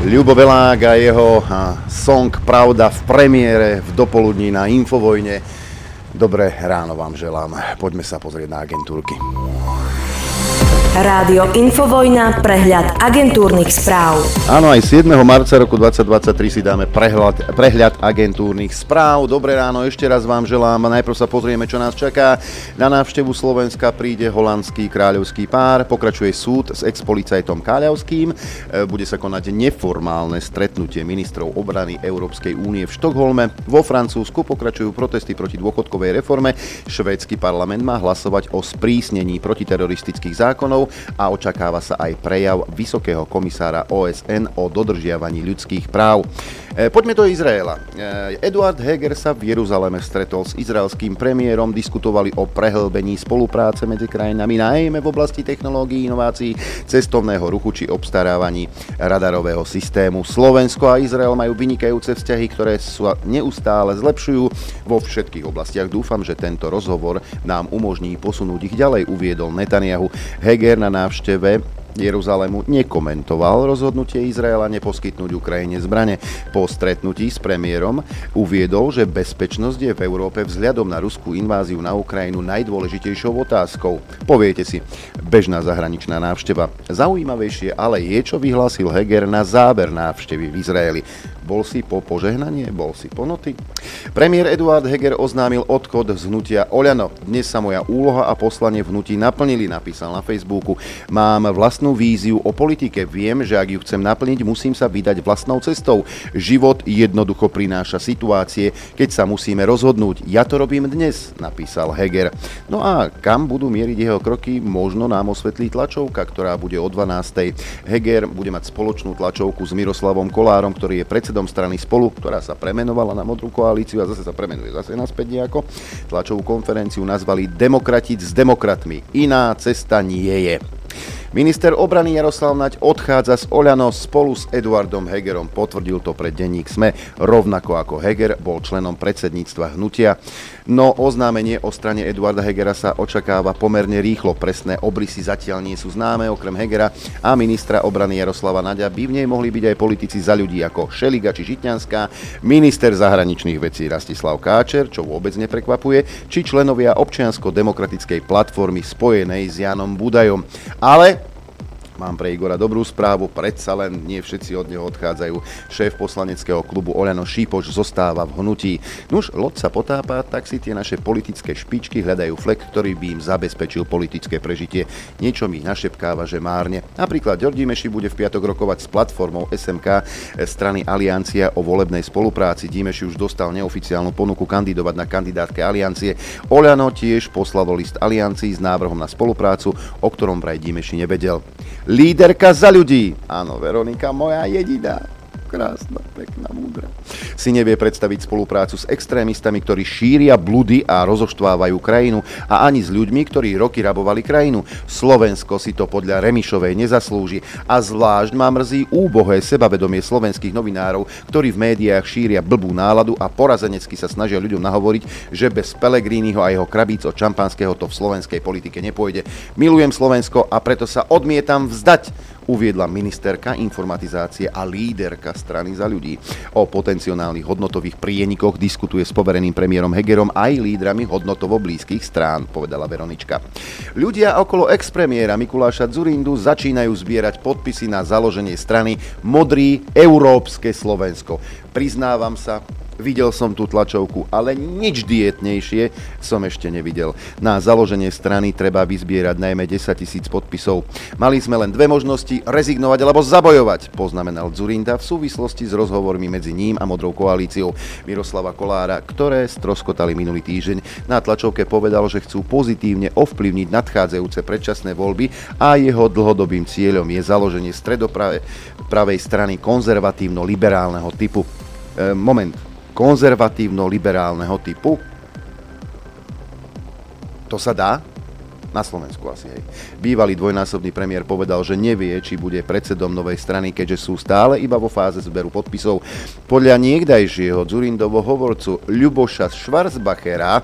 Ľubo Belák a jeho song Pravda v premiére v dopoludní na Infovojne. Dobré ráno vám želám. Poďme sa pozrieť na agentúrky. Rádio Infovojna, prehľad agentúrnych správ. Áno, aj 7. marca roku 2023 si dáme prehľad, prehľad agentúrnych správ. Dobré ráno, ešte raz vám želám. Najprv sa pozrieme, čo nás čaká. Na návštevu Slovenska príde holandský kráľovský pár, pokračuje súd s ex-policajtom Káľavským, e, bude sa konať neformálne stretnutie ministrov obrany Európskej únie v Štokholme. Vo Francúzsku pokračujú protesty proti dôchodkovej reforme. Švédsky parlament má hlasovať o sprísnení protiteroristických zákonov štátov a očakáva sa aj prejav Vysokého komisára OSN o dodržiavaní ľudských práv. E, poďme do Izraela. E, Eduard Heger sa v Jeruzaleme stretol s izraelským premiérom, diskutovali o prehlbení spolupráce medzi krajinami, najmä v oblasti technológií, inovácií, cestovného ruchu či obstarávaní radarového systému. Slovensko a Izrael majú vynikajúce vzťahy, ktoré sa neustále zlepšujú vo všetkých oblastiach. Dúfam, že tento rozhovor nám umožní posunúť ich ďalej, uviedol Netanyahu. Heger na návšteve Jeruzalému nekomentoval rozhodnutie Izraela neposkytnúť Ukrajine zbrane. Po stretnutí s premiérom uviedol, že bezpečnosť je v Európe vzhľadom na ruskú inváziu na Ukrajinu najdôležitejšou otázkou. Poviete si, bežná zahraničná návšteva. Zaujímavejšie ale je, čo vyhlásil Heger na záber návštevy v Izraeli. Bol si po požehnanie? Bol si po noty? Premiér Eduard Heger oznámil odchod z hnutia Oľano. Dnes sa moja úloha a poslanie v hnutí naplnili, napísal na Facebooku. Mám vlastnú víziu o politike. Viem, že ak ju chcem naplniť, musím sa vydať vlastnou cestou. Život jednoducho prináša situácie, keď sa musíme rozhodnúť. Ja to robím dnes, napísal Heger. No a kam budú mieriť jeho kroky, možno nám osvetlí tlačovka, ktorá bude o 12. Heger bude mať spoločnú tlačovku s Miroslavom Kolárom, ktorý je predsedom predsedom strany Spolu, ktorá sa premenovala na Modrú koalíciu a zase sa premenuje zase naspäť nejako. Tlačovú konferenciu nazvali Demokratiť s demokratmi. Iná cesta nie je. Minister obrany Jaroslav Naď odchádza z Oľano spolu s Eduardom Hegerom. Potvrdil to pre denník SME, rovnako ako Heger bol členom predsedníctva hnutia. No oznámenie o strane Eduarda Hegera sa očakáva pomerne rýchlo. Presné obrysy zatiaľ nie sú známe, okrem Hegera a ministra obrany Jaroslava Naďa by v nej mohli byť aj politici za ľudí ako Šeliga či Žitňanská, minister zahraničných vecí Rastislav Káčer, čo vôbec neprekvapuje, či členovia občiansko-demokratickej platformy spojenej s Janom Budajom. Ale Mám pre Igora dobrú správu, predsa len nie všetci od neho odchádzajú. Šéf poslaneckého klubu Oľano Šípoš zostáva v hnutí. Nuž, loď sa potápa, tak si tie naše politické špičky hľadajú flek, ktorý by im zabezpečil politické prežitie. Niečo mi našepkáva, že márne. Napríklad Ďordi Meši bude v piatok rokovať s platformou SMK strany Aliancia o volebnej spolupráci. Dimeši už dostal neoficiálnu ponuku kandidovať na kandidátke Aliancie. Oľano tiež poslalo list Aliancii s návrhom na spoluprácu, o ktorom vraj Dimeši nevedel. Líderka za ľudí. Áno, Veronika, moja jediná krásna, pekná, múdra. Si nevie predstaviť spoluprácu s extrémistami, ktorí šíria bludy a rozoštvávajú krajinu a ani s ľuďmi, ktorí roky rabovali krajinu. Slovensko si to podľa Remišovej nezaslúži a zvlášť má mrzí úbohé sebavedomie slovenských novinárov, ktorí v médiách šíria blbú náladu a porazenecky sa snažia ľuďom nahovoriť, že bez Pelegrínyho a jeho krabíc od čampanského to v slovenskej politike nepôjde. Milujem Slovensko a preto sa odmietam vzdať uviedla ministerka informatizácie a líderka strany za ľudí. O potenciálnych hodnotových prienikoch diskutuje s povereným premiérom Hegerom aj lídrami hodnotovo blízkych strán, povedala Veronička. Ľudia okolo ex-premiéra Mikuláša Zurindu začínajú zbierať podpisy na založenie strany Modrý Európske Slovensko. Priznávam sa, Videl som tú tlačovku, ale nič dietnejšie som ešte nevidel. Na založenie strany treba vyzbierať najmä 10 tisíc podpisov. Mali sme len dve možnosti, rezignovať alebo zabojovať, poznamenal Zurinda v súvislosti s rozhovormi medzi ním a Modrou koalíciou Miroslava Kolára, ktoré stroskotali minulý týždeň. Na tlačovke povedal, že chcú pozitívne ovplyvniť nadchádzajúce predčasné voľby a jeho dlhodobým cieľom je založenie stredopravej strany konzervatívno-liberálneho typu. E, moment, konzervatívno-liberálneho typu? To sa dá? Na Slovensku asi, hej. Bývalý dvojnásobný premiér povedal, že nevie, či bude predsedom novej strany, keďže sú stále iba vo fáze zberu podpisov. Podľa niekdajšieho Zurindovo hovorcu Ľuboša Schwarzbachera,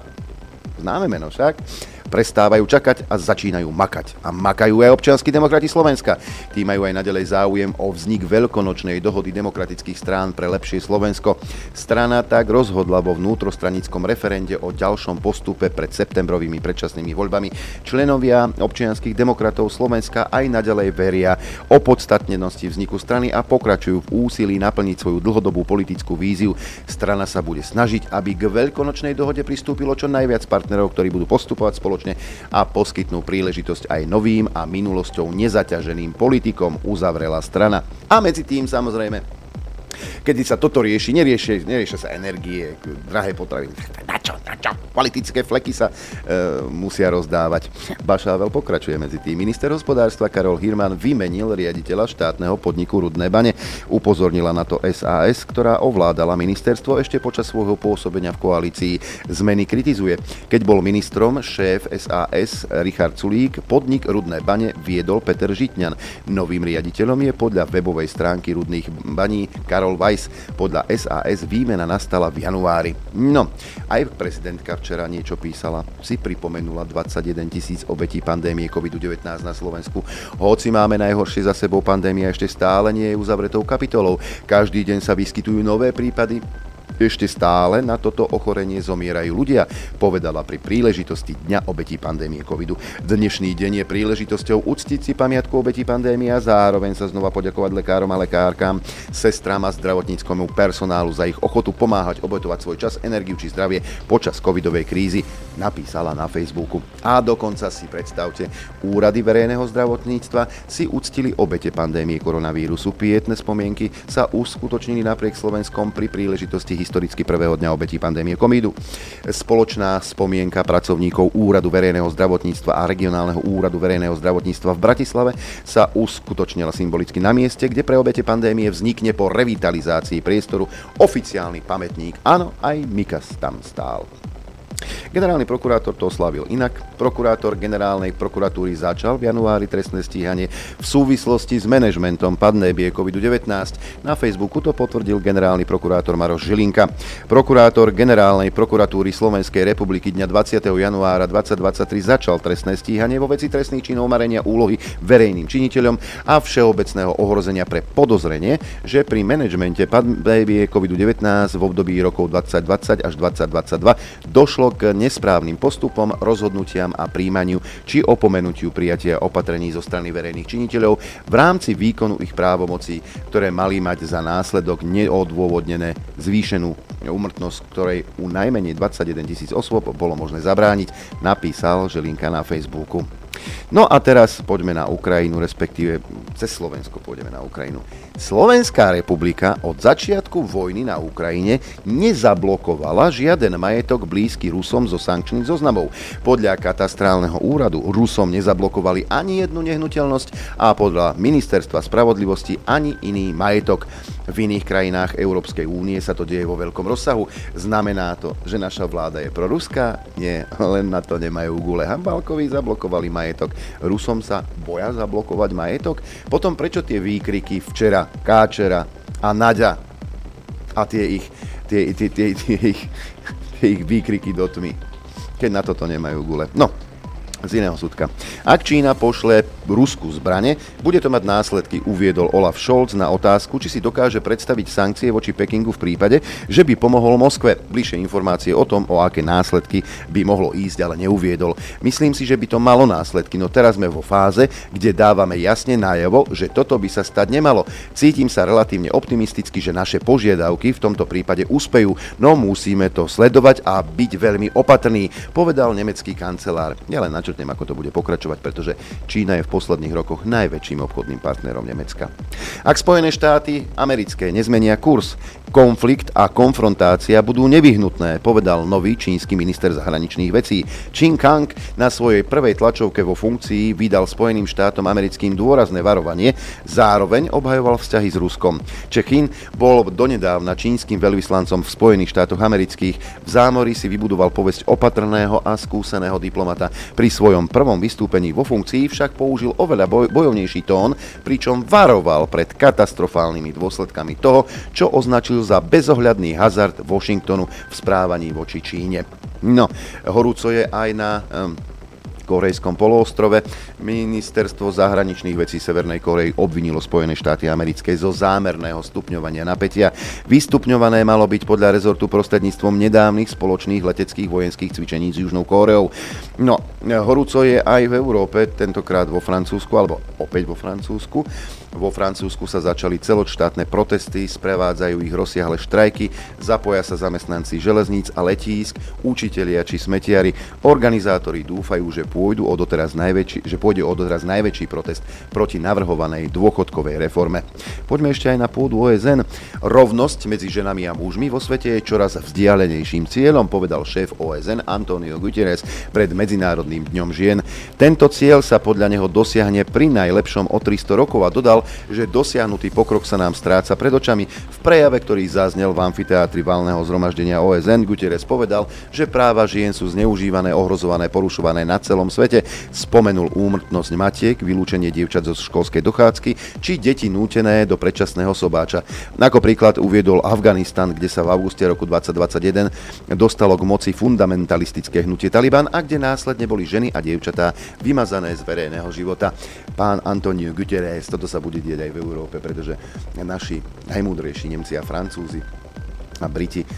známe meno však, prestávajú čakať a začínajú makať. A makajú aj občianskí demokrati Slovenska. Tí majú aj nadalej záujem o vznik veľkonočnej dohody demokratických strán pre lepšie Slovensko. Strana tak rozhodla vo vnútrostranickom referende o ďalšom postupe pred septembrovými predčasnými voľbami. Členovia občianských demokratov Slovenska aj nadalej veria o podstatnenosti vzniku strany a pokračujú v úsilí naplniť svoju dlhodobú politickú víziu. Strana sa bude snažiť, aby k veľkonočnej dohode pristúpilo čo najviac partnerov, ktorí budú postupovať spoločne a poskytnú príležitosť aj novým a minulosťou nezaťaženým politikom, uzavrela strana. A medzi tým samozrejme kedy sa toto rieši, neriešia, neriešia sa energie, drahé potraviny. Na čo, na čo? Politické fleky sa e, musia rozdávať. Bašável pokračuje medzi tým. Minister hospodárstva Karol Hirman vymenil riaditeľa štátneho podniku Rudné bane. Upozornila na to SAS, ktorá ovládala ministerstvo ešte počas svojho pôsobenia v koalícii. Zmeny kritizuje. Keď bol ministrom šéf SAS Richard Sulík, podnik Rudné bane viedol Peter Žitňan. Novým riaditeľom je podľa webovej stránky Rudných baní Karol Weiss. Podľa SAS výmena nastala v januári. No, aj prezidentka včera niečo písala. Si pripomenula 21 tisíc obetí pandémie COVID-19 na Slovensku. Hoci máme najhoršie za sebou, pandémia ešte stále nie je uzavretou kapitolou. Každý deň sa vyskytujú nové prípady, ešte stále na toto ochorenie zomierajú ľudia, povedala pri príležitosti Dňa obetí pandémie covidu. Dnešný deň je príležitosťou uctiť si pamiatku obetí pandémie a zároveň sa znova poďakovať lekárom a lekárkam, sestrám a zdravotníckomu personálu za ich ochotu pomáhať obetovať svoj čas, energiu či zdravie počas covidovej krízy, napísala na Facebooku. A dokonca si predstavte, úrady verejného zdravotníctva si uctili obete pandémie koronavírusu. Pietné spomienky sa uskutočnili napriek Slovenskom pri príležitosti historicky prvého dňa obetí pandémie covidu. Spoločná spomienka pracovníkov Úradu verejného zdravotníctva a regionálneho úradu verejného zdravotníctva v Bratislave sa uskutočnila symbolicky na mieste, kde pre obete pandémie vznikne po revitalizácii priestoru oficiálny pamätník. Áno, aj Mikas tam stál. Generálny prokurátor to oslavil inak. Prokurátor generálnej prokuratúry začal v januári trestné stíhanie v súvislosti s manažmentom pandémie COVID-19. Na Facebooku to potvrdil generálny prokurátor Maroš Žilinka. Prokurátor generálnej prokuratúry Slovenskej republiky dňa 20. januára 2023 začal trestné stíhanie vo veci trestných činov marenia úlohy verejným činiteľom a všeobecného ohrozenia pre podozrenie, že pri manažmente pandémie COVID-19 v období rokov 2020 až 2022 došlo k nesprávnym postupom, rozhodnutiam a príjmaniu či opomenutiu prijatia opatrení zo strany verejných činiteľov v rámci výkonu ich právomocí, ktoré mali mať za následok neodôvodnené zvýšenú umrtnosť, ktorej u najmenej 21 tisíc osôb bolo možné zabrániť, napísal Želinka na Facebooku. No a teraz poďme na Ukrajinu, respektíve cez Slovensko pôjdeme na Ukrajinu. Slovenská republika od začiatku vojny na Ukrajine nezablokovala žiaden majetok blízky Rusom zo sankčných zoznamov. Podľa katastrálneho úradu Rusom nezablokovali ani jednu nehnuteľnosť a podľa ministerstva spravodlivosti ani iný majetok. V iných krajinách Európskej únie sa to deje vo veľkom rozsahu. Znamená to, že naša vláda je proruská? Nie, len na to nemajú gule. Hambalkovi zablokovali majetok. Rusom sa boja zablokovať majetok? Potom prečo tie výkriky včera, Káčera a Naďa a tie ich, tie, tie, tie, tie, ich, tie ich výkriky do tmy, keď na toto nemajú gule. No, z iného súdka. Ak Čína pošle Rusku zbrane, bude to mať následky, uviedol Olaf Scholz na otázku, či si dokáže predstaviť sankcie voči Pekingu v prípade, že by pomohol Moskve. Bližšie informácie o tom, o aké následky by mohlo ísť, ale neuviedol. Myslím si, že by to malo následky, no teraz sme vo fáze, kde dávame jasne najavo, že toto by sa stať nemalo. Cítim sa relatívne optimisticky, že naše požiadavky v tomto prípade úspejú, no musíme to sledovať a byť veľmi opatrný, povedal nemecký kancelár. Nielen na načrtnem, ako to bude pokračovať, pretože Čína je v posledných rokoch najväčším obchodným partnerom Nemecka. Ak Spojené štáty americké nezmenia kurz, konflikt a konfrontácia budú nevyhnutné, povedal nový čínsky minister zahraničných vecí. Qin Kang na svojej prvej tlačovke vo funkcii vydal Spojeným štátom americkým dôrazné varovanie, zároveň obhajoval vzťahy s Ruskom. Čechin bol donedávna čínskym veľvyslancom v Spojených štátoch amerických. V zámori si vybudoval povesť opatrného a skúseného diplomata. Pri svojom prvom vystúpení vo funkcii však použil oveľa boj- bojovnejší tón, pričom varoval pred katastrofálnymi dôsledkami toho, čo označil za bezohľadný hazard Washingtonu v správaní voči Číne. No, horúco je aj na um, korejskom poloostrove. Ministerstvo zahraničných vecí Severnej Korei obvinilo Spojené štáty americké zo zámerného stupňovania napätia. Vystupňované malo byť podľa rezortu prostredníctvom nedávnych spoločných leteckých vojenských cvičení s Južnou Kóreou. No, horúco je aj v Európe, tentokrát vo Francúzsku, alebo opäť vo Francúzsku. Vo Francúzsku sa začali celoštátne protesty, sprevádzajú ich rozsiahle štrajky, zapoja sa zamestnanci železníc a letísk, učitelia či smetiari. Organizátori dúfajú, že, pôjdu o doteraz najväčší, že pôjde o doteraz najväčší protest proti navrhovanej dôchodkovej reforme. Poďme ešte aj na pôdu OSN. Rovnosť medzi ženami a mužmi vo svete je čoraz vzdialenejším cieľom, povedal šéf OSN Antonio Guterres pred Medzinárodným dňom žien. Tento cieľ sa podľa neho dosiahne pri najlepšom o 300 rokov a dodal, že dosiahnutý pokrok sa nám stráca pred očami. V prejave, ktorý zaznel v amfiteátri valného zhromaždenia OSN, Guterres povedal, že práva žien sú zneužívané, ohrozované, porušované na celom svete. Spomenul úmrtnosť matiek, vylúčenie dievčat zo školskej dochádzky či deti nútené do predčasného sobáča. Ako príklad uviedol Afganistan, kde sa v auguste roku 2021 dostalo k moci fundamentalistické hnutie Taliban a kde následne boli ženy a dievčatá vymazané z verejného života. Pán Antonio Guterres, toto sa bude dieť aj v Európe, pretože naši najmúdrejší Nemci a Francúzi a Briti e,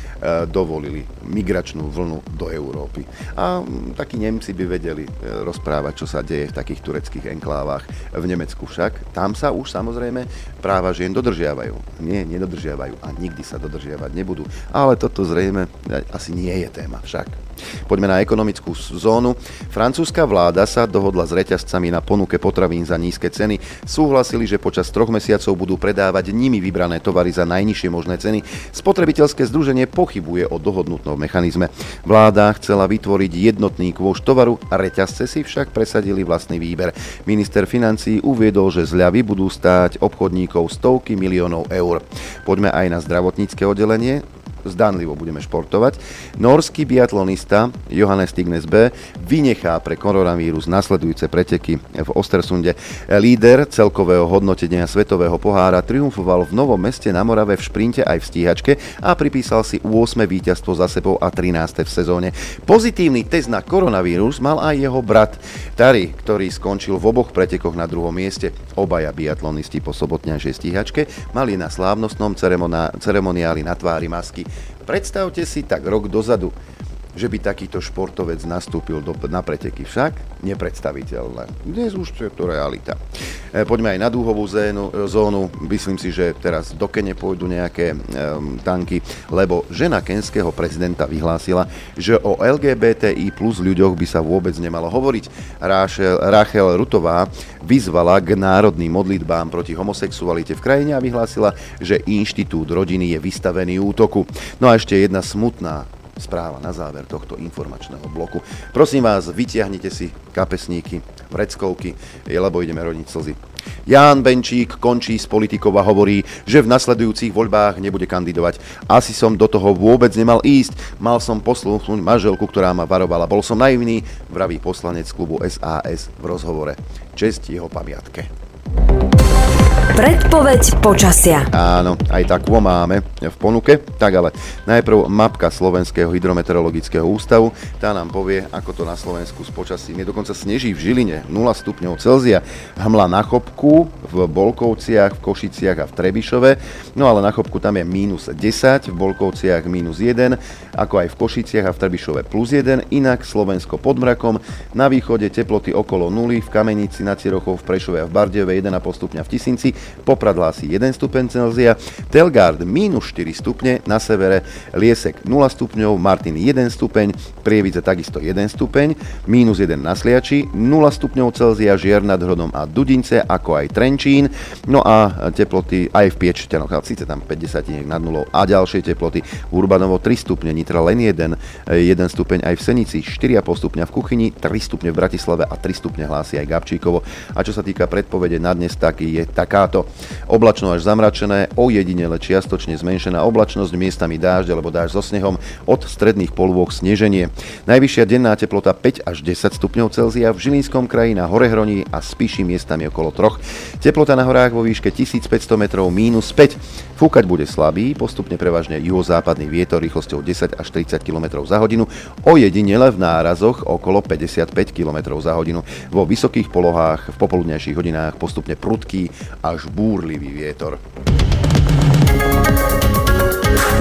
dovolili migračnú vlnu do Európy. A takí Nemci by vedeli e, rozprávať, čo sa deje v takých tureckých enklávach v Nemecku však. Tam sa už samozrejme práva žien dodržiavajú. Nie, nedodržiavajú a nikdy sa dodržiavať nebudú. Ale toto zrejme e, asi nie je téma však. Poďme na ekonomickú zónu. Francúzska vláda sa dohodla s reťazcami na ponuke potravín za nízke ceny. Súhlasili, že počas troch mesiacov budú predávať nimi vybrané tovary za najnižšie možné ceny. Spotrebiteľ Spotrebiteľské združenie pochybuje o dohodnutnom mechanizme. Vláda chcela vytvoriť jednotný kôž tovaru, reťazce si však presadili vlastný výber. Minister financí uviedol, že zľavy budú stáť obchodníkov stovky miliónov eur. Poďme aj na zdravotnícke oddelenie zdanlivo budeme športovať. Norský biatlonista Johannes Stignes B vynechá pre koronavírus nasledujúce preteky v Ostersunde. Líder celkového hodnotenia Svetového pohára triumfoval v Novom meste na Morave v šprinte aj v stíhačke a pripísal si 8. víťazstvo za sebou a 13. v sezóne. Pozitívny test na koronavírus mal aj jeho brat Tari, ktorý skončil v oboch pretekoch na druhom mieste. Obaja biatlonisti po sobotňajšej stíhačke mali na slávnostnom ceremoniáli na tvári masky. Predstavte si tak rok dozadu, že by takýto športovec nastúpil do, na preteky. Však nepredstaviteľné. Dnes už je to realita. E, poďme aj na dúhovú zénu, e, zónu. Myslím si, že teraz do Kene pôjdu nejaké e, tanky, lebo žena kenského prezidenta vyhlásila, že o LGBTI plus ľuďoch by sa vôbec nemalo hovoriť. Rachel, Rachel Rutová vyzvala k národným modlitbám proti homosexualite v krajine a vyhlásila, že inštitút rodiny je vystavený útoku. No a ešte jedna smutná správa na záver tohto informačného bloku. Prosím vás, vytiahnite si kapesníky, vreckovky, lebo ideme rodiť slzy. Ján Benčík končí s politikou a hovorí, že v nasledujúcich voľbách nebude kandidovať. Asi som do toho vôbec nemal ísť. Mal som poslúchnuť manželku, ktorá ma varovala. Bol som naivný, vraví poslanec klubu SAS v rozhovore. Česť jeho pamiatke. Predpoveď počasia. Áno, aj takú máme v ponuke. Tak ale najprv mapka Slovenského hydrometeorologického ústavu. Tá nám povie, ako to na Slovensku s počasím. Je dokonca sneží v Žiline 0 stupňov Celzia. Hmla na Chopku, v Bolkovciach, v Košiciach a v Trebišove. No ale na Chopku tam je minus 10, v Bolkovciach minus 1, ako aj v Košiciach a v Trebišove plus 1. Inak Slovensko pod mrakom. Na východe teploty okolo 0, v Kamenici, na Cirochov, v Prešove a v Bardejove 1,5 stupňa v Tisinci Poprad hlási 1 stupeň Celzia, Telgard minus 4 stupne, na severe Liesek 0 stupňov, Martin 1 stupeň, Prievidze takisto 1 stupeň, minus 1 na Sliači, 0 stupňov Celzia, Žier nad Hrodom a Dudince, ako aj Trenčín, no a teploty aj v Piečťanoch, ale síce tam 50 nad nulou. A ďalšie teploty, Urbanovo 3 stupne, Nitra len 1, 1 stupeň aj v Senici, 4,5 stupňa v Kuchyni, 3 stupne v Bratislave a 3 stupne hlási aj Gabčíkovo. A čo sa týka predpovede na dnes, tak je taká takáto. Oblačno až zamračené, ojedinele čiastočne zmenšená oblačnosť, miestami dážď alebo dážď so snehom, od stredných polôch sneženie. Najvyššia denná teplota 5 až 10 stupňov Celzia, v Žilinskom kraji na Horehroní a Spiši miestami okolo 3. Teplota na horách vo výške 1500 metrov mínus 5. Fúkať bude slabý, postupne prevažne juhozápadný vietor rýchlosťou 10 až 30 km za hodinu, ojedinele v nárazoch okolo 55 km za hodinu. Vo vysokých polohách v popoludnejších hodinách postupne prudký až búrlivý vietor.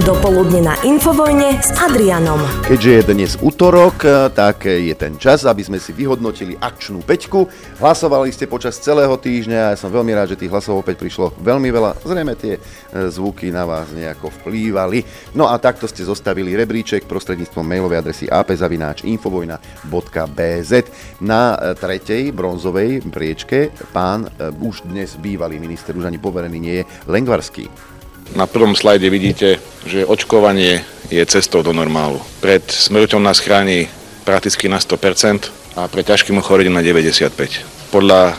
Dopoludne na Infovojne s Adrianom. Keďže je dnes útorok, eh, tak je ten čas, aby sme si vyhodnotili akčnú peťku. Hlasovali ste počas celého týždňa a ja som veľmi rád, že tých hlasov opäť prišlo veľmi veľa. Zrejme tie eh, zvuky na vás nejako vplývali. No a takto ste zostavili rebríček prostredníctvom mailovej adresy apzavináčinfovojna.bz. Na eh, tretej bronzovej priečke pán už dnes bývalý minister, už ani poverený nie je, Lengvarský. Na prvom slajde vidíte, že očkovanie je cestou do normálu. Pred smrťou nás chráni prakticky na 100% a pre ťažkým ochorením na 95%. Podľa e,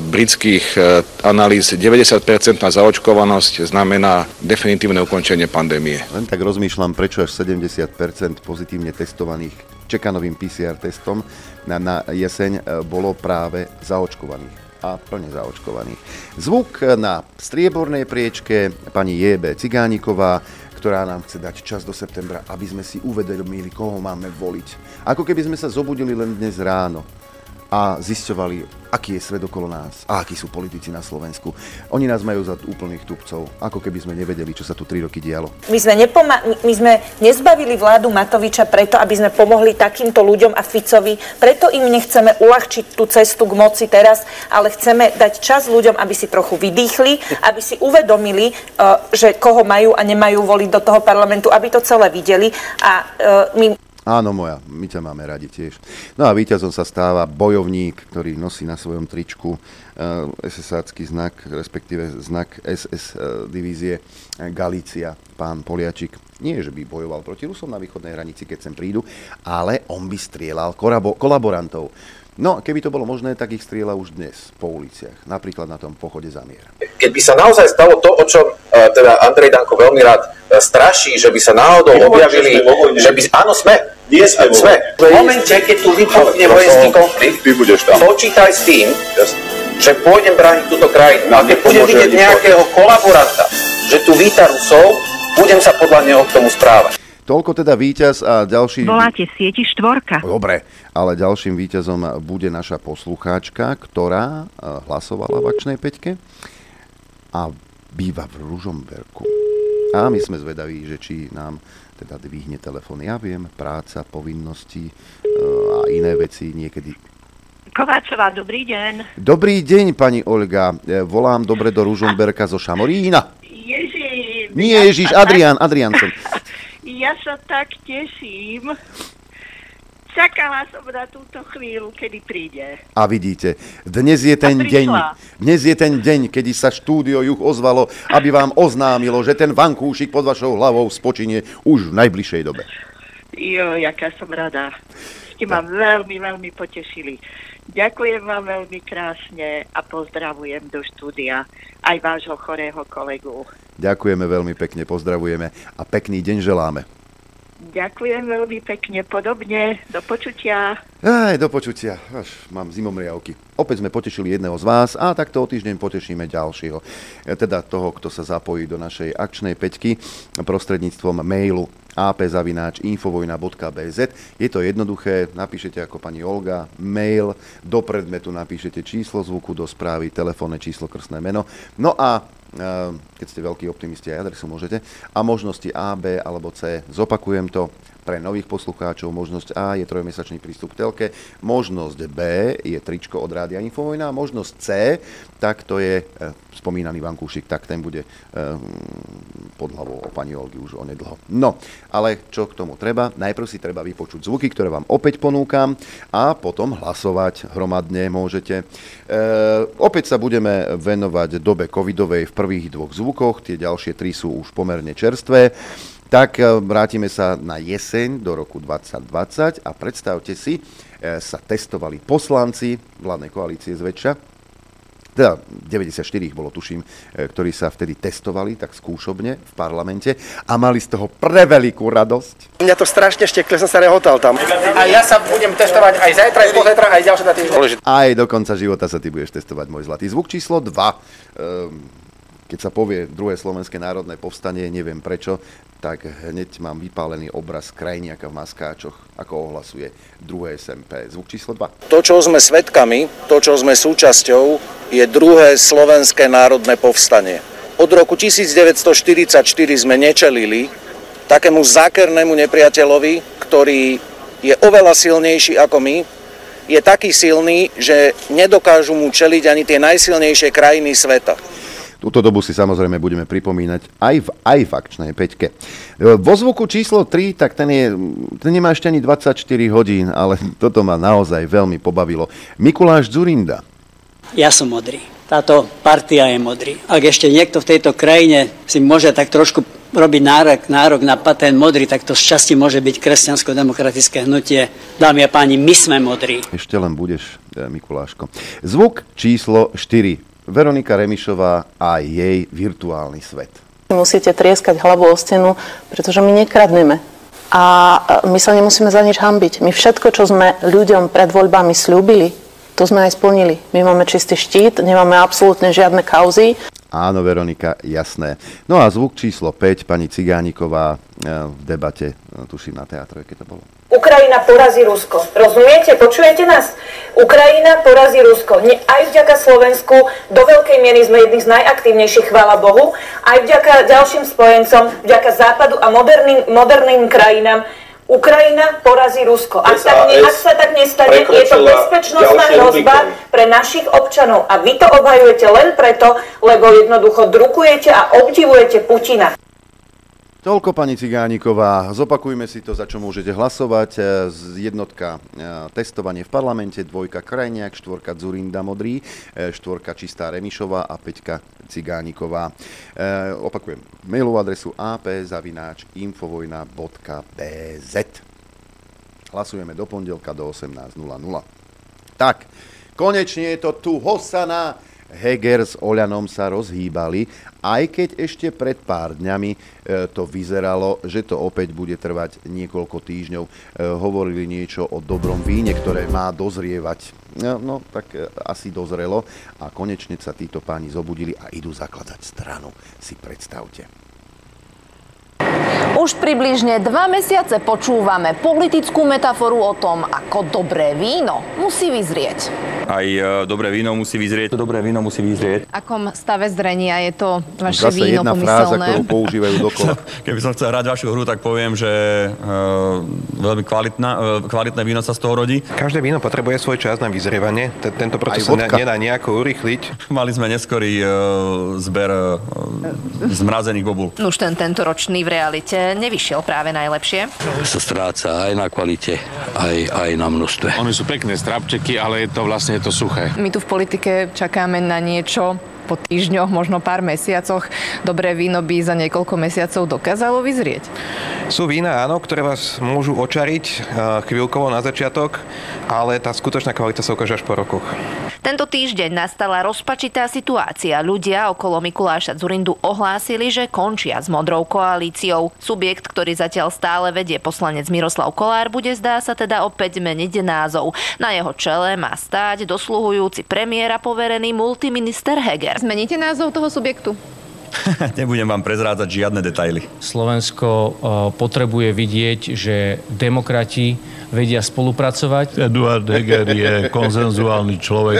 britských e, analýz 90% na zaočkovanosť znamená definitívne ukončenie pandémie. Len tak rozmýšľam, prečo až 70% pozitívne testovaných čekanovým PCR testom na, na jeseň e, bolo práve zaočkovaných a plne zaočkovaných. Zvuk na striebornej priečke pani J.B. Cigániková, ktorá nám chce dať čas do septembra, aby sme si uvedomili, koho máme voliť. Ako keby sme sa zobudili len dnes ráno a zisťovali, aký je svet okolo nás a akí sú politici na Slovensku. Oni nás majú za úplných tupcov, ako keby sme nevedeli, čo sa tu tri roky dialo. My sme, nepoma- my sme nezbavili vládu Matoviča preto, aby sme pomohli takýmto ľuďom a Ficovi, preto im nechceme uľahčiť tú cestu k moci teraz, ale chceme dať čas ľuďom, aby si trochu vydýchli, aby si uvedomili, e, že koho majú a nemajú voliť do toho parlamentu, aby to celé videli a e, my Áno, moja, my ťa máme radi tiež. No a víťazom sa stáva bojovník, ktorý nosí na svojom tričku eh, SS-ácky znak, respektíve znak SS eh, divízie uh, Galícia, pán Poliačik. Nie, že by bojoval proti Rusom na východnej hranici, keď sem prídu, ale on by strieľal korabo- kolaborantov. No, keby to bolo možné, tak ich strieľa už dnes po uliciach, napríklad na tom pochode za mier. Keby sa naozaj stalo to, o čom uh, teda Andrej Danko veľmi rád uh, straší, že by sa náhodou objavili, že by, áno, sme, nie sme, sme. V momente, keď tu vypukne vojenský konflikt, Ty budeš tam. počítaj s tým, Jasne. že pôjdem brániť túto krajinu. A keď budem vidieť nejakého kolaboranta, že tu víta Rusov, budem sa podľa neho k tomu správať. Toľko teda víťaz a ďalší... Voláte sieti štvorka. Dobre, ale ďalším víťazom bude naša poslucháčka, ktorá eh, hlasovala v akčnej peťke a býva v Ružomberku. A my sme zvedaví, že či nám teda dvihne telefón. Ja viem, práca, povinnosti eh, a iné veci niekedy Kováčová, dobrý deň. Dobrý deň, pani Olga. Eh, volám dobre do Ružomberka zo Šamorína. Ježiš. Nie, Ježiš, Adrian, Adrian som. Ja sa tak teším. Čakala som na túto chvíľu, kedy príde. A vidíte, dnes je ten deň, dnes je ten deň, kedy sa štúdio Juch ozvalo, aby vám oznámilo, že ten vankúšik pod vašou hlavou spočinie už v najbližšej dobe. Jo, jaká som rada. Ste ma veľmi, veľmi potešili. Ďakujem vám veľmi krásne a pozdravujem do štúdia aj vášho chorého kolegu. Ďakujeme veľmi pekne, pozdravujeme a pekný deň želáme. Ďakujem veľmi pekne, podobne, do počutia. Aj, do počutia, až mám zimomriavky. Opäť sme potešili jedného z vás a takto o týždeň potešíme ďalšieho. Teda toho, kto sa zapojí do našej akčnej peťky prostredníctvom mailu apzavináč.infovojna.bz Je to jednoduché, napíšete ako pani Olga, mail, do predmetu napíšete číslo zvuku, do správy, telefónne číslo, krstné meno. No a Ehm, keď ste veľký optimisti, aj adresu môžete. A možnosti A, B alebo C. Zopakujem to pre nových poslucháčov. Možnosť A je trojmesačný prístup k telke, možnosť B je tričko od Rádia Infovojna možnosť C, tak to je e, spomínaný vankúšik, tak ten bude e, pod hlavou o pani Olgy už onedlho. No, ale čo k tomu treba? Najprv si treba vypočuť zvuky, ktoré vám opäť ponúkam a potom hlasovať hromadne môžete. E, opäť sa budeme venovať dobe covidovej v prvých dvoch zvukoch, tie ďalšie tri sú už pomerne čerstvé tak e, vrátime sa na jeseň do roku 2020 a predstavte si, e, sa testovali poslanci vládnej koalície zväčša teda 94 ich bolo, tuším, e, ktorí sa vtedy testovali tak skúšobne v parlamente a mali z toho prevelikú radosť. Mňa to strašne štekle, som sa rehotal tam. A ja sa budem testovať aj zajtra, aj pozajtra, aj ďalšie na týždeň. Aj do konca života sa ty budeš testovať, môj zlatý. Zvuk číslo 2. Ehm, keď sa povie druhé slovenské národné povstanie, neviem prečo, tak hneď mám vypálený obraz krajniaka v maskáčoch, ako ohlasuje druhé SMP. Zvuk číslo 2. To, čo sme svetkami, to, čo sme súčasťou, je druhé slovenské národné povstanie. Od roku 1944 sme nečelili takému zákernému nepriateľovi, ktorý je oveľa silnejší ako my, je taký silný, že nedokážu mu čeliť ani tie najsilnejšie krajiny sveta. Túto dobu si samozrejme budeme pripomínať aj v, aj v akčnej peťke. Vo zvuku číslo 3, tak ten, je, ten nemá ešte ani 24 hodín, ale toto ma naozaj veľmi pobavilo. Mikuláš Zurinda. Ja som modrý. Táto partia je modrý. Ak ešte niekto v tejto krajine si môže tak trošku robiť nárok, nárok na patent modrý, tak to z časti môže byť kresťansko-demokratické hnutie. Dámy a páni, my sme modrí. Ešte len budeš, e, Mikuláško. Zvuk číslo 4. Veronika Remišová a jej virtuálny svet. Musíte trieskať hlavu o stenu, pretože my nekradneme. A my sa nemusíme za nič hambiť. My všetko, čo sme ľuďom pred voľbami slúbili, to sme aj splnili. My máme čistý štít, nemáme absolútne žiadne kauzy. Áno, Veronika, jasné. No a zvuk číslo 5, pani Cigániková eh, v debate, eh, tuším na teatru, keď to bolo. Ukrajina porazí Rusko. Rozumiete? Počujete nás? Ukrajina porazí Rusko. Nie, aj vďaka Slovensku do veľkej miery sme jedni z najaktívnejších, chvála Bohu. Aj vďaka ďalším spojencom, vďaka Západu a moderným, moderným krajinám Ukrajina porazí Rusko. Ak, tak ne, ak sa tak nestane, je to bezpečnostná hrozba pre našich občanov. A vy to obhajujete len preto, lebo jednoducho drukujete a obdivujete Putina. Toľko pani Cigániková. Zopakujme si to, za čo môžete hlasovať. E, jednotka e, testovanie v parlamente, dvojka Krajniak, štvorka Zurinda Modrý, e, štvorka Čistá Remišová a peťka Cigániková. Opakujem, mailovú adresu ap.infovojna.bz Hlasujeme do pondelka do 18.00. Tak, konečne je to tu Hosana. Heger s Oľanom sa rozhýbali, aj keď ešte pred pár dňami e, to vyzeralo, že to opäť bude trvať niekoľko týždňov. E, hovorili niečo o dobrom víne, ktoré má dozrievať. No, no tak e, asi dozrelo a konečne sa títo páni zobudili a idú zakladať stranu. Si predstavte. Už približne dva mesiace počúvame politickú metaforu o tom, ako dobré víno musí vyzrieť. Aj e, dobré víno musí vyzrieť. Dobré víno musí vyzrieť. Akom stave zrenia je to vaše Zase víno jedna pomyselné? fráza, ktorú používajú dokola. Keby som chcel hrať vašu hru, tak poviem, že uh, veľmi kvalitná, uh, kvalitné víno sa z toho rodí. Každé víno potrebuje svoj čas na vyzrievanie. Tento proces sa nedá nejako urychliť. Mali sme neskorý uh, zber uh, zmrazených bobul. Už ten tento ročný v realite nevyšiel práve najlepšie. Sa stráca aj na kvalite, aj, aj na množstve. Oni sú pekné strapčeky, ale je to vlastne je to suché. My tu v politike čakáme na niečo, po týždňoch, možno pár mesiacoch, dobré víno by za niekoľko mesiacov dokázalo vyzrieť? Sú vína, áno, ktoré vás môžu očariť eh, chvíľkovo na začiatok, ale tá skutočná kvalita sa ukáže až po rokoch. Tento týždeň nastala rozpačitá situácia. Ľudia okolo Mikuláša Zurindu ohlásili, že končia s modrou koalíciou. Subjekt, ktorý zatiaľ stále vedie poslanec Miroslav Kolár, bude zdá sa teda opäť meniť názov. Na jeho čele má stáť dosluhujúci premiéra poverený multiminister Heger. Zmeníte názov toho subjektu? Nebudem vám prezrádzať žiadne detaily. Slovensko uh, potrebuje vidieť, že demokrati vedia spolupracovať. Eduard Heger je konzenzuálny človek,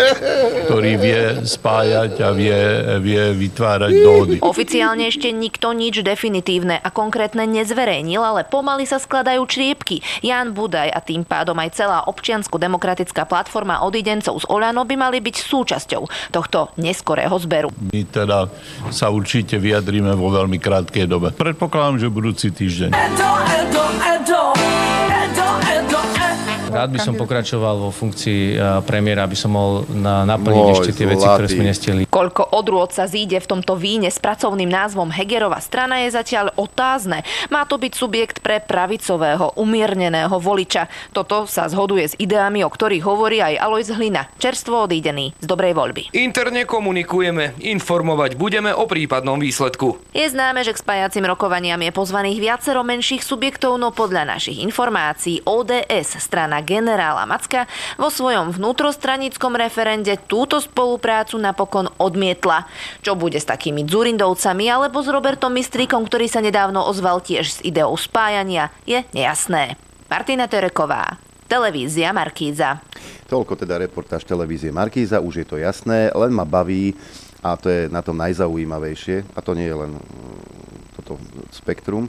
ktorý vie spájať a vie, vie vytvárať dohody. Oficiálne ešte nikto nič definitívne a konkrétne nezverejnil, ale pomaly sa skladajú čriepky. Jan Budaj a tým pádom aj celá občiansko-demokratická platforma odidencov z Oľano by mali byť súčasťou tohto neskorého zberu. My teda sa určite vyjadríme vo veľmi krátkej dobe. Predpokladám, že budúci týždeň. Edo, edo, edo. Rád by som pokračoval vo funkcii e, premiéra, aby som mohol na, naplniť Môj ešte tie veci, ktoré sme nestihli. Koľko odrôd sa zíde v tomto víne s pracovným názvom Hegerova strana je zatiaľ otázne. Má to byť subjekt pre pravicového, umierneného voliča. Toto sa zhoduje s ideami, o ktorých hovorí aj Alois Hlina, čerstvo odídený z dobrej voľby. Interne komunikujeme, informovať budeme o prípadnom výsledku. Je známe, že k spájacím rokovaniam je pozvaných viacero menších subjektov, no podľa našich informácií ODS, strana generála Macka, vo svojom vnútrostranickom referende túto spoluprácu napokon odmietla. Čo bude s takými Dzurindovcami alebo s Robertom Mistríkom, ktorý sa nedávno ozval tiež s ideou spájania, je nejasné. Martina Tereková, televízia Markíza. Toľko teda reportáž televízie Markíza, už je to jasné, len ma baví a to je na tom najzaujímavejšie, a to nie je len mm, toto spektrum,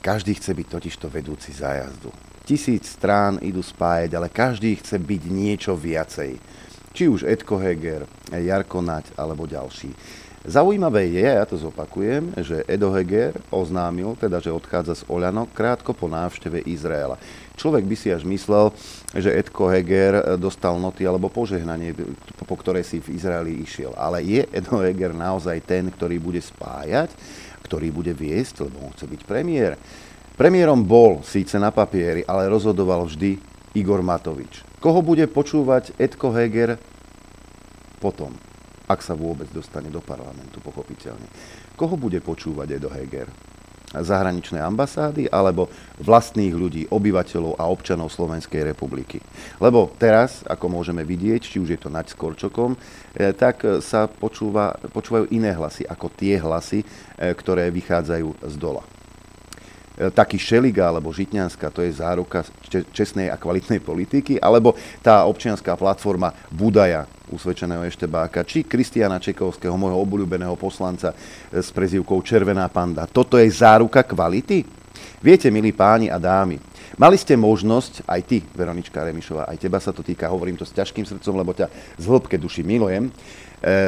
každý chce byť totižto vedúci zájazdu. Tisíc strán idú spájať, ale každý chce byť niečo viacej. Či už Edko Heger, Jarko Nať alebo ďalší. Zaujímavé je, ja to zopakujem, že Edo Heger oznámil, teda, že odchádza z Oľano krátko po návšteve Izraela. Človek by si až myslel, že Edko Heger dostal noty alebo požehnanie, po ktoré si v Izraeli išiel. Ale je Edo Heger naozaj ten, ktorý bude spájať, ktorý bude viesť, lebo on chce byť premiér. Premiérom bol síce na papieri, ale rozhodoval vždy Igor Matovič. Koho bude počúvať Edko Heger potom, ak sa vôbec dostane do parlamentu, pochopiteľne. Koho bude počúvať Edo Heger? Zahraničné ambasády alebo vlastných ľudí, obyvateľov a občanov Slovenskej republiky. Lebo teraz, ako môžeme vidieť, či už je to Naď s Korčokom, eh, tak sa počúva, počúvajú iné hlasy ako tie hlasy, eh, ktoré vychádzajú z dola taký Šeliga alebo Žitňanská, to je záruka če- čestnej a kvalitnej politiky, alebo tá občianská platforma Budaja, usvedčeného Eštebáka, či Kristiana Čekovského, môjho obľúbeného poslanca e, s prezývkou Červená panda. Toto je záruka kvality? Viete, milí páni a dámy, mali ste možnosť, aj ty, Veronička Remišová, aj teba sa to týka, hovorím to s ťažkým srdcom, lebo ťa z hĺbke duši milujem, e,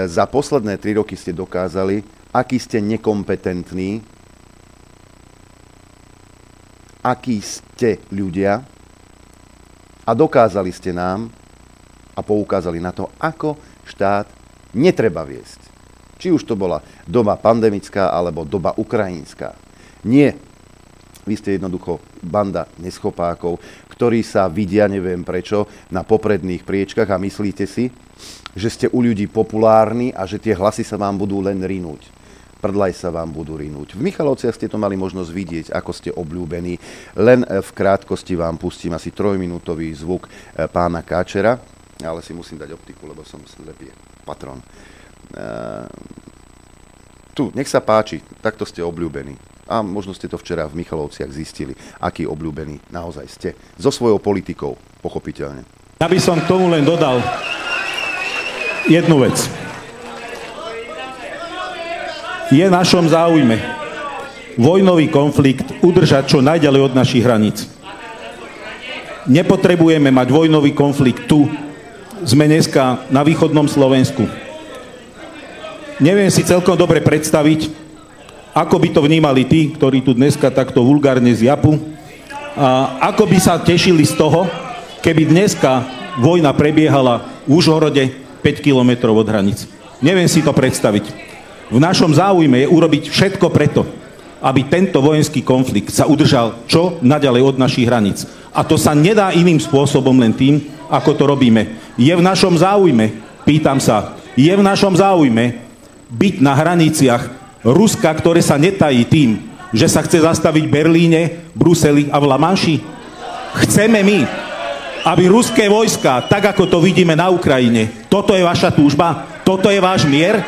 za posledné tri roky ste dokázali, aký ste nekompetentní, akí ste ľudia a dokázali ste nám a poukázali na to, ako štát netreba viesť. Či už to bola doba pandemická alebo doba ukrajinská. Nie. Vy ste jednoducho banda neschopákov, ktorí sa vidia, neviem prečo, na popredných priečkach a myslíte si, že ste u ľudí populárni a že tie hlasy sa vám budú len rinúť prdlaj sa vám budú rinúť. V Michalovciach ste to mali možnosť vidieť, ako ste obľúbení. Len e, v krátkosti vám pustím asi trojminútový zvuk e, pána Káčera, ale si musím dať optiku, lebo som slepý patron. E, tu, nech sa páči, takto ste obľúbení. A možno ste to včera v Michalovciach zistili, aký obľúbení naozaj ste. So svojou politikou, pochopiteľne. Ja by som tomu len dodal jednu vec. Je našom záujme vojnový konflikt udržať čo najďalej od našich hraníc. Nepotrebujeme mať vojnový konflikt tu. Sme dneska na východnom Slovensku. Neviem si celkom dobre predstaviť, ako by to vnímali tí, ktorí tu dneska takto vulgárne zjapu, a ako by sa tešili z toho, keby dneska vojna prebiehala v Užhorode 5 kilometrov od hranic. Neviem si to predstaviť. V našom záujme je urobiť všetko preto, aby tento vojenský konflikt sa udržal čo naďalej od našich hraníc. A to sa nedá iným spôsobom len tým, ako to robíme. Je v našom záujme, pýtam sa, je v našom záujme byť na hraniciach Ruska, ktoré sa netají tým, že sa chce zastaviť Berlíne, Bruseli a v Lamanši? Chceme my, aby ruské vojska, tak ako to vidíme na Ukrajine, toto je vaša túžba, toto je váš mier,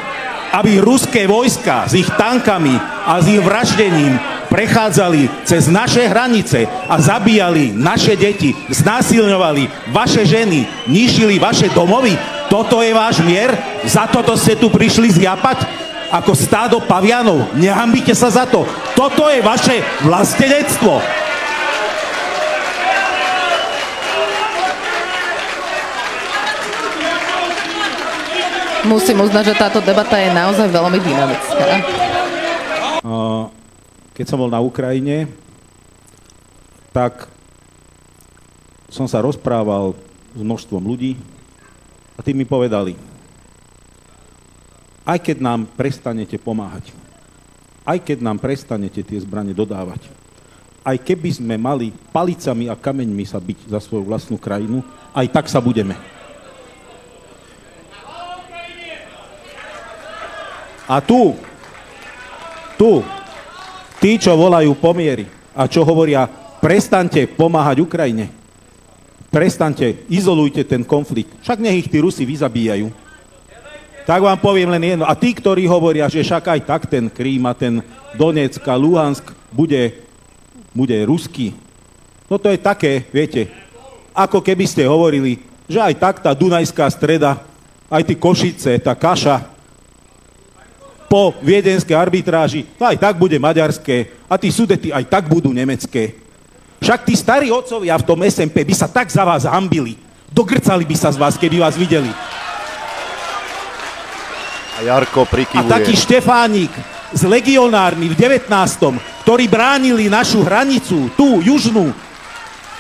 aby ruské vojska s ich tankami a s ich vraždením prechádzali cez naše hranice a zabíjali naše deti, znásilňovali vaše ženy, ničili vaše domovy. Toto je váš mier? Za toto ste tu prišli zjapať? Ako stádo pavianov. Nehambite sa za to. Toto je vaše vlastenectvo. Musím uznať, že táto debata je naozaj veľmi dynamická. Keď som bol na Ukrajine, tak som sa rozprával s množstvom ľudí a tí mi povedali, aj keď nám prestanete pomáhať, aj keď nám prestanete tie zbranie dodávať, aj keby sme mali palicami a kameňmi sa byť za svoju vlastnú krajinu, aj tak sa budeme. A tu, tu, tí, čo volajú pomiery a čo hovoria, prestante pomáhať Ukrajine, prestante, izolujte ten konflikt, však nech ich tí Rusi vyzabíjajú. Tak vám poviem len jedno. A tí, ktorí hovoria, že však aj tak ten Krím a ten Donetsk a Luhansk bude, bude ruský. No to je také, viete, ako keby ste hovorili, že aj tak tá Dunajská streda, aj tí Košice, tá Kaša, po viedenskej arbitráži, to aj tak bude maďarské a tí sudety aj tak budú nemecké. Však tí starí otcovia v tom SMP by sa tak za vás hambili. Dogrcali by sa z vás, keby vás videli. A Jarko prikyvuje. A taký Štefánik s legionármi v 19. ktorí bránili našu hranicu, tú južnú,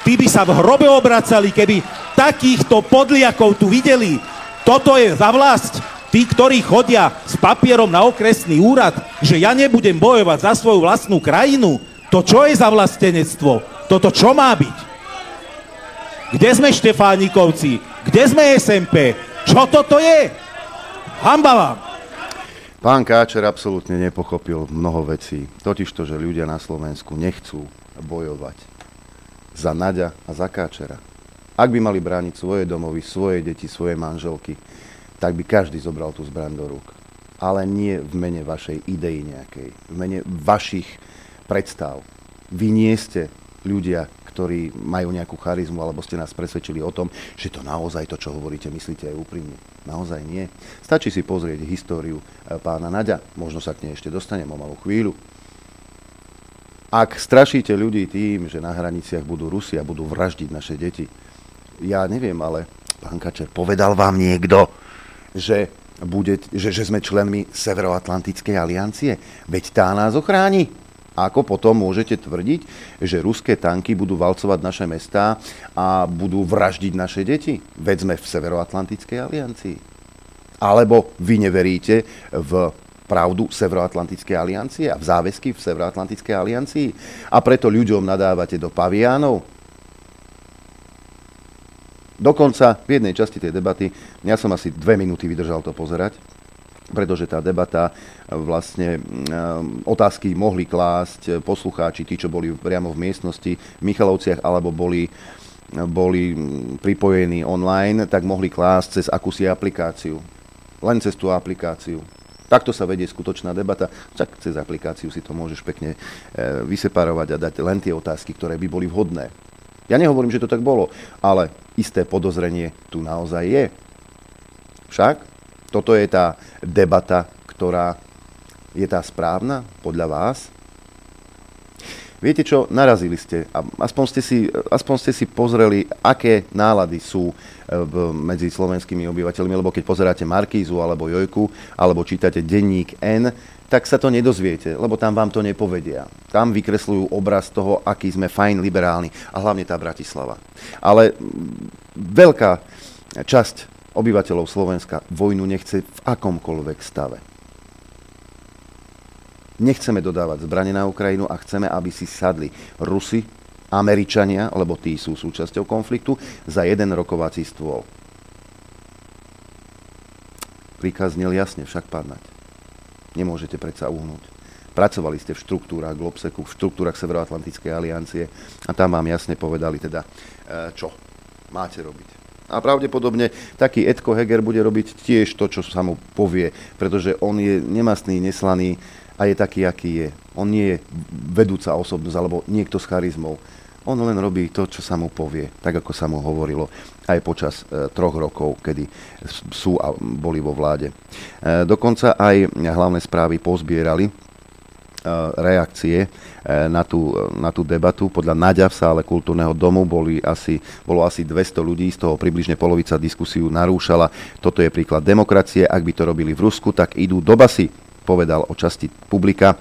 tí by sa v hrobe obracali, keby takýchto podliakov tu videli. Toto je za vlast. Tí, ktorí chodia s papierom na okresný úrad, že ja nebudem bojovať za svoju vlastnú krajinu, to čo je za vlastenectvo? Toto čo má byť? Kde sme Štefánikovci? Kde sme SMP? Čo toto je? Hamba vám! Pán Káčer absolútne nepochopil mnoho vecí. Totiž to, že ľudia na Slovensku nechcú bojovať za Naďa a za Káčera. Ak by mali brániť svoje domovy, svoje deti, svoje manželky, tak by každý zobral tú zbraň do rúk. Ale nie v mene vašej idei nejakej, v mene vašich predstav. Vy nie ste ľudia, ktorí majú nejakú charizmu, alebo ste nás presvedčili o tom, že to naozaj to, čo hovoríte, myslíte aj úprimne. Naozaj nie. Stačí si pozrieť históriu e, pána Naďa, možno sa k nej ešte dostanem o malú chvíľu. Ak strašíte ľudí tým, že na hraniciach budú Rusi a budú vraždiť naše deti, ja neviem, ale pán Kačer, povedal vám niekto, že, bude, že, že sme členmi Severoatlantickej aliancie. Veď tá nás ochráni. Ako potom môžete tvrdiť, že ruské tanky budú valcovať naše mestá a budú vraždiť naše deti? Veď sme v Severoatlantickej aliancii. Alebo vy neveríte v pravdu Severoatlantickej aliancie a v záväzky v Severoatlantickej aliancii a preto ľuďom nadávate do paviánov? Dokonca v jednej časti tej debaty, ja som asi dve minúty vydržal to pozerať, pretože tá debata e, vlastne e, otázky mohli klásť e, poslucháči, tí, čo boli priamo v miestnosti v Michalovciach alebo boli, boli pripojení online, tak mohli klásť cez akúsi aplikáciu. Len cez tú aplikáciu. Takto sa vedie skutočná debata. Tak cez aplikáciu si to môžeš pekne vyseparovať a dať len tie otázky, ktoré by boli vhodné. Ja nehovorím, že to tak bolo, ale isté podozrenie tu naozaj je. Však toto je tá debata, ktorá je tá správna podľa vás. Viete čo, narazili ste, aspoň ste si, aspoň ste si pozreli, aké nálady sú e, v, medzi slovenskými obyvateľmi, lebo keď pozeráte Markízu alebo Jojku, alebo čítate denník N, tak sa to nedozviete, lebo tam vám to nepovedia. Tam vykresľujú obraz toho, aký sme fajn liberálni a hlavne tá Bratislava. Ale veľká časť obyvateľov Slovenska vojnu nechce v akomkoľvek stave. Nechceme dodávať zbranie na Ukrajinu a chceme, aby si sadli Rusy, Američania, lebo tí sú súčasťou konfliktu, za jeden rokovací stôl. Príkaz znel jasne však padnať. Nemôžete predsa uhnúť. Pracovali ste v štruktúrach Globseku, v štruktúrach Severoatlantickej aliancie a tam vám jasne povedali teda, e, čo máte robiť. A pravdepodobne taký Edko Heger bude robiť tiež to, čo sa mu povie, pretože on je nemastný, neslaný a je taký, aký je. On nie je vedúca osobnosť alebo niekto s charizmou. On len robí to, čo sa mu povie, tak ako sa mu hovorilo aj počas e, troch rokov, kedy sú a boli vo vláde. E, dokonca aj hlavné správy pozbierali e, reakcie na tú, na tú debatu. Podľa Naďa v sále kultúrneho domu boli asi, bolo asi 200 ľudí, z toho približne polovica diskusiu narúšala. Toto je príklad demokracie. Ak by to robili v Rusku, tak idú do basy, povedal o časti publika.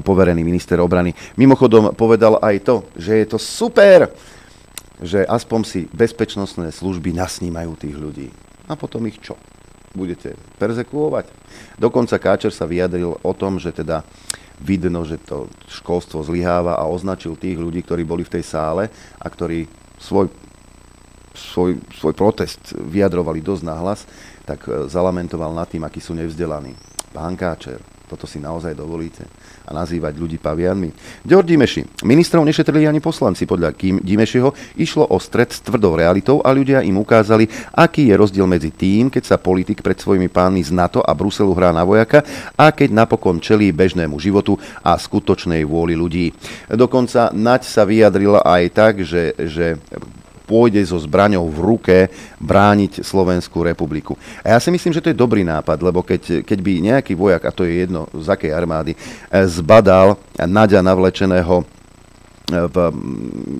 Poverený minister obrany. Mimochodom povedal aj to, že je to super, že aspoň si bezpečnostné služby nasnímajú tých ľudí. A potom ich čo? Budete persekuovať? Dokonca Káčer sa vyjadril o tom, že teda vidno, že to školstvo zlyháva a označil tých ľudí, ktorí boli v tej sále a ktorí svoj, svoj, svoj protest vyjadrovali dosť nahlas, tak e, zalamentoval nad tým, akí sú nevzdelaní. Pán Káčer, toto si naozaj dovolíte a nazývať ľudí pavianmi. Ďor Dimeši. Ministrov nešetrili ani poslanci. Podľa Kim Dimešiho išlo o stred s tvrdou realitou a ľudia im ukázali, aký je rozdiel medzi tým, keď sa politik pred svojimi pánmi z NATO a Bruselu hrá na vojaka a keď napokon čelí bežnému životu a skutočnej vôli ľudí. Dokonca Naď sa vyjadrila aj tak, že, že pôjde so zbraňou v ruke brániť Slovenskú republiku. A ja si myslím, že to je dobrý nápad, lebo keď, keď by nejaký vojak, a to je jedno z akej armády, eh, zbadal Naďa navlečeného eh, v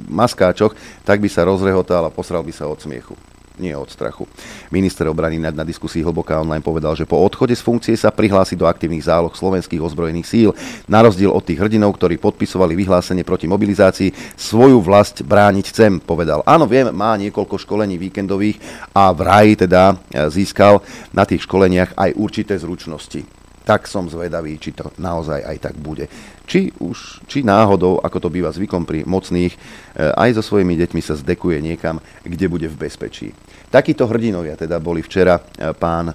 maskáčoch, tak by sa rozrehotal a posral by sa od smiechu nie od strachu. Minister obrany na, na diskusii Hlboká online povedal, že po odchode z funkcie sa prihlási do aktívnych záloh slovenských ozbrojených síl. Na rozdiel od tých hrdinov, ktorí podpisovali vyhlásenie proti mobilizácii, svoju vlast brániť chcem, povedal. Áno, viem, má niekoľko školení víkendových a vraj teda e, získal na tých školeniach aj určité zručnosti tak som zvedavý, či to naozaj aj tak bude. Či už, či náhodou, ako to býva zvykom pri mocných, e, aj so svojimi deťmi sa zdekuje niekam, kde bude v bezpečí. Takíto hrdinovia teda boli včera e, pán e,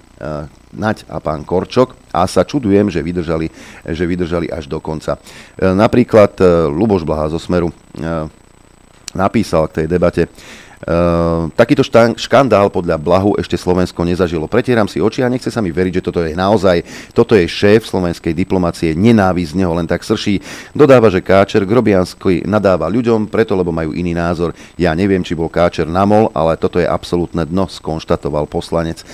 Naď a pán Korčok a sa čudujem, že vydržali, že vydržali až do konca. Napríklad Luboš Blaha zo Smeru napísal k tej debate, takýto štán, škandál podľa Blahu ešte Slovensko nezažilo. Pretieram si oči a nechce sa mi veriť, že toto je naozaj, toto je šéf slovenskej diplomácie, nenávisť z neho len tak srší. Dodáva, že Káčer Grobiansky nadáva ľuďom, preto lebo majú iný názor. Ja neviem, či bol Káčer namol, ale toto je absolútne dno, skonštatoval poslanec.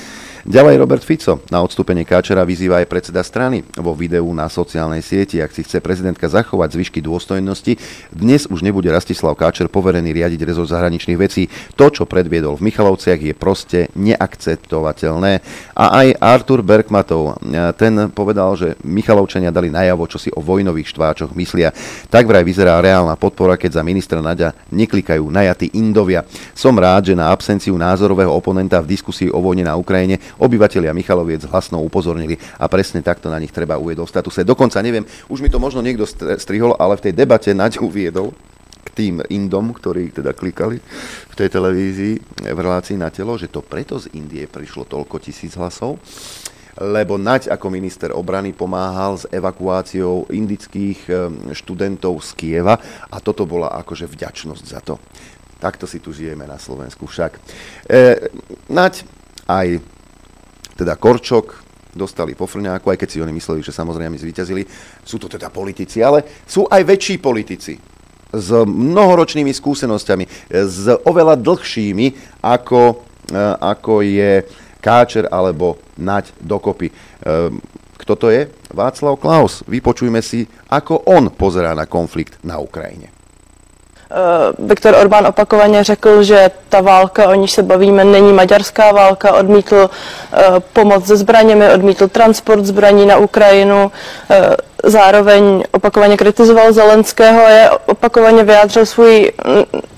Ďalej Robert Fico na odstúpenie Káčera vyzýva aj predseda strany vo videu na sociálnej sieti. Ak si chce prezidentka zachovať zvyšky dôstojnosti, dnes už nebude Rastislav Káčer poverený riadiť rezort zahraničných vecí. To, čo predviedol v Michalovciach, je proste neakceptovateľné. A aj Artur Bergmatov, ten povedal, že Michalovčania dali najavo, čo si o vojnových štváčoch myslia. Tak vraj vyzerá reálna podpora, keď za ministra Naďa neklikajú najatí Indovia. Som rád, že na absenciu názorového oponenta v diskusii o vojne na Ukrajine Obyvatelia Michaloviec hlasno upozornili a presne takto na nich treba uviedol v statuse. Dokonca neviem, už mi to možno niekto strihol, ale v tej debate Naď uviedol k tým Indom, ktorí teda klikali v tej televízii v relácii na telo, že to preto z Indie prišlo toľko tisíc hlasov, lebo Naď ako minister obrany pomáhal s evakuáciou indických eh, študentov z Kieva a toto bola akože vďačnosť za to. Takto si tu žijeme na Slovensku však. E, Naď aj teda Korčok, dostali po frňáku, aj keď si oni mysleli, že samozrejme zvíťazili. Sú to teda politici, ale sú aj väčší politici s mnohoročnými skúsenosťami, s oveľa dlhšími, ako, e, ako je Káčer alebo Naď dokopy. E, kto to je? Václav Klaus. Vypočujme si, ako on pozerá na konflikt na Ukrajine. Eh, Viktor Orbán opakovaně řekl, že ta válka, o níž se bavíme, není maďarská válka, odmítl eh, pomoc se zbraněmi, odmítl transport zbraní na Ukrajinu, eh, zároveň opakovaně kritizoval Zelenského a opakovaně vyjádřil svůj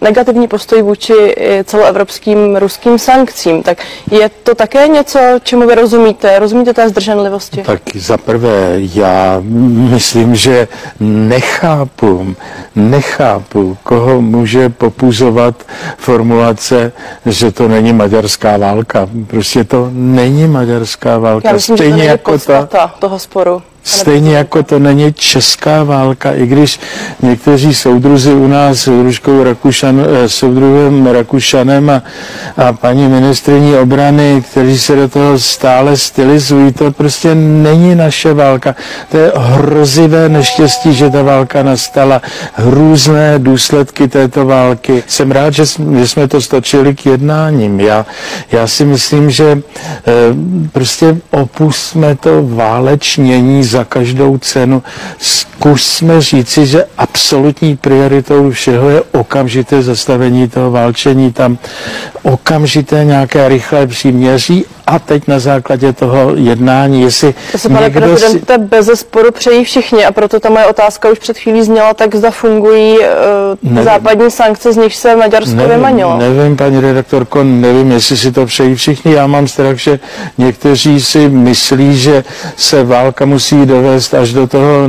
negativní postoj vůči celoevropským ruským sankcím. Tak je to také něco, čemu vy rozumíte? Rozumíte té zdrženlivosti? Tak za prvé, já myslím, že nechápu, nechápu, koho může popuzovat formulace, že to není maďarská válka. Prostě to není maďarská válka. Já myslím, Stejně že to jako ta, toho sporu. Stejně jako to není česká válka, i když někteří soudruzi u nás, soudružkou Rakušan, eh, soudruhem Rakušanem a, a paní ministriní obrany, kteří se do toho stále stylizují, to prostě není naše válka. To je hrozivé neštěstí, že ta válka nastala, hrůzné důsledky této války. Jsem rád, že, že jsme to stočili k jednáním. Já, já si myslím, že e, prostě opustme to válečnění za každou cenu. Zkusme říci, že absolutní prioritou všeho je okamžité zastavení toho válčení tam okamžité nějaké rychlé příměří a teď na základě toho jednání, jestli To se, pane někdo prezidente, bez zesporu přejí všichni a proto ta moje otázka už před chvílí zněla, tak zda fungují uh, Nevím. západní sankce, z nich se Maďarsko nevím, vymanilo. nevím, paní redaktorko, nevím, jestli si to přejí všichni. Já mám strach, že někteří si myslí, že se válka musí dovést až do toho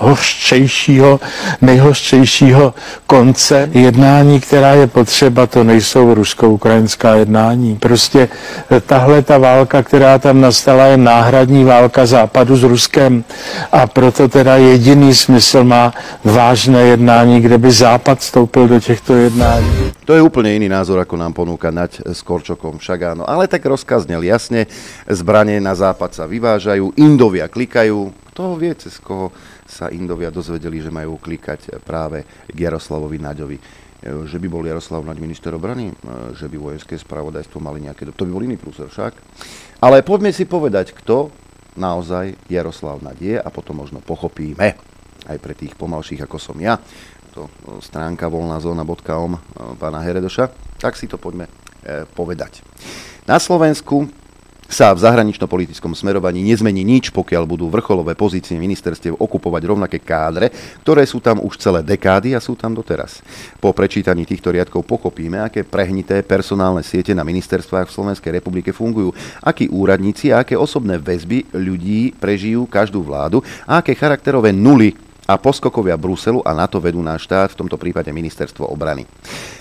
nejhořčejšího, nejhořčejšího konce. Jednání, která je potřeba, to nejsou rusko-ukrajinská jednání. Prostě eh, tahle ta válka, která tam nastala, je náhradní válka západu s Ruskem a proto teda jediný smysl má vážné jednání, kde by západ vstoupil do těchto jednání. To je úplne iný názor, ako nám ponúka Nať s Korčokom však. Ale tak rozkaznel jasne, zbranie na západ sa vyvážajú, Indovia klikajú. Kto vie, cez koho sa Indovia dozvedeli, že majú klikať práve k Jaroslavovi Naďovi. E, Že by bol Jaroslav Naď minister obrany, e, že by vojenské spravodajstvo mali nejaké... To by bol iný prúser však. Ale poďme si povedať, kto naozaj Jaroslav Naď je a potom možno pochopíme aj pre tých pomalších ako som ja to e, stránka voľnazóna.com pána Heredoša, tak si to poďme povedať. Na Slovensku sa v zahranično-politickom smerovaní nezmení nič, pokiaľ budú vrcholové pozície ministerstiev okupovať rovnaké kádre, ktoré sú tam už celé dekády a sú tam doteraz. Po prečítaní týchto riadkov pochopíme, aké prehnité personálne siete na ministerstvách v Slovenskej republike fungujú, akí úradníci a aké osobné väzby ľudí prežijú každú vládu a aké charakterové nuly a poskokovia Bruselu a NATO vedú náš štát, v tomto prípade ministerstvo obrany.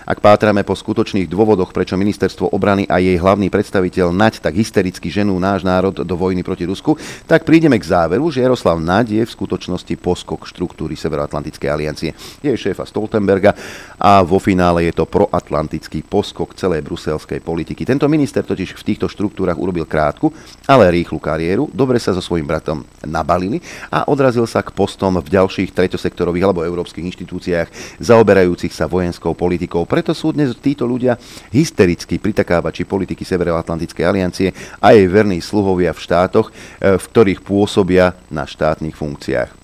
Ak pátrame po skutočných dôvodoch, prečo ministerstvo obrany a jej hlavný predstaviteľ Naď tak hystericky ženú náš národ do vojny proti Rusku, tak prídeme k záveru, že Jaroslav Naď je v skutočnosti poskok štruktúry Severoatlantickej aliancie. Je šéfa Stoltenberga a vo finále je to proatlantický poskok celej bruselskej politiky. Tento minister totiž v týchto štruktúrach urobil krátku, ale rýchlu kariéru, dobre sa so svojím bratom nabalili a odrazil sa k postom v ďalších treťosektorových alebo európskych inštitúciách zaoberajúcich sa vojenskou politikou. Preto sú dnes títo ľudia hysterickí pritakávači politiky Severoatlantickej aliancie a jej verní sluhovia v štátoch, eh, v ktorých pôsobia na štátnych funkciách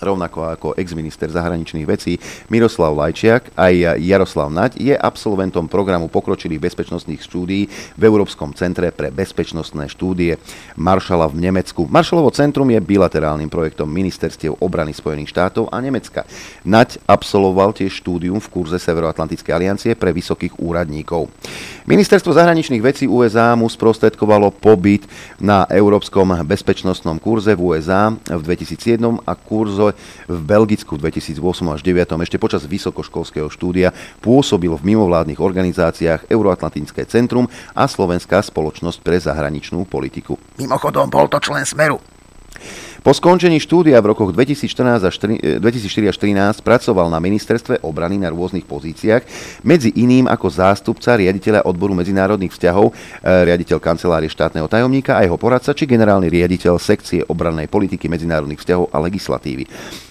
rovnako ako ex-minister zahraničných vecí Miroslav Lajčiak, aj Jaroslav Naď je absolventom programu pokročilých bezpečnostných štúdií v Európskom centre pre bezpečnostné štúdie Maršala v Nemecku. Maršalovo centrum je bilaterálnym projektom ministerstiev obrany Spojených štátov a Nemecka. Naď absolvoval tiež štúdium v kurze Severoatlantickej aliancie pre vysokých úradníkov. Ministerstvo zahraničných vecí USA mu sprostredkovalo pobyt na Európskom bezpečnostnom kurze v USA v 2007 a kurzo v Belgicku v 2008 až 2009 ešte počas vysokoškolského štúdia pôsobil v mimovládnych organizáciách Euroatlantické centrum a Slovenská spoločnosť pre zahraničnú politiku. Mimochodom, bol to člen Smeru. Po skončení štúdia v rokoch 2014 až 3, 2004 až 2013 pracoval na ministerstve obrany na rôznych pozíciách, medzi iným ako zástupca riaditeľa odboru medzinárodných vzťahov, e, riaditeľ kancelárie štátneho tajomníka a jeho poradca, či generálny riaditeľ sekcie obrannej politiky medzinárodných vzťahov a legislatívy.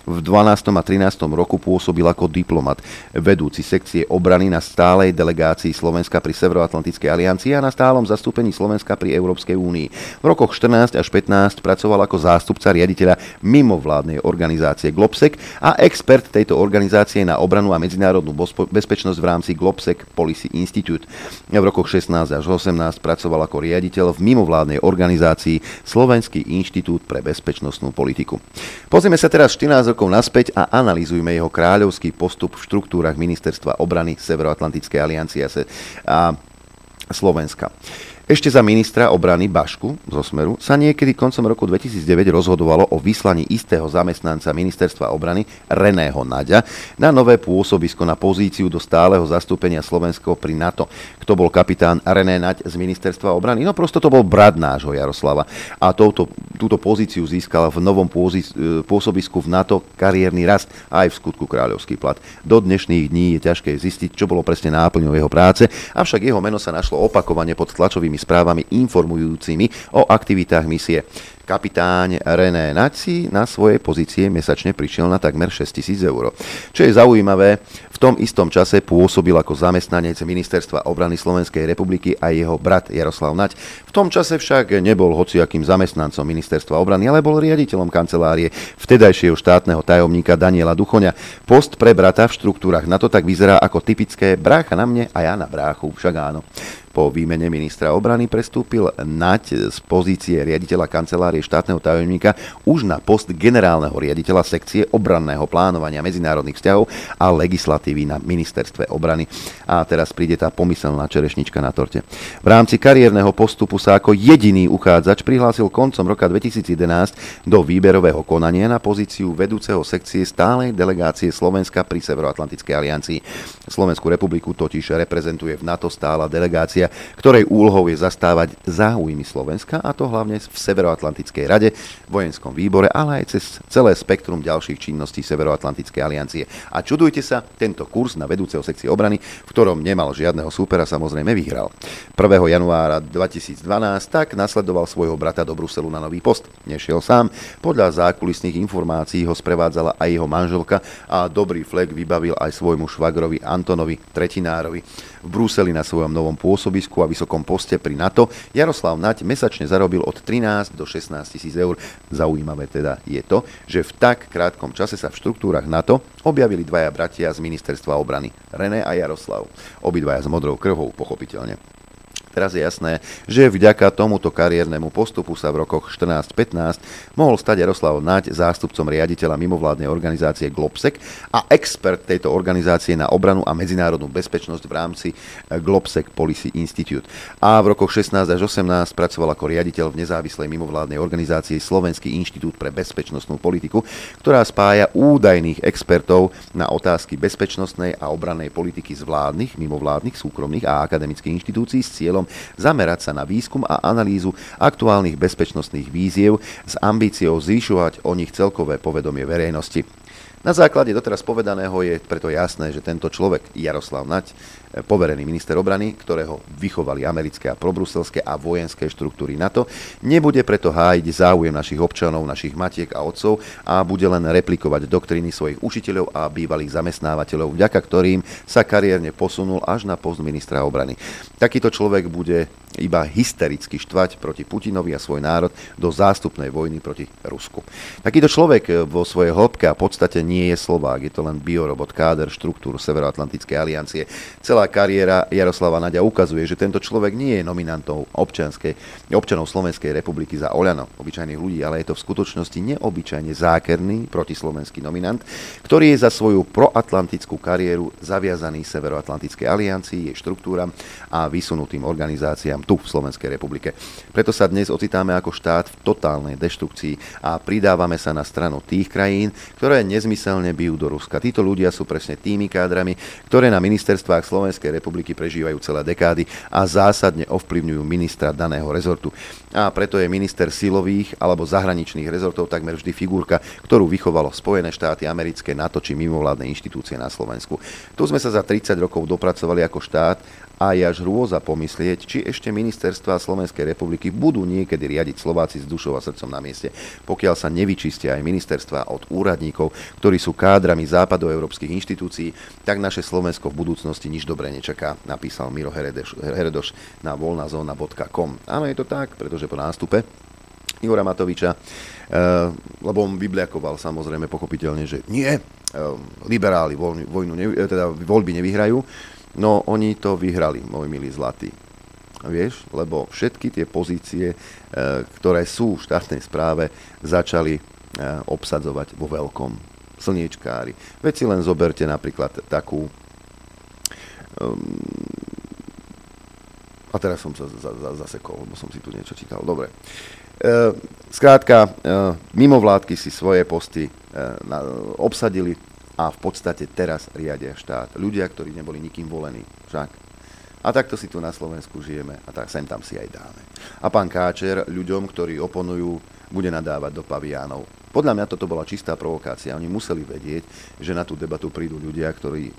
V 12. a 13. roku pôsobil ako diplomat, vedúci sekcie obrany na stálej delegácii Slovenska pri Severoatlantickej aliancii a na stálom zastúpení Slovenska pri Európskej únii. V rokoch 14 až 15 pracoval ako zástupca riaditeľa mimovládnej organizácie Globsec a expert tejto organizácie na obranu a medzinárodnú bezpečnosť v rámci Globsec Policy Institute. V rokoch 16 až 18 pracoval ako riaditeľ v mimovládnej organizácii Slovenský inštitút pre bezpečnostnú politiku. Pozrieme sa teraz 14 rokov naspäť a analýzujme jeho kráľovský postup v štruktúrach Ministerstva obrany Severoatlantickej aliancie a Slovenska. Ešte za ministra obrany Bašku zo Smeru sa niekedy koncom roku 2009 rozhodovalo o vyslaní istého zamestnanca ministerstva obrany Reného Naďa na nové pôsobisko na pozíciu do stáleho zastúpenia Slovenského pri NATO. Kto bol kapitán René Naď z ministerstva obrany? No prosto to bol brat nášho Jaroslava. A touto, túto pozíciu získal v novom pôsobisku v NATO kariérny rast aj v skutku kráľovský plat. Do dnešných dní je ťažké zistiť, čo bolo presne náplňou jeho práce, avšak jeho meno sa našlo opakovane pod tlačovými správami informujúcimi o aktivitách misie. Kapitáň René Naci na svoje pozície mesačne prišiel na takmer 6000 eur. Čo je zaujímavé, v tom istom čase pôsobil ako zamestnanec Ministerstva obrany Slovenskej republiky a jeho brat Jaroslav Nať. V tom čase však nebol hociakým zamestnancom Ministerstva obrany, ale bol riaditeľom kancelárie vtedajšieho štátneho tajomníka Daniela Duchoňa. Post pre brata v štruktúrach NATO tak vyzerá ako typické brácha na mne a ja na bráchu, však áno. Po výmene ministra obrany prestúpil Nať z pozície riaditeľa kancelárie štátneho tajomníka už na post generálneho riaditeľa sekcie obranného plánovania medzinárodných vzťahov a legislatívy na ministerstve obrany. A teraz príde tá pomyselná čerešnička na torte. V rámci kariérneho postupu sa ako jediný uchádzač prihlásil koncom roka 2011 do výberového konania na pozíciu vedúceho sekcie stálej delegácie Slovenska pri Severoatlantickej aliancii. Slovenskú republiku totiž reprezentuje v NATO stála delegácia ktorej úlohou je zastávať záujmy Slovenska, a to hlavne v Severoatlantickej rade, vojenskom výbore, ale aj cez celé spektrum ďalších činností Severoatlantickej aliancie. A čudujte sa, tento kurz na vedúceho sekcie obrany, v ktorom nemal žiadneho súpera, samozrejme vyhral. 1. januára 2012 tak nasledoval svojho brata do Bruselu na nový post. Nešiel sám, podľa zákulisných informácií ho sprevádzala aj jeho manželka a dobrý flek vybavil aj svojmu švagrovi Antonovi Tretinárovi. V Bruseli na svojom novom pôsobisku a vysokom poste pri NATO Jaroslav Nať mesačne zarobil od 13 do 16 tisíc eur. Zaujímavé teda je to, že v tak krátkom čase sa v štruktúrach NATO objavili dvaja bratia z ministerstva obrany, René a Jaroslav. Obidvaja s modrou krvou, pochopiteľne. Teraz je jasné, že vďaka tomuto kariérnemu postupu sa v rokoch 14-15 mohol stať Jaroslav Naď zástupcom riaditeľa mimovládnej organizácie Globsec a expert tejto organizácie na obranu a medzinárodnú bezpečnosť v rámci eh, Globsec Policy Institute. A v rokoch 16 až 18 pracoval ako riaditeľ v nezávislej mimovládnej organizácii Slovenský inštitút pre bezpečnostnú politiku, ktorá spája údajných expertov na otázky bezpečnostnej a obrannej politiky z vládnych, mimovládnych, súkromných a akademických inštitúcií s cieľom cieľom zamerať sa na výskum a analýzu aktuálnych bezpečnostných víziev s ambíciou zvyšovať o nich celkové povedomie verejnosti. Na základe doteraz povedaného je preto jasné, že tento človek, Jaroslav Nať, poverený minister obrany, ktorého vychovali americké a probruselské a vojenské štruktúry NATO, nebude preto hájiť záujem našich občanov, našich matiek a otcov a bude len replikovať doktriny svojich učiteľov a bývalých zamestnávateľov, vďaka ktorým sa kariérne posunul až na post ministra obrany. Takýto človek bude iba hystericky štvať proti Putinovi a svoj národ do zástupnej vojny proti Rusku. Takýto človek vo svojej hĺbke a podstate nie je Slovák, je to len biorobot káder štruktúr Severoatlantickej aliancie. Celá kariéra Jaroslava Naďa ukazuje, že tento človek nie je nominantou občanskej, občanov Slovenskej republiky za Oľano, obyčajných ľudí, ale je to v skutočnosti neobyčajne zákerný protislovenský nominant, ktorý je za svoju proatlantickú kariéru zaviazaný Severoatlantickej aliancii, jej štruktúram a vysunutým organizáciám tu v Slovenskej republike. Preto sa dnes ocitáme ako štát v totálnej deštrukcii a pridávame sa na stranu tých krajín, ktoré nezmyselne bijú do Ruska. Títo ľudia sú presne tými kádrami, ktoré na ministerstvách Slovenskej republiky prežívajú celé dekády a zásadne ovplyvňujú ministra daného rezortu. A preto je minister silových alebo zahraničných rezortov takmer vždy figurka, ktorú vychovalo Spojené štáty americké, NATO či mimovládne inštitúcie na Slovensku. Tu sme sa za 30 rokov dopracovali ako štát a je až hrôza pomyslieť, či ešte ministerstva Slovenskej republiky budú niekedy riadiť Slováci s dušou a srdcom na mieste, pokiaľ sa nevyčistia aj ministerstva od úradníkov, ktorí sú kádrami západoeurópskych inštitúcií, tak naše Slovensko v budúcnosti nič dobré nečaká, napísal Miro Heredoš, Heredoš na voľnazóna.com. Áno, je to tak, pretože po nástupe Igora Matoviča, e, lebo on vybliakoval samozrejme pochopiteľne, že nie, e, liberáli vojnu, vojnu ne, teda voľby nevyhrajú, No oni to vyhrali, môj milý zlatý. Vieš, lebo všetky tie pozície, e, ktoré sú v štátnej správe, začali e, obsadzovať vo veľkom. Slniečkári. Veď si len zoberte napríklad takú... Um, a teraz som sa za, za, zasekol, lebo som si tu niečo čítal. Dobre. E, skrátka, e, mimovládky si svoje posty obsadili a v podstate teraz riadia štát. Ľudia, ktorí neboli nikým volení. Však. A takto si tu na Slovensku žijeme a tak sem tam si aj dáme. A pán Káčer ľuďom, ktorí oponujú, bude nadávať do paviánov. Podľa mňa toto bola čistá provokácia. Oni museli vedieť, že na tú debatu prídu ľudia, ktorí, e,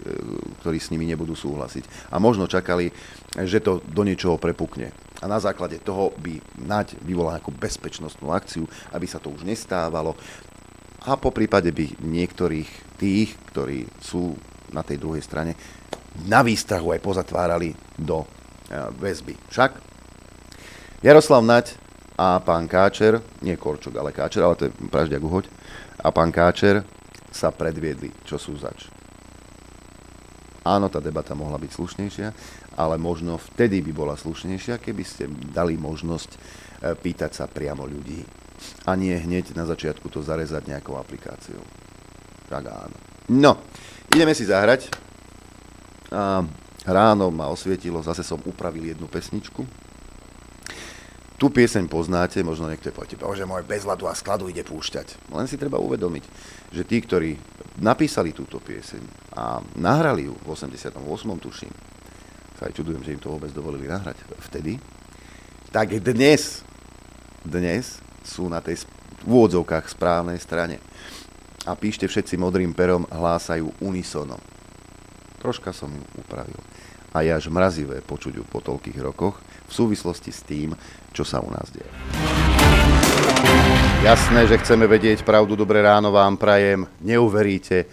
ktorí s nimi nebudú súhlasiť. A možno čakali, že to do niečoho prepukne. A na základe toho by Naď vyvolal nejakú bezpečnostnú akciu, aby sa to už nestávalo a po prípade by niektorých tých, ktorí sú na tej druhej strane na výstrahu aj pozatvárali do väzby. Však Jaroslav Nať a pán Káčer, nie Korčok, ale Káčer, ale to je Pražďak Uhoď, a pán Káčer sa predviedli, čo sú zač. Áno, tá debata mohla byť slušnejšia, ale možno vtedy by bola slušnejšia, keby ste dali možnosť e, pýtať sa priamo ľudí. A nie hneď na začiatku to zarezať nejakou aplikáciou. Tak áno. No, ideme si zahrať. A ráno ma osvietilo, zase som upravil jednu pesničku. Tu pieseň poznáte, možno niekto poviete, bože môj, bez hladu a skladu ide púšťať. Len si treba uvedomiť, že tí, ktorí napísali túto pieseň a nahrali ju v 88. tuším, sa aj čudujem, že im to vôbec dovolili nahrať vtedy, tak dnes, dnes sú na tej v úvodzovkách správnej strane. A píšte všetci modrým perom, hlásajú unisono. Troška som ju upravil. A je až mrazivé počuť ju po toľkých rokoch v súvislosti s tým, čo sa u nás deje. Jasné, že chceme vedieť pravdu. Dobré ráno vám prajem. Neuveríte,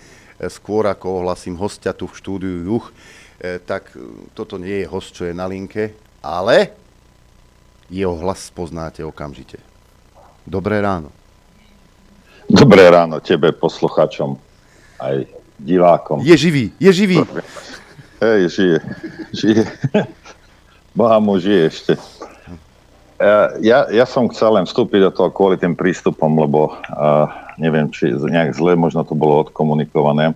skôr ako ohlasím hostia tu v štúdiu Juch, e, tak toto nie je host, čo je na linke, ale jeho hlas poznáte okamžite. Dobré ráno. Dobré ráno tebe, posluchačom, aj divákom. Je živý, je živý. Hej, žije, žije. Boha mu žije ešte. Ja, ja som chcel len vstúpiť do toho kvôli tým prístupom, lebo uh, neviem, či nejak zle možno to bolo odkomunikované.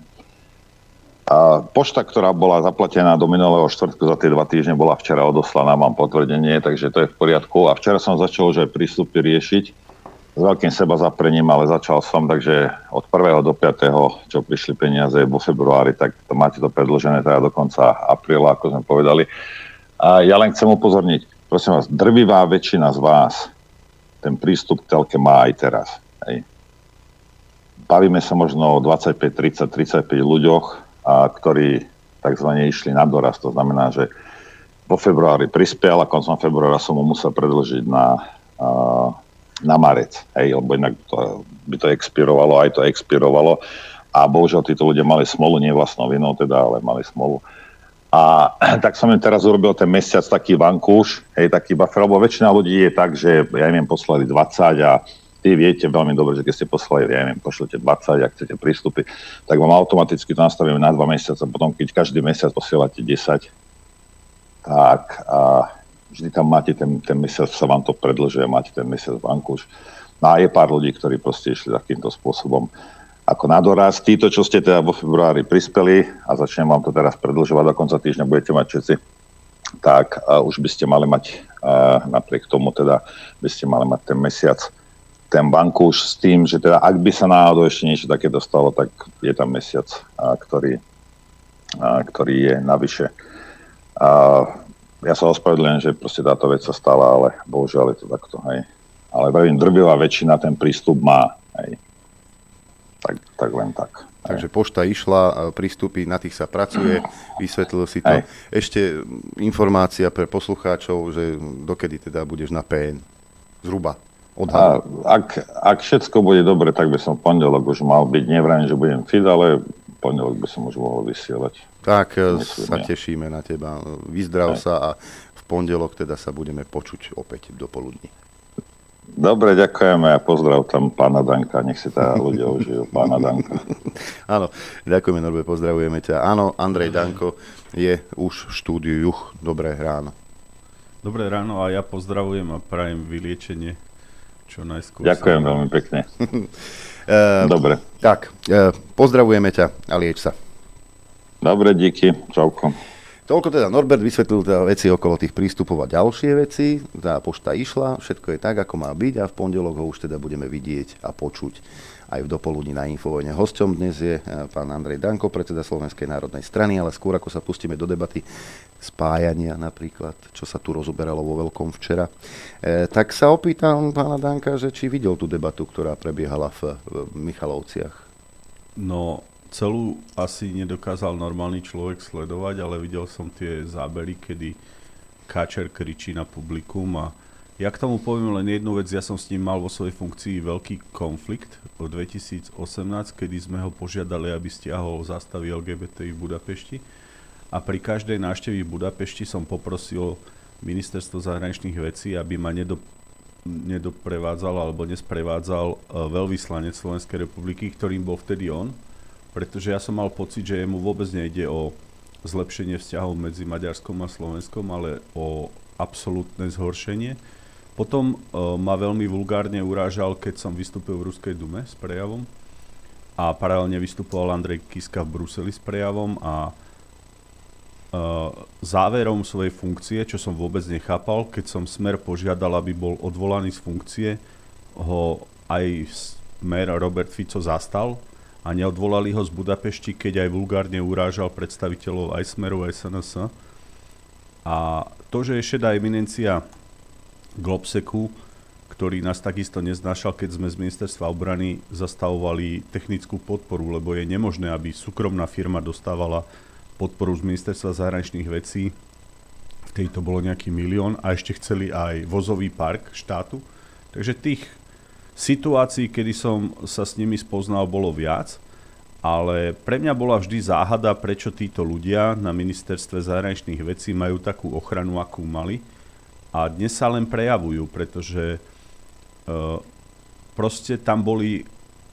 A pošta, ktorá bola zaplatená do minulého štvrtku za tie dva týždne, bola včera odoslaná, mám potvrdenie, takže to je v poriadku. A včera som začal už aj prístupy riešiť s veľkým seba zaprením, ale začal som, takže od 1. do 5. čo prišli peniaze vo februári, tak to máte to predložené teda do konca apríla, ako sme povedali. A ja len chcem upozorniť, prosím vás, drvivá väčšina z vás ten prístup k telke má aj teraz. Hej. Bavíme sa možno o 25, 30, 35 ľuďoch, a, ktorí tzv. išli na doraz. To znamená, že vo februári prispiel a koncom februára som mu musel predložiť na, a, na marec. Hej, lebo inak to, by to expirovalo, aj to expirovalo. A bohužiaľ títo ľudia mali smolu, nie vlastnou vinou teda, ale mali smolu a tak som im teraz urobil ten mesiac taký vankúš, hej, taký buffer, lebo väčšina ľudí je tak, že ja im poslali 20 a vy viete veľmi dobre, že keď ste poslali, ja neviem, pošlete 20, ak chcete prístupy, tak vám automaticky to nastavíme na 2 mesiace, potom keď každý mesiac posielate 10, tak a vždy tam máte ten, ten mesiac, sa vám to predlžuje, máte ten mesiac vankúš. No a je pár ľudí, ktorí proste išli takýmto spôsobom ako na doraz. Títo, čo ste teda vo februári prispeli a začnem vám to teraz predlžovať, do konca týždňa budete mať všetci, tak uh, už by ste mali mať, uh, napriek tomu teda, by ste mali mať ten mesiac ten banku s tým, že teda ak by sa náhodou ešte niečo také dostalo, tak je tam mesiac, uh, ktorý, uh, ktorý je navyše. Uh, ja sa ospravedlňujem, že proste táto vec sa stala, ale bohužiaľ je to takto. Hej. Ale veľmi drvivá väčšina ten prístup má. Hej tak, tak len tak. Takže pošta išla, prístupy, na tých sa pracuje, vysvetlil si to. Aj. Ešte informácia pre poslucháčov, že dokedy teda budeš na PN? Zhruba. A ak, ak všetko bude dobre, tak by som pondelok už mal byť. Nevrajím, že budem fit, ale pondelok by som už mohol vysielať. Tak Myslím, sa ja. tešíme na teba. Vyzdrav Aj. sa a v pondelok teda sa budeme počuť opäť do poludní. Dobre, ďakujeme a pozdrav tam pána Danka. Nech si tá ľudia užijú pána Danka. Áno, ďakujeme Norbe, pozdravujeme ťa. Áno, Andrej Danko je už v štúdiu Juch. Dobré ráno. Dobré ráno a ja pozdravujem a prajem vyliečenie čo najskôr. Ďakujem veľmi pekne. Dobre. Tak, uh, pozdravujeme ťa a lieč sa. Dobre, díky. Čauko. Toľko teda Norbert vysvetlil teda veci okolo tých prístupov a ďalšie veci. Tá pošta išla, všetko je tak, ako má byť a v pondelok ho už teda budeme vidieť a počuť aj v dopoludní na Infovojne. Hosťom dnes je eh, pán Andrej Danko, predseda Slovenskej národnej strany, ale skôr ako sa pustíme do debaty spájania napríklad, čo sa tu rozoberalo vo veľkom včera, e, tak sa opýtam pána Danka, že či videl tú debatu, ktorá prebiehala v, v Michalovciach. No, celú asi nedokázal normálny človek sledovať, ale videl som tie zábery, kedy Káčer kričí na publikum a Ja k tomu poviem len jednu vec, ja som s ním mal vo svojej funkcii veľký konflikt v 2018, kedy sme ho požiadali, aby stiahol zástavy LGBT v Budapešti. A pri každej návštevy v Budapešti som poprosil ministerstvo zahraničných vecí, aby ma nedo, nedoprevádzal alebo nesprevádzal e, veľvyslanec Slovenskej republiky, ktorým bol vtedy on, pretože ja som mal pocit, že jemu vôbec nejde o zlepšenie vzťahov medzi Maďarskom a Slovenskom, ale o absolútne zhoršenie. Potom uh, ma veľmi vulgárne urážal, keď som vystúpil v Ruskej dume s prejavom a paralelne vystupoval Andrej Kiska v Bruseli s prejavom a uh, záverom svojej funkcie, čo som vôbec nechápal, keď som Smer požiadal, aby bol odvolaný z funkcie, ho aj Smer Robert Fico zastal a neodvolali ho z Budapešti, keď aj vulgárne urážal predstaviteľov aj Smeru, aj SNS. A to, že je šedá eminencia Globseku, ktorý nás takisto neznášal, keď sme z ministerstva obrany zastavovali technickú podporu, lebo je nemožné, aby súkromná firma dostávala podporu z ministerstva zahraničných vecí. V tejto bolo nejaký milión a ešte chceli aj vozový park štátu. Takže tých situácií, kedy som sa s nimi spoznal, bolo viac. Ale pre mňa bola vždy záhada, prečo títo ľudia na ministerstve zahraničných vecí majú takú ochranu, akú mali a dnes sa len prejavujú, pretože uh, proste tam boli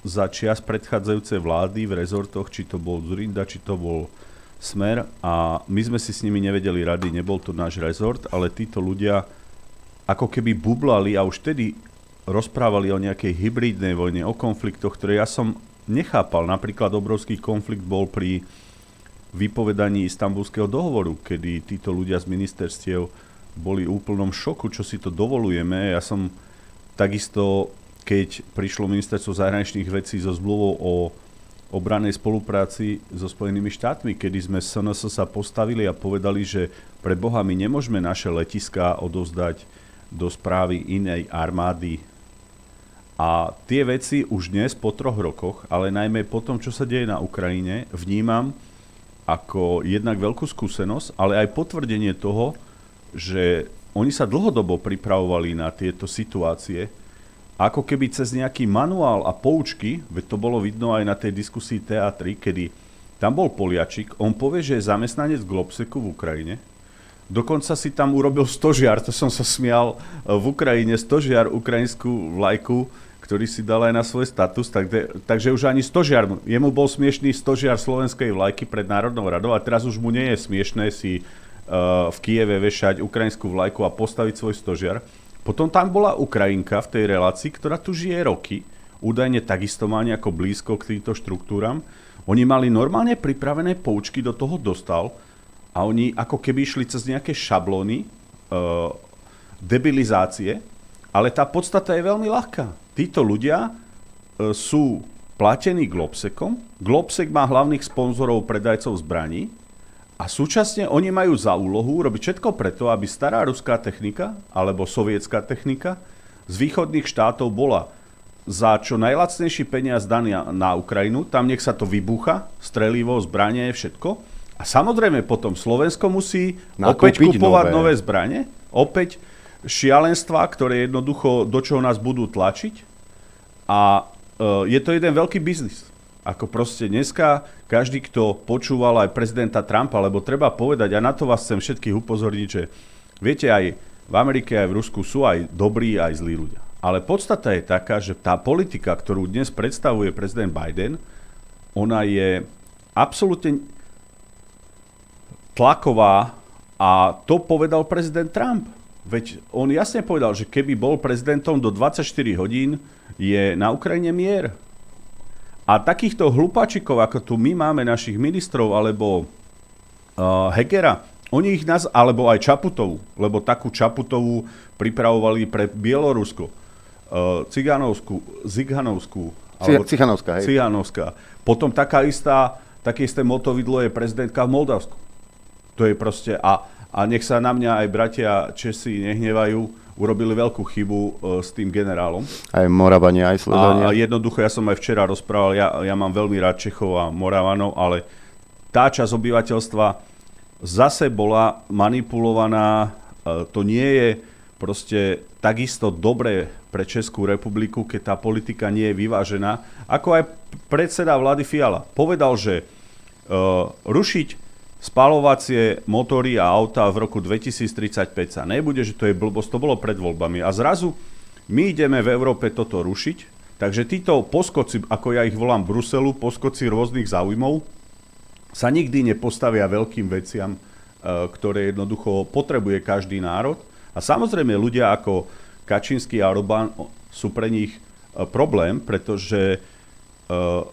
za čias predchádzajúce vlády v rezortoch, či to bol Zurinda, či to bol Smer a my sme si s nimi nevedeli rady, nebol to náš rezort, ale títo ľudia ako keby bublali a už tedy rozprávali o nejakej hybridnej vojne, o konfliktoch, ktoré ja som nechápal. Napríklad obrovský konflikt bol pri vypovedaní istambulského dohovoru, kedy títo ľudia z ministerstiev boli v úplnom šoku, čo si to dovolujeme. Ja som takisto, keď prišlo ministerstvo zahraničných vecí so zmluvou o obranej spolupráci so Spojenými štátmi, kedy sme SNS sa postavili a povedali, že pre Boha my nemôžeme naše letiská odovzdať do správy inej armády. A tie veci už dnes po troch rokoch, ale najmä po tom, čo sa deje na Ukrajine, vnímam ako jednak veľkú skúsenosť, ale aj potvrdenie toho, že oni sa dlhodobo pripravovali na tieto situácie, ako keby cez nejaký manuál a poučky, veď to bolo vidno aj na tej diskusii teatri, kedy tam bol Poliačik, on povie, že je zamestnanec Globseku v Ukrajine, dokonca si tam urobil stožiar, to som sa smial, v Ukrajine stožiar, ukrajinskú vlajku, ktorý si dal aj na svoj status, tak de, takže už ani stožiar, jemu bol smiešný stožiar slovenskej vlajky pred Národnou radou a teraz už mu nie je smiešné si uh, v Kieve vešať ukrajinskú vlajku a postaviť svoj stožiar. Potom tam bola Ukrajinka v tej relácii, ktorá tu žije roky, údajne takisto má nejako blízko k týmto štruktúram. Oni mali normálne pripravené poučky, do toho dostal a oni ako keby išli cez nejaké šablóny uh, debilizácie, ale tá podstata je veľmi ľahká. Títo ľudia uh, sú platení Globsekom. Globsek má hlavných sponzorov predajcov zbraní, a súčasne oni majú za úlohu robiť všetko preto, aby stará ruská technika alebo sovietská technika z východných štátov bola za čo najlacnejší peniaz daný na Ukrajinu, tam nech sa to vybucha, strelivo, zbranie, všetko. A samozrejme potom Slovensko musí Nakúpiť opäť kupovať nové. nové zbranie, opäť šialenstva, ktoré jednoducho do čoho nás budú tlačiť. A uh, je to jeden veľký biznis. Ako proste dneska každý, kto počúval aj prezidenta Trumpa, lebo treba povedať, a na to vás chcem všetkých upozorniť, že viete, aj v Amerike, aj v Rusku sú aj dobrí, aj zlí ľudia. Ale podstata je taká, že tá politika, ktorú dnes predstavuje prezident Biden, ona je absolútne tlaková a to povedal prezident Trump. Veď on jasne povedal, že keby bol prezidentom do 24 hodín, je na Ukrajine mier. A takýchto hlupačikov, ako tu my máme našich ministrov, alebo uh, Hegera, oni ich nás, alebo aj Čaputovú, lebo takú Čaputovú pripravovali pre Bielorusko, uh, Ciganovskú, Ziganovskú, alebo Cichanovská, hej. Cichanovská. Potom taká istá, také isté motovidlo je prezidentka v Moldavsku. To je proste, a, a nech sa na mňa aj bratia Česi nehnevajú, urobili veľkú chybu uh, s tým generálom. Aj Moravania, aj Slovania. A jednoducho, ja som aj včera rozprával, ja, ja mám veľmi rád Čechov a Moravanov, ale tá časť obyvateľstva zase bola manipulovaná, uh, to nie je proste takisto dobré pre Českú republiku, keď tá politika nie je vyvážená, ako aj predseda vlády Fiala. Povedal, že uh, rušiť spalovacie motory a auta v roku 2035 sa nebude, že to je blbosť, to bolo pred voľbami. A zrazu my ideme v Európe toto rušiť, takže títo poskoci, ako ja ich volám Bruselu, poskoci rôznych záujmov, sa nikdy nepostavia veľkým veciam, e, ktoré jednoducho potrebuje každý národ. A samozrejme ľudia ako Kačínsky a Orbán sú pre nich e, problém, pretože uh,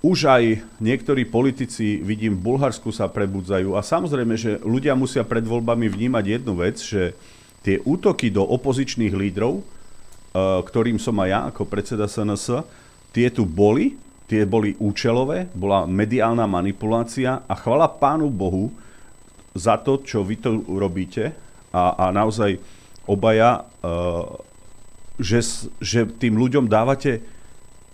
už aj niektorí politici, vidím, v Bulharsku sa prebudzajú. A samozrejme, že ľudia musia pred voľbami vnímať jednu vec, že tie útoky do opozičných lídrov, uh, ktorým som aj ja ako predseda SNS, tie tu boli, tie boli účelové, bola mediálna manipulácia a chvala pánu Bohu za to, čo vy to robíte. A, a naozaj obaja, uh, že, že tým ľuďom dávate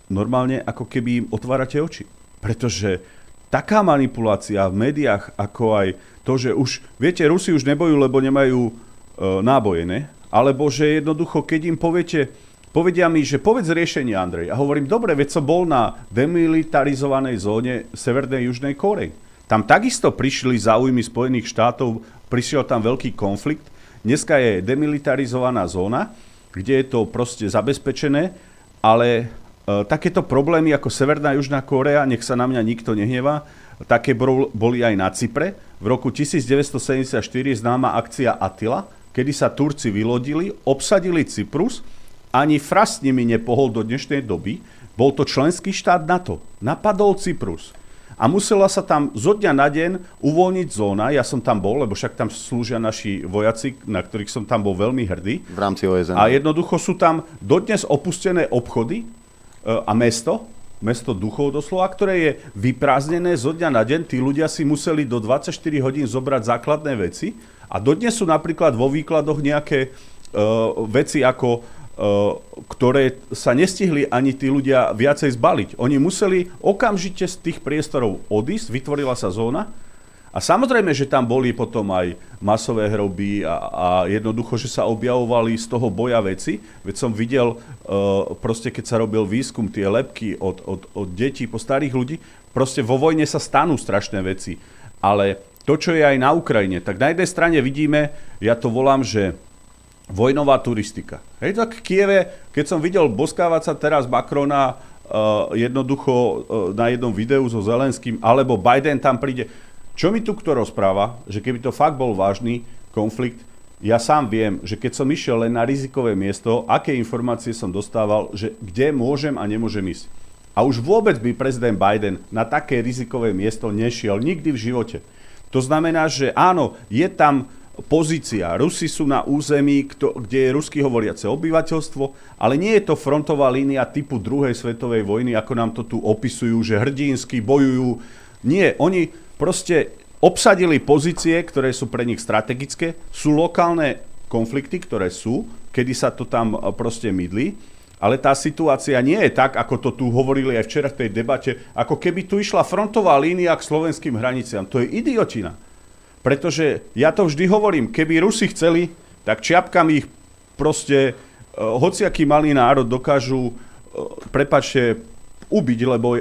normálne ako keby im otvárate oči. Pretože taká manipulácia v médiách, ako aj to, že už, viete, Rusi už nebojú, lebo nemajú uh, náboje, ne? Alebo že jednoducho, keď im poviete, povedia mi, že povedz riešenie, Andrej. A hovorím, dobre, veď som bol na demilitarizovanej zóne Severnej Južnej Korei. Tam takisto prišli záujmy Spojených štátov, prišiel tam veľký konflikt Dneska je demilitarizovaná zóna, kde je to proste zabezpečené, ale e, takéto problémy ako Severná Južná Korea, nech sa na mňa nikto nehnevá, také boli aj na Cypre. V roku 1974 známa akcia Attila, kedy sa Turci vylodili, obsadili Cyprus, ani frast s nimi nepohol do dnešnej doby. Bol to členský štát NATO. Napadol Cyprus a musela sa tam zo dňa na deň uvoľniť zóna. Ja som tam bol, lebo však tam slúžia naši vojaci, na ktorých som tam bol veľmi hrdý. V rámci OSN. A jednoducho sú tam dodnes opustené obchody a mesto, mesto duchov doslova, ktoré je vyprázdnené zo dňa na deň. Tí ľudia si museli do 24 hodín zobrať základné veci a dodnes sú napríklad vo výkladoch nejaké uh, veci ako Eh, ktoré sa nestihli ani tí ľudia viacej zbaliť. Oni museli okamžite z tých priestorov odísť, vytvorila sa zóna a samozrejme, že tam boli potom aj masové hroby a, a jednoducho, že sa objavovali z toho boja veci. Veď som videl, uh, proste keď sa robil výskum, tie lepky od, od, od detí po starých ľudí, proste vo vojne sa stanú strašné veci. Ale to, čo je aj na Ukrajine, tak na jednej strane vidíme, ja to volám, že vojnová turistika. Hej, tak Kieve, keď som videl boskávať sa teraz Macrona uh, jednoducho uh, na jednom videu so Zelenským, alebo Biden tam príde. Čo mi tu kto rozpráva, že keby to fakt bol vážny konflikt, ja sám viem, že keď som išiel len na rizikové miesto, aké informácie som dostával, že kde môžem a nemôžem ísť. A už vôbec by prezident Biden na také rizikové miesto nešiel nikdy v živote. To znamená, že áno, je tam pozícia. Rusi sú na území, kde je rusky hovoriace obyvateľstvo, ale nie je to frontová línia typu druhej svetovej vojny, ako nám to tu opisujú, že hrdinsky bojujú. Nie, oni proste obsadili pozície, ktoré sú pre nich strategické, sú lokálne konflikty, ktoré sú, kedy sa to tam e, proste mydlí, ale tá situácia nie je tak, ako to tu hovorili aj včera v tej debate, ako keby tu išla frontová línia k slovenským hraniciam. To je idiotina. Pretože ja to vždy hovorím, keby Rusi chceli, tak čiapkami ich proste uh, hociaký malý národ dokážu, uh, prepačte, ubiť, lebo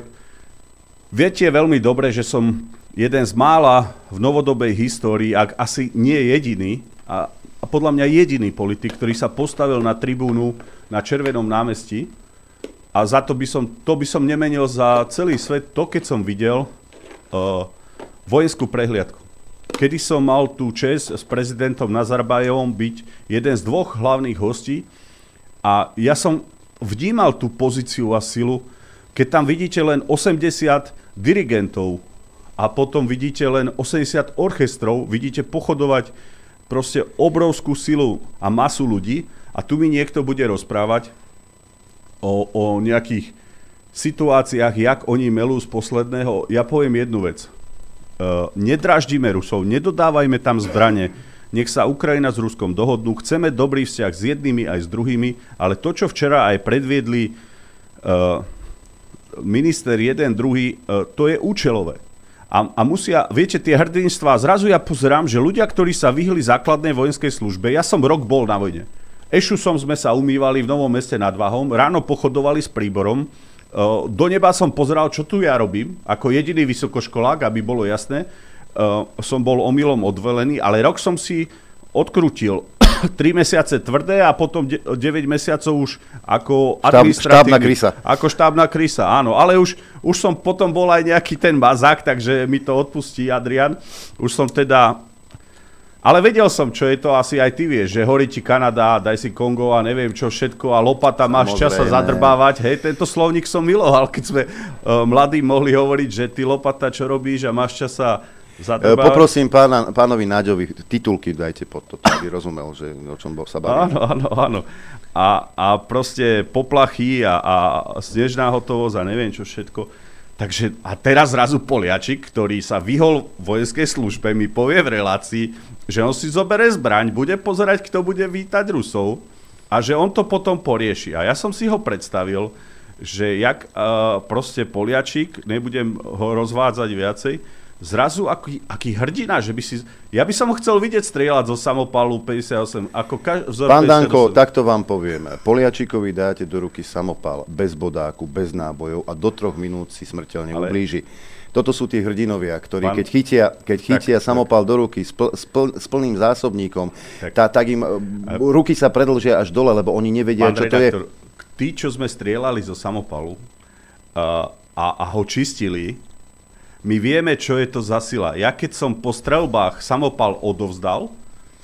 viete veľmi dobre, že som jeden z mála v novodobej histórii, ak asi nie jediný, a, a podľa mňa jediný politik, ktorý sa postavil na tribúnu na Červenom námestí. A za to by som, to by som nemenil za celý svet to, keď som videl uh, vojenskú prehliadku. Kedy som mal tú čest s prezidentom Nazarbajevom byť jeden z dvoch hlavných hostí. A ja som vnímal tú pozíciu a silu, keď tam vidíte len 80 dirigentov a potom vidíte len 80 orchestrov, vidíte pochodovať proste obrovskú silu a masu ľudí a tu mi niekto bude rozprávať o, o nejakých situáciách, jak oni melú z posledného. Ja poviem jednu vec. Uh, nedraždíme Rusov, nedodávajme tam zbranie, nech sa Ukrajina s Ruskom dohodnú, chceme dobrý vzťah s jednými aj s druhými, ale to, čo včera aj predviedli uh, minister jeden, druhý, uh, to je účelové. A, a musia, viete, tie hrdinstva, zrazu ja pozerám, že ľudia, ktorí sa vyhli základnej vojenskej službe, ja som rok bol na vojne. Ešusom sme sa umývali v Novom meste nad Vahom, ráno pochodovali s príborom, do neba som pozeral, čo tu ja robím, ako jediný vysokoškolák, aby bolo jasné. Som bol omylom odvelený, ale rok som si odkrútil 3 mesiace tvrdé a potom 9 mesiacov už ako Štáb, štábna krysa. Ako štábna krysa, áno. Ale už, už som potom bol aj nejaký ten bazák, takže mi to odpustí Adrian. Už som teda ale vedel som, čo je to, asi aj ty vieš, že horí ti Kanada, daj si Kongo a neviem čo všetko a lopata máš čas sa zadrbávať. Hej, tento slovník som miloval, keď sme uh, mladí mohli hovoriť, že ty lopata, čo robíš a máš čas sa zadrbávať. Poprosím pána, pánovi Náďovi, titulky dajte pod toto, aby rozumel, že o čom sa baví. Áno, áno, áno. A, a proste poplachy a, a snežná hotovosť a neviem čo všetko. Takže a teraz zrazu Poliačik, ktorý sa vyhol vojenskej službe, mi povie v relácii, že on si zoberie zbraň, bude pozerať, kto bude vítať Rusov a že on to potom porieši. A ja som si ho predstavil, že jak uh, proste Poliačik, nebudem ho rozvádzať viacej, zrazu aký, aký hrdina, že by si... Ja by som ho chcel vidieť strieľať zo samopalu 58, ako kaž, vzor Pán Danko, takto vám poviem. Poliačikovi dáte do ruky samopal bez bodáku, bez nábojov a do troch minút si smrteľne Ale... ublíži. Toto sú tí hrdinovia, ktorí Pán... keď chytia, keď chytia tak, samopal tak. do ruky s, pl, s, pl, s plným zásobníkom, tak. Tá, tak im a... ruky sa predlžia až dole, lebo oni nevedia, Pán čo redaktor, to je. Tí, čo sme strieľali zo samopalu uh, a, a ho čistili, my vieme, čo je to za sila. Ja keď som po strelbách samopal odovzdal,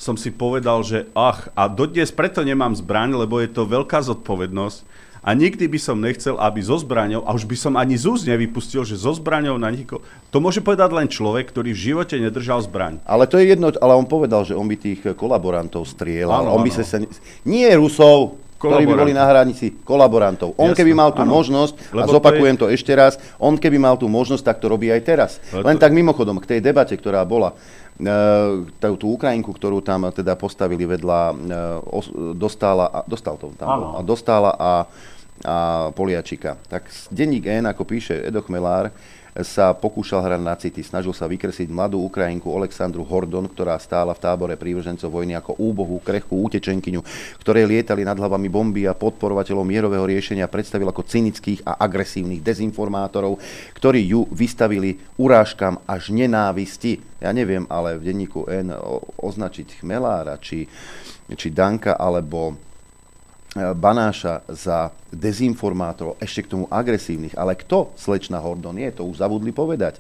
som si povedal, že ach, a dodnes preto nemám zbraň, lebo je to veľká zodpovednosť a nikdy by som nechcel, aby zo zbraňou, a už by som ani z úst nevypustil, že zo zbraňou na nikoho, to môže povedať len človek, ktorý v živote nedržal zbraň. Ale to je jedno, ale on povedal, že on by tých kolaborantov strieľal. Áno, on by áno. sa, nie Rusov, ktorí by boli na hranici kolaborantov. On Jasne, keby mal tú áno. možnosť, Lebo a zopakujem to, je... to ešte raz, on keby mal tú možnosť, tak to robí aj teraz. Lebo Len to... tak mimochodom, k tej debate, ktorá bola, uh, tú Ukrajinku, ktorú tam teda postavili vedľa, uh, dostala, dostal to tam, a dostala a, a Poliačika. Tak denník N, ako píše Edo Chmelár, sa pokúšal hrať na city. Snažil sa vykresliť mladú Ukrajinku Alexandru Hordon, ktorá stála v tábore prívržencov vojny ako úbohú, krehkú utečenkyňu, ktoré lietali nad hlavami bomby a podporovateľov mierového riešenia predstavil ako cynických a agresívnych dezinformátorov, ktorí ju vystavili urážkam až nenávisti. Ja neviem, ale v denníku N označiť Chmelára, či, či Danka, alebo Banáša za dezinformátorov, ešte k tomu agresívnych. Ale kto slečna Hordon je, to už zabudli povedať.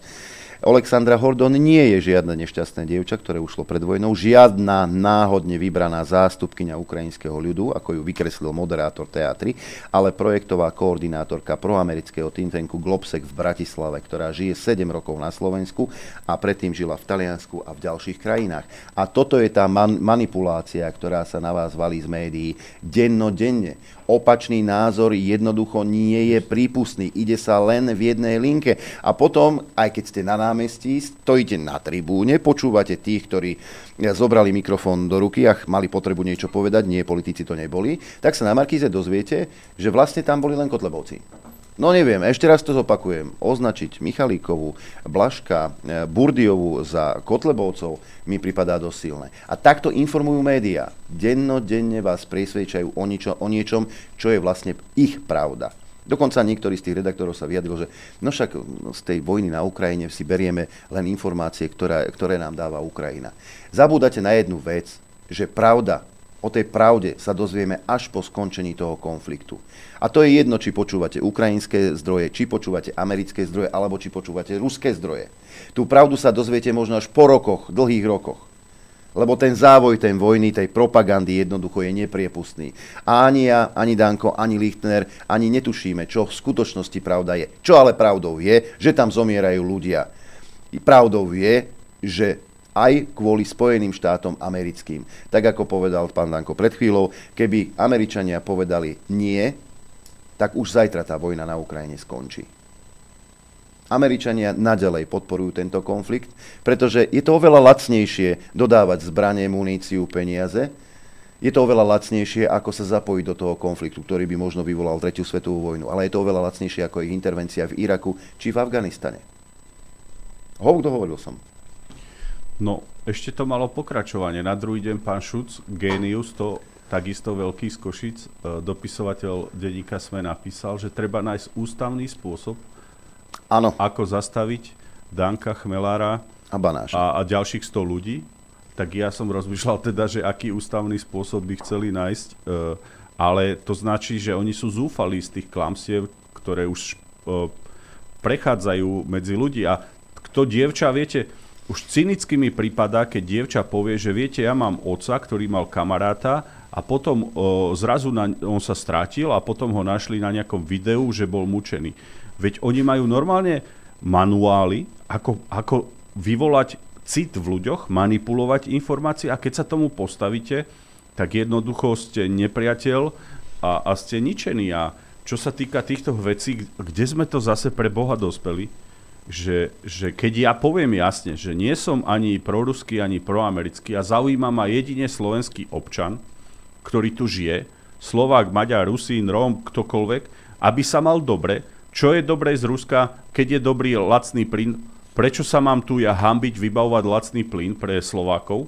Alexandra Hordon nie je žiadne nešťastné dievča, ktoré ušlo pred vojnou, žiadna náhodne vybraná zástupkyňa ukrajinského ľudu, ako ju vykreslil moderátor teatry, ale projektová koordinátorka proamerického think tanku v Bratislave, ktorá žije 7 rokov na Slovensku a predtým žila v Taliansku a v ďalších krajinách. A toto je tá man- manipulácia, ktorá sa na vás valí z médií dennodenne opačný názor jednoducho nie je prípustný. Ide sa len v jednej linke. A potom, aj keď ste na námestí, stojíte na tribúne, počúvate tých, ktorí zobrali mikrofón do ruky a mali potrebu niečo povedať, nie politici to neboli, tak sa na Markíze dozviete, že vlastne tam boli len Kotlebovci. No neviem, ešte raz to zopakujem. Označiť Michalíkovú, Blaška, e, Burdiovu za Kotlebovcov mi pripadá dosť silné. A takto informujú médiá. Dennodenne vás presvedčajú o, ničo, o niečom, čo je vlastne ich pravda. Dokonca niektorý z tých redaktorov sa vyjadril, že no však z tej vojny na Ukrajine si berieme len informácie, ktoré, ktoré nám dáva Ukrajina. Zabúdate na jednu vec, že pravda O tej pravde sa dozvieme až po skončení toho konfliktu. A to je jedno, či počúvate ukrajinské zdroje, či počúvate americké zdroje, alebo či počúvate ruské zdroje. Tú pravdu sa dozviete možno až po rokoch, dlhých rokoch. Lebo ten závoj tej vojny, tej propagandy jednoducho je nepriepustný. A ani ja, ani Danko, ani Lichtner, ani netušíme, čo v skutočnosti pravda je. Čo ale pravdou je, že tam zomierajú ľudia. Pravdou je, že aj kvôli Spojeným štátom americkým. Tak ako povedal pán Danko pred chvíľou, keby Američania povedali nie, tak už zajtra tá vojna na Ukrajine skončí. Američania nadalej podporujú tento konflikt, pretože je to oveľa lacnejšie dodávať zbranie, muníciu, peniaze. Je to oveľa lacnejšie, ako sa zapojiť do toho konfliktu, ktorý by možno vyvolal tretiu svetovú vojnu. Ale je to oveľa lacnejšie ako ich intervencia v Iraku či v Afganistane. Hovuk dohovoril som. No, ešte to malo pokračovanie. Na druhý deň pán Šuc, génius, to takisto veľký z Košic, e, dopisovateľ denníka sme napísal, že treba nájsť ústavný spôsob, Áno. ako zastaviť Danka Chmelára A Banáša. a, a ďalších 100 ľudí. Tak ja som rozmýšľal teda, že aký ústavný spôsob by chceli nájsť, e, ale to značí, že oni sú zúfalí z tých klamstiev, ktoré už e, prechádzajú medzi ľudí. A kto dievča, viete, už cynicky mi prípada, keď dievča povie, že viete, ja mám oca, ktorý mal kamaráta a potom o, zrazu na, on sa strátil a potom ho našli na nejakom videu, že bol mučený. Veď oni majú normálne manuály, ako, ako vyvolať cit v ľuďoch, manipulovať informácie a keď sa tomu postavíte, tak jednoducho ste nepriateľ a, a ste ničení. A čo sa týka týchto vecí, kde sme to zase pre Boha dospeli, že, že keď ja poviem jasne, že nie som ani proruský, ani proamerický a zaujíma ma jedine slovenský občan, ktorý tu žije, Slovák, Maďar, Rusín, Róm, ktokoľvek, aby sa mal dobre, čo je dobré z Ruska, keď je dobrý lacný plyn, prečo sa mám tu ja hambiť vybavovať lacný plyn pre Slovákov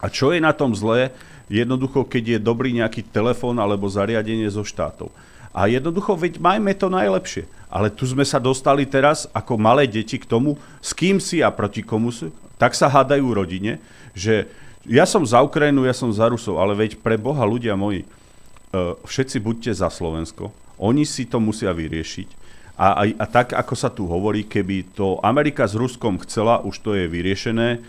a čo je na tom zlé, jednoducho, keď je dobrý nejaký telefón alebo zariadenie zo štátov. A jednoducho, veď majme to najlepšie. Ale tu sme sa dostali teraz ako malé deti k tomu, s kým si a proti komu si. Tak sa hádajú rodine, že ja som za Ukrajinu, ja som za Rusov, ale veď pre Boha ľudia moji, uh, všetci buďte za Slovensko. Oni si to musia vyriešiť. A, a, a tak, ako sa tu hovorí, keby to Amerika s Ruskom chcela, už to je vyriešené,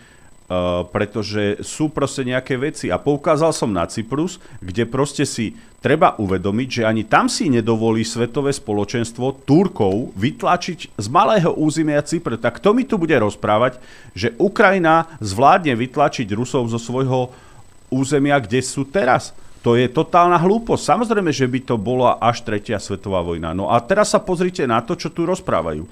Uh, pretože sú proste nejaké veci. A poukázal som na Cyprus, kde proste si treba uvedomiť, že ani tam si nedovolí svetové spoločenstvo Turkov vytlačiť z malého územia Cypr. Tak kto mi tu bude rozprávať, že Ukrajina zvládne vytlačiť Rusov zo svojho územia, kde sú teraz? To je totálna hlúposť. Samozrejme, že by to bola až tretia svetová vojna. No a teraz sa pozrite na to, čo tu rozprávajú.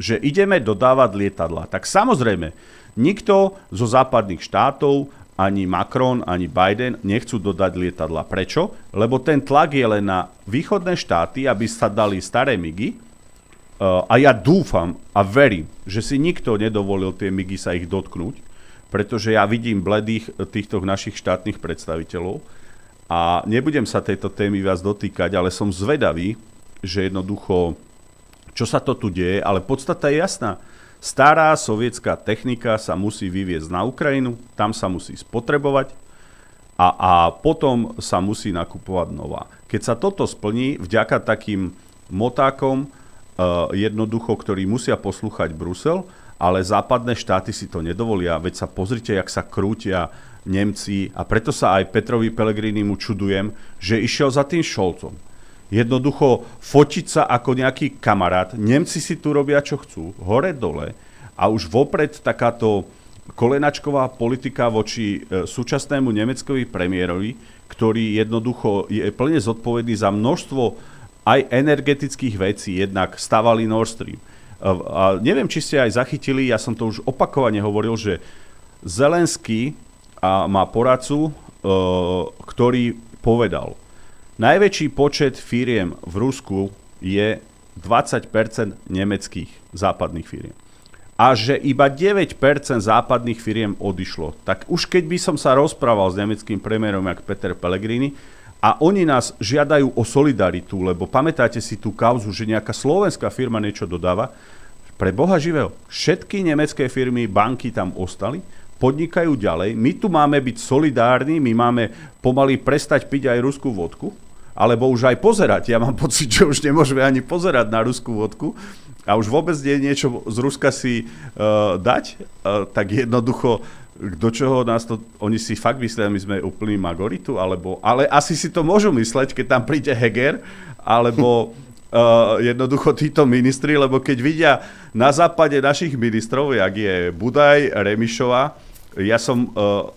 Že ideme dodávať lietadla. Tak samozrejme, Nikto zo západných štátov, ani Macron, ani Biden nechcú dodať lietadla. Prečo? Lebo ten tlak je len na východné štáty, aby sa dali staré migy. Uh, a ja dúfam a verím, že si nikto nedovolil tie migy sa ich dotknúť, pretože ja vidím bledých týchto našich štátnych predstaviteľov a nebudem sa tejto témy viac dotýkať, ale som zvedavý, že jednoducho, čo sa to tu deje, ale podstata je jasná Stará sovietská technika sa musí vyviezť na Ukrajinu, tam sa musí spotrebovať a, a potom sa musí nakupovať nová. Keď sa toto splní vďaka takým motákom, uh, jednoducho, ktorí musia poslúchať Brusel, ale západné štáty si to nedovolia. Veď sa pozrite, jak sa krútia Nemci a preto sa aj Petrovi Pelegrini mu čudujem, že išiel za tým Šolcom jednoducho fotiť sa ako nejaký kamarát. Nemci si tu robia, čo chcú, hore, dole. A už vopred takáto kolenačková politika voči e, súčasnému nemeckovi premiérovi, ktorý jednoducho je plne zodpovedný za množstvo aj energetických vecí, jednak stavali Nord Stream. E, a neviem, či ste aj zachytili, ja som to už opakovane hovoril, že Zelenský má poradcu, e, ktorý povedal, Najväčší počet firiem v Rusku je 20% nemeckých západných firiem. A že iba 9% západných firiem odišlo. Tak už keď by som sa rozprával s nemeckým premiérom, jak Peter Pellegrini, a oni nás žiadajú o solidaritu, lebo pamätáte si tú kauzu, že nejaká slovenská firma niečo dodáva, pre Boha živého, všetky nemecké firmy, banky tam ostali, podnikajú ďalej, my tu máme byť solidárni, my máme pomaly prestať piť aj ruskú vodku, alebo už aj pozerať. Ja mám pocit, že už nemôžeme ani pozerať na ruskú vodku a už vôbec nie je niečo z Ruska si uh, dať, uh, tak jednoducho do čoho nás to, oni si fakt myslia, my sme úplný magoritu, alebo, ale asi si to môžu mysleť, keď tam príde Heger, alebo uh, jednoducho títo ministri, lebo keď vidia na západe našich ministrov, jak je Budaj, Remišová, ja som uh,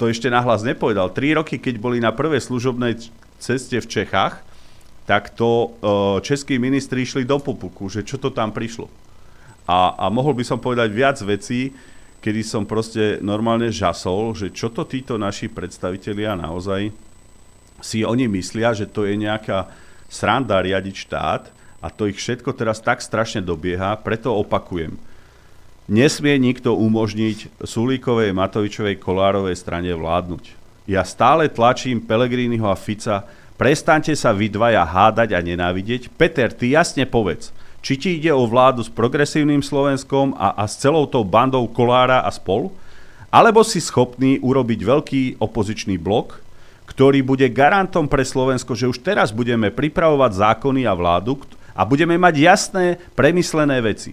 to ešte nahlas nepovedal, tri roky, keď boli na prvej služobnej ceste v Čechách, tak to e, českí ministri išli do popuku, že čo to tam prišlo. A, a mohol by som povedať viac vecí, kedy som proste normálne žasol, že čo to títo naši predstavitelia naozaj si oni myslia, že to je nejaká sranda riadiť štát a to ich všetko teraz tak strašne dobieha, preto opakujem. nesmie nikto umožniť Sulíkovej, Matovičovej, Kolárovej strane vládnuť. Ja stále tlačím Pelegriniho a Fica, prestaňte sa vy dvaja hádať a nenávidieť. Peter, ty jasne povedz, či ti ide o vládu s progresívnym Slovenskom a, a s celou tou bandou Kolára a spolu, alebo si schopný urobiť veľký opozičný blok, ktorý bude garantom pre Slovensko, že už teraz budeme pripravovať zákony a vládu a budeme mať jasné, premyslené veci.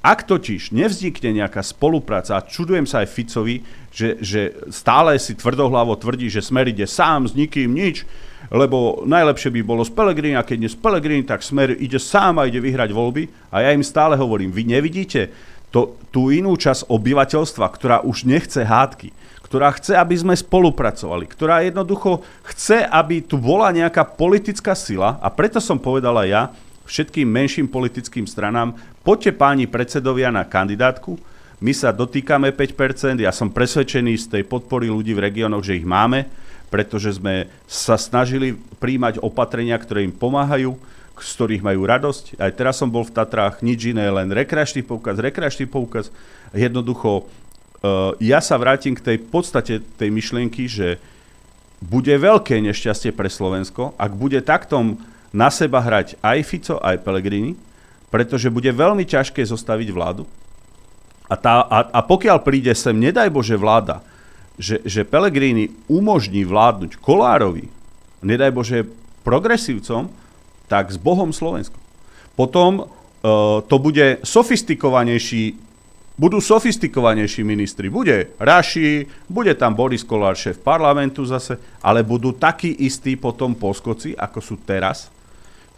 Ak totiž nevznikne nejaká spolupráca, a čudujem sa aj Ficovi, že, že stále si tvrdohlavo tvrdí, že Smer ide sám, s nikým nič, lebo najlepšie by bolo z Pelegrini, a keď nie z Pelegrini, tak Smer ide sám a ide vyhrať voľby. A ja im stále hovorím, vy nevidíte to, tú inú časť obyvateľstva, ktorá už nechce hádky, ktorá chce, aby sme spolupracovali, ktorá jednoducho chce, aby tu bola nejaká politická sila a preto som povedal aj ja, všetkým menším politickým stranám, poďte páni predsedovia na kandidátku, my sa dotýkame 5%, ja som presvedčený z tej podpory ľudí v regiónoch, že ich máme, pretože sme sa snažili príjmať opatrenia, ktoré im pomáhajú, z ktorých majú radosť. Aj teraz som bol v Tatrách, nič iné, len rekreačný poukaz, rekreačný poukaz. Jednoducho, uh, ja sa vrátim k tej podstate tej myšlienky, že bude veľké nešťastie pre Slovensko, ak bude takto na seba hrať aj Fico, aj Pellegrini, pretože bude veľmi ťažké zostaviť vládu. A, tá, a, a pokiaľ príde sem, nedaj Bože, vláda, že, že Pellegrini umožní vládnuť Kolárovi, nedaj Bože, progresívcom, tak s Bohom Slovensko. Potom uh, to bude sofistikovanejší, budú sofistikovanejší ministri. Bude Raši, bude tam Boris Kolár, šéf parlamentu zase, ale budú takí istí potom poskoci, ako sú teraz,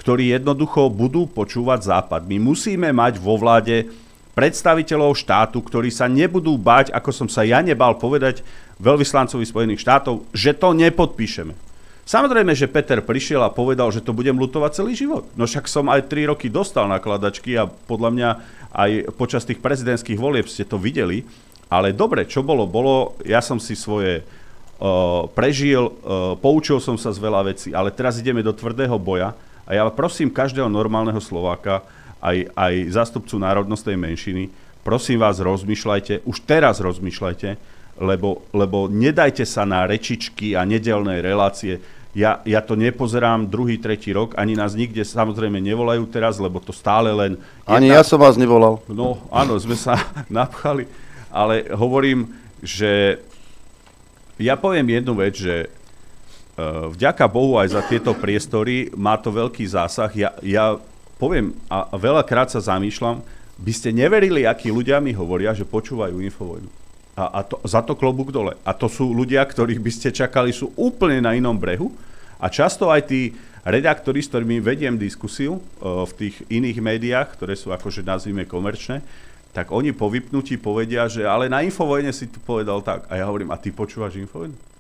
ktorí jednoducho budú počúvať Západ. My musíme mať vo vláde predstaviteľov štátu, ktorí sa nebudú bať, ako som sa ja nebal povedať veľvyslancovi Spojených štátov, že to nepodpíšeme. Samozrejme, že Peter prišiel a povedal, že to budem lutovať celý život. No však som aj 3 roky dostal nakladačky a podľa mňa aj počas tých prezidentských volieb ste to videli. Ale dobre, čo bolo, bolo, ja som si svoje uh, prežil, uh, poučil som sa z veľa vecí, ale teraz ideme do tvrdého boja a ja prosím každého normálneho Slováka, aj, aj zástupcu národnostnej menšiny, prosím vás, rozmýšľajte, už teraz rozmýšľajte, lebo, lebo nedajte sa na rečičky a nedelné relácie. Ja, ja to nepozerám druhý, tretí rok, ani nás nikde samozrejme nevolajú teraz, lebo to stále len... Ani jedna... ja som vás nevolal. No áno, sme sa napchali, ale hovorím, že ja poviem jednu vec, že vďaka Bohu aj za tieto priestory má to veľký zásah. Ja, ja poviem a veľakrát sa zamýšľam, by ste neverili, akí ľudia mi hovoria, že počúvajú Infovojnu. A, a to, za to klobúk dole. A to sú ľudia, ktorých by ste čakali, sú úplne na inom brehu. A často aj tí redaktori, s ktorými vediem diskusiu uh, v tých iných médiách, ktoré sú akože nazvime komerčné, tak oni po vypnutí povedia, že ale na Infovojne si tu povedal tak. A ja hovorím, a ty počúvaš Infovojnu?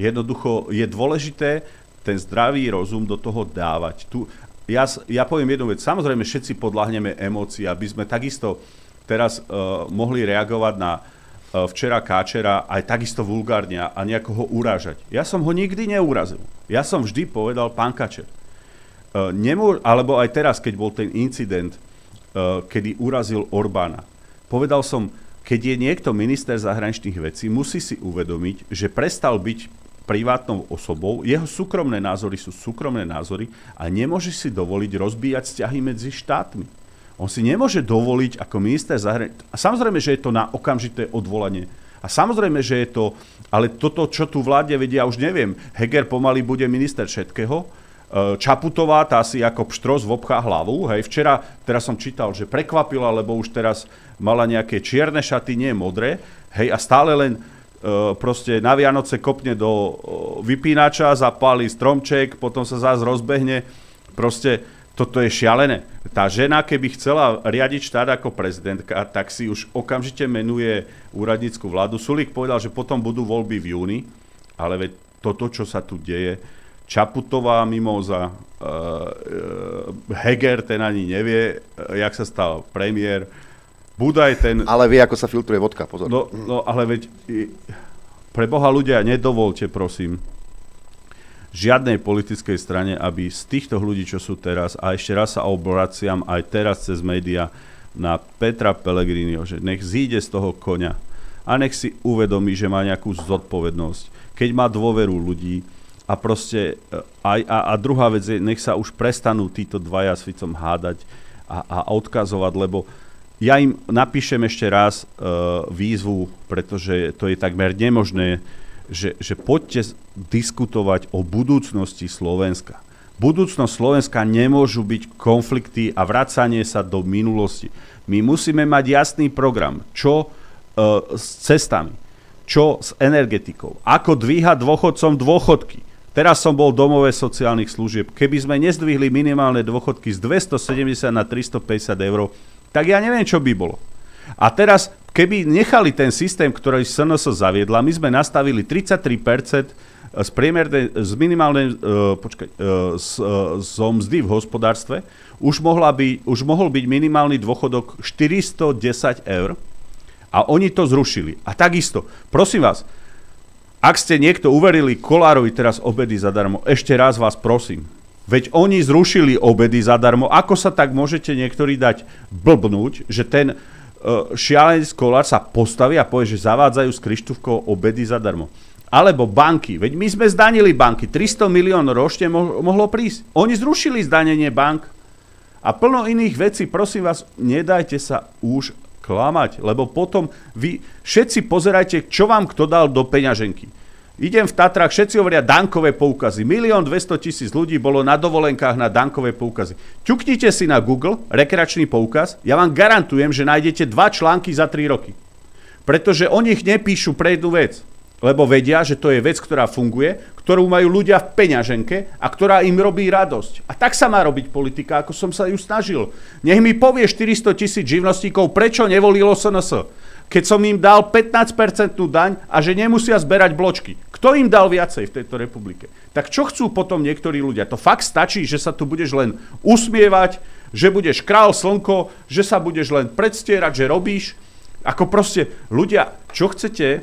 Jednoducho je dôležité ten zdravý rozum do toho dávať. Tu, ja, ja poviem jednu vec. Samozrejme, všetci podľahneme emócií, aby sme takisto teraz uh, mohli reagovať na uh, včera Káčera aj takisto vulgárne a nejako ho urážať. Ja som ho nikdy neurazil. Ja som vždy povedal, pán Kačer, uh, nemô- alebo aj teraz, keď bol ten incident, uh, kedy urazil Orbána, povedal som, keď je niekto minister zahraničných vecí, musí si uvedomiť, že prestal byť privátnou osobou, jeho súkromné názory sú súkromné názory a nemôže si dovoliť rozbíjať vzťahy medzi štátmi. On si nemôže dovoliť ako minister zahraničia. A samozrejme, že je to na okamžité odvolanie. A samozrejme, že je to, ale toto, čo tu vláde vedia, už neviem. Heger pomaly bude minister všetkého, e, Čaputová, tá si ako pštros vobchá hlavu. Hej, včera, teraz som čítal, že prekvapila, lebo už teraz mala nejaké čierne šaty, nie modré. Hej, a stále len proste na Vianoce kopne do e, vypínača, zapáli stromček, potom sa zás rozbehne. Proste toto je šialené. Tá žena, keby chcela riadiť štát ako prezidentka, tak si už okamžite menuje úradnícku vládu. Sulík povedal, že potom budú voľby v júni, ale veď toto, čo sa tu deje, Čaputová mimoza, uh, Heger ten ani nevie, jak sa stal premiér, Budaj ten... Ale vie, ako sa filtruje vodka, pozor. No, no ale veď, pre Boha ľudia, nedovolte, prosím, žiadnej politickej strane, aby z týchto ľudí, čo sú teraz, a ešte raz sa obraciam aj teraz cez média, na Petra Pellegriniho, že nech zíde z toho koňa a nech si uvedomí, že má nejakú zodpovednosť, keď má dôveru ľudí a proste e, aj, a, a druhá vec je, nech sa už prestanú títo dvaja s Ficom hádať a, a odkazovať, lebo ja im napíšem ešte raz uh, výzvu, pretože to je takmer nemožné, že, že poďte diskutovať o budúcnosti Slovenska. Budúcnosť Slovenska nemôžu byť konflikty a vracanie sa do minulosti. My musíme mať jasný program, čo uh, s cestami, čo s energetikou, ako dvíhať dôchodcom dôchodky. Teraz som bol domové sociálnych služieb. Keby sme nezdvihli minimálne dôchodky z 270 na 350 eur, tak ja neviem, čo by bolo. A teraz, keby nechali ten systém, ktorý SNS zaviedla, my sme nastavili 33% z, priemernej, z minimálnej, uh, počkaj, uh, z, uh, z mzdy v hospodárstve, už, mohla by, už mohol byť minimálny dôchodok 410 eur a oni to zrušili. A takisto, prosím vás, ak ste niekto uverili Kolárovi teraz obedy zadarmo, ešte raz vás prosím, Veď oni zrušili obedy zadarmo. Ako sa tak môžete niektorí dať blbnúť, že ten uh, šialenec kolár sa postaví a povie, že zavádzajú s Krištúvkou obedy zadarmo. Alebo banky. Veď my sme zdanili banky. 300 milión ročne mo- mohlo prísť. Oni zrušili zdanenie bank. A plno iných vecí, prosím vás, nedajte sa už klamať, lebo potom vy všetci pozerajte, čo vám kto dal do peňaženky. Idem v Tatrách, všetci hovoria dankové poukazy. Milión 200 tisíc ľudí bolo na dovolenkách na dankové poukazy. Ťuknite si na Google rekreačný poukaz, ja vám garantujem, že nájdete dva články za 3 roky. Pretože o nich nepíšu pre jednu vec. Lebo vedia, že to je vec, ktorá funguje, ktorú majú ľudia v peňaženke a ktorá im robí radosť. A tak sa má robiť politika, ako som sa ju snažil. Nech mi povie 400 tisíc živnostníkov, prečo nevolilo SNS keď som im dal 15% daň a že nemusia zberať bločky. Kto im dal viacej v tejto republike? Tak čo chcú potom niektorí ľudia? To fakt stačí, že sa tu budeš len usmievať, že budeš král slnko, že sa budeš len predstierať, že robíš. Ako proste, ľudia, čo chcete e,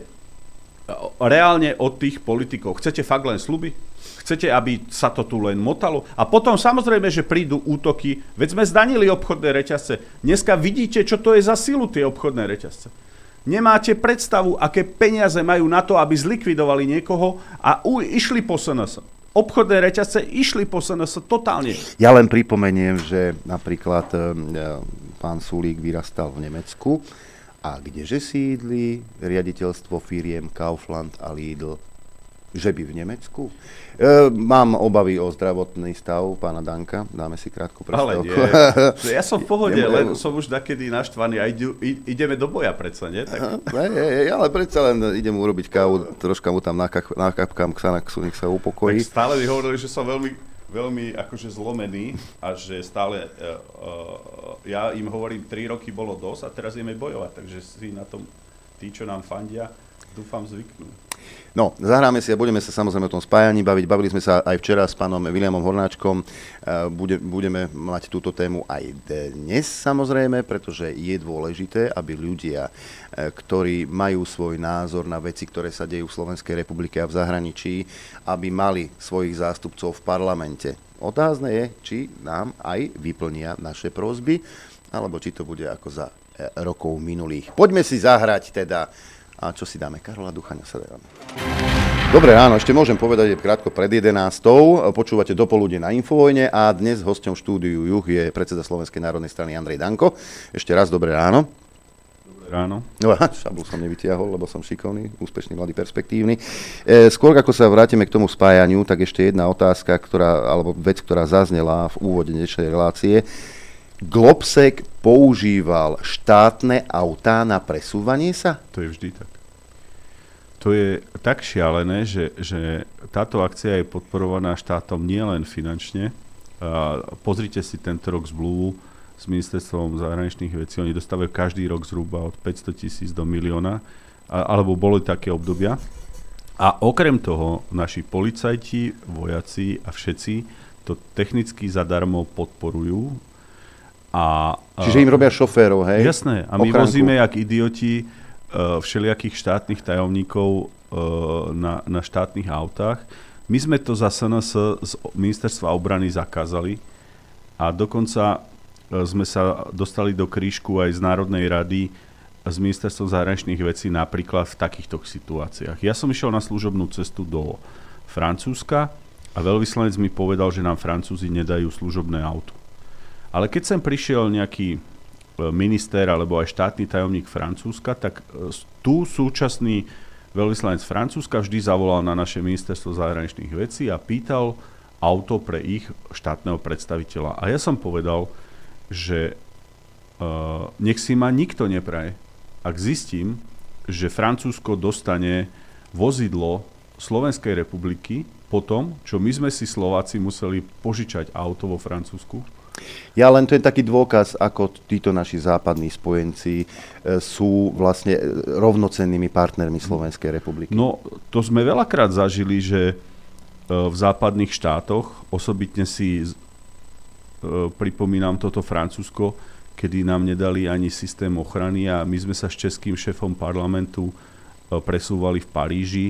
reálne od tých politikov? Chcete fakt len sluby? Chcete, aby sa to tu len motalo? A potom samozrejme, že prídu útoky. Veď sme zdanili obchodné reťazce. Dneska vidíte, čo to je za silu tie obchodné reťazce. Nemáte predstavu, aké peniaze majú na to, aby zlikvidovali niekoho a u, išli po SNS. Obchodné reťazce išli po SNS totálne. Ja len pripomeniem, že napríklad e, pán Sulík vyrastal v Nemecku a kdeže sídli riaditeľstvo firiem Kaufland a Lidl že by v Nemecku? E, mám obavy o zdravotný stav pána Danka. Dáme si krátku prestávku. Ale nie. Ja som v pohode, len som už takedy naštvaný a idú, ideme do boja predsa, nie? Tak... Ja, ale predsa len idem urobiť kávu, troška mu tam nakapkám Xanaxu, nech sa upokojí. Tak stále mi hovorili, že som veľmi, veľmi akože zlomený a že stále uh, uh, ja im hovorím, 3 roky bolo dosť a teraz ideme bojovať, takže si na tom tí, čo nám fandia, dúfam zvyknú. No, zahráme si a budeme sa samozrejme o tom spájaní baviť. Bavili sme sa aj včera s pánom Williamom Hornáčkom. E, bude, budeme mať túto tému aj dnes samozrejme, pretože je dôležité, aby ľudia, e, ktorí majú svoj názor na veci, ktoré sa dejú v Slovenskej republike a v zahraničí, aby mali svojich zástupcov v parlamente. Otázne je, či nám aj vyplnia naše prosby, alebo či to bude ako za e, rokov minulých. Poďme si zahrať teda a čo si dáme? Karola Duchaňa sa dáme. Dobre ráno, ešte môžem povedať, je krátko pred 11. Počúvate dopoludne na Infovojne a dnes hosťom štúdiu Juh je predseda Slovenskej národnej strany Andrej Danko. Ešte raz dobré ráno. Dobré ráno. No a šablu som nevytiahol, lebo som šikovný, úspešný, mladý, perspektívny. E, skôr ako sa vrátime k tomu spájaniu, tak ešte jedna otázka, ktorá, alebo vec, ktorá zaznela v úvode dnešnej relácie. Globsek používal štátne autá na presúvanie sa? To je vždy tak. To je tak šialené, že, že táto akcia je podporovaná štátom nielen finančne. A pozrite si tento rok zmluvu s ministerstvom zahraničných vecí. Oni dostávajú každý rok zhruba od 500 tisíc do milióna, alebo boli také obdobia. A okrem toho naši policajti, vojaci a všetci to technicky zadarmo podporujú a, Čiže im robia šoférov, hej? Jasné. A my Ochránku. vozíme, jak idioti, uh, všelijakých štátnych tajomníkov uh, na, na štátnych autách. My sme to za SNS z ministerstva obrany zakázali a dokonca sme sa dostali do krížku aj z Národnej rady s ministerstvom zahraničných vecí napríklad v takýchto situáciách. Ja som išiel na služobnú cestu do Francúzska a veľvyslanec mi povedal, že nám Francúzi nedajú služobné auto. Ale keď sem prišiel nejaký e, minister alebo aj štátny tajomník Francúzska, tak e, tu súčasný veľvyslanec Francúzska vždy zavolal na naše ministerstvo zahraničných vecí a pýtal auto pre ich štátneho predstaviteľa. A ja som povedal, že uh, nech si ma nikto nepraje, ak zistím, že Francúzsko dostane vozidlo Slovenskej republiky po tom, čo my sme si Slováci museli požičať auto vo Francúzsku? Ja len to je taký dôkaz, ako títo naši západní spojenci e, sú vlastne e, rovnocennými partnermi Slovenskej republiky. No, to sme veľakrát zažili, že e, v západných štátoch, osobitne si pripomínam toto Francúzsko, kedy nám nedali ani systém ochrany a my sme sa s českým šéfom parlamentu presúvali v Paríži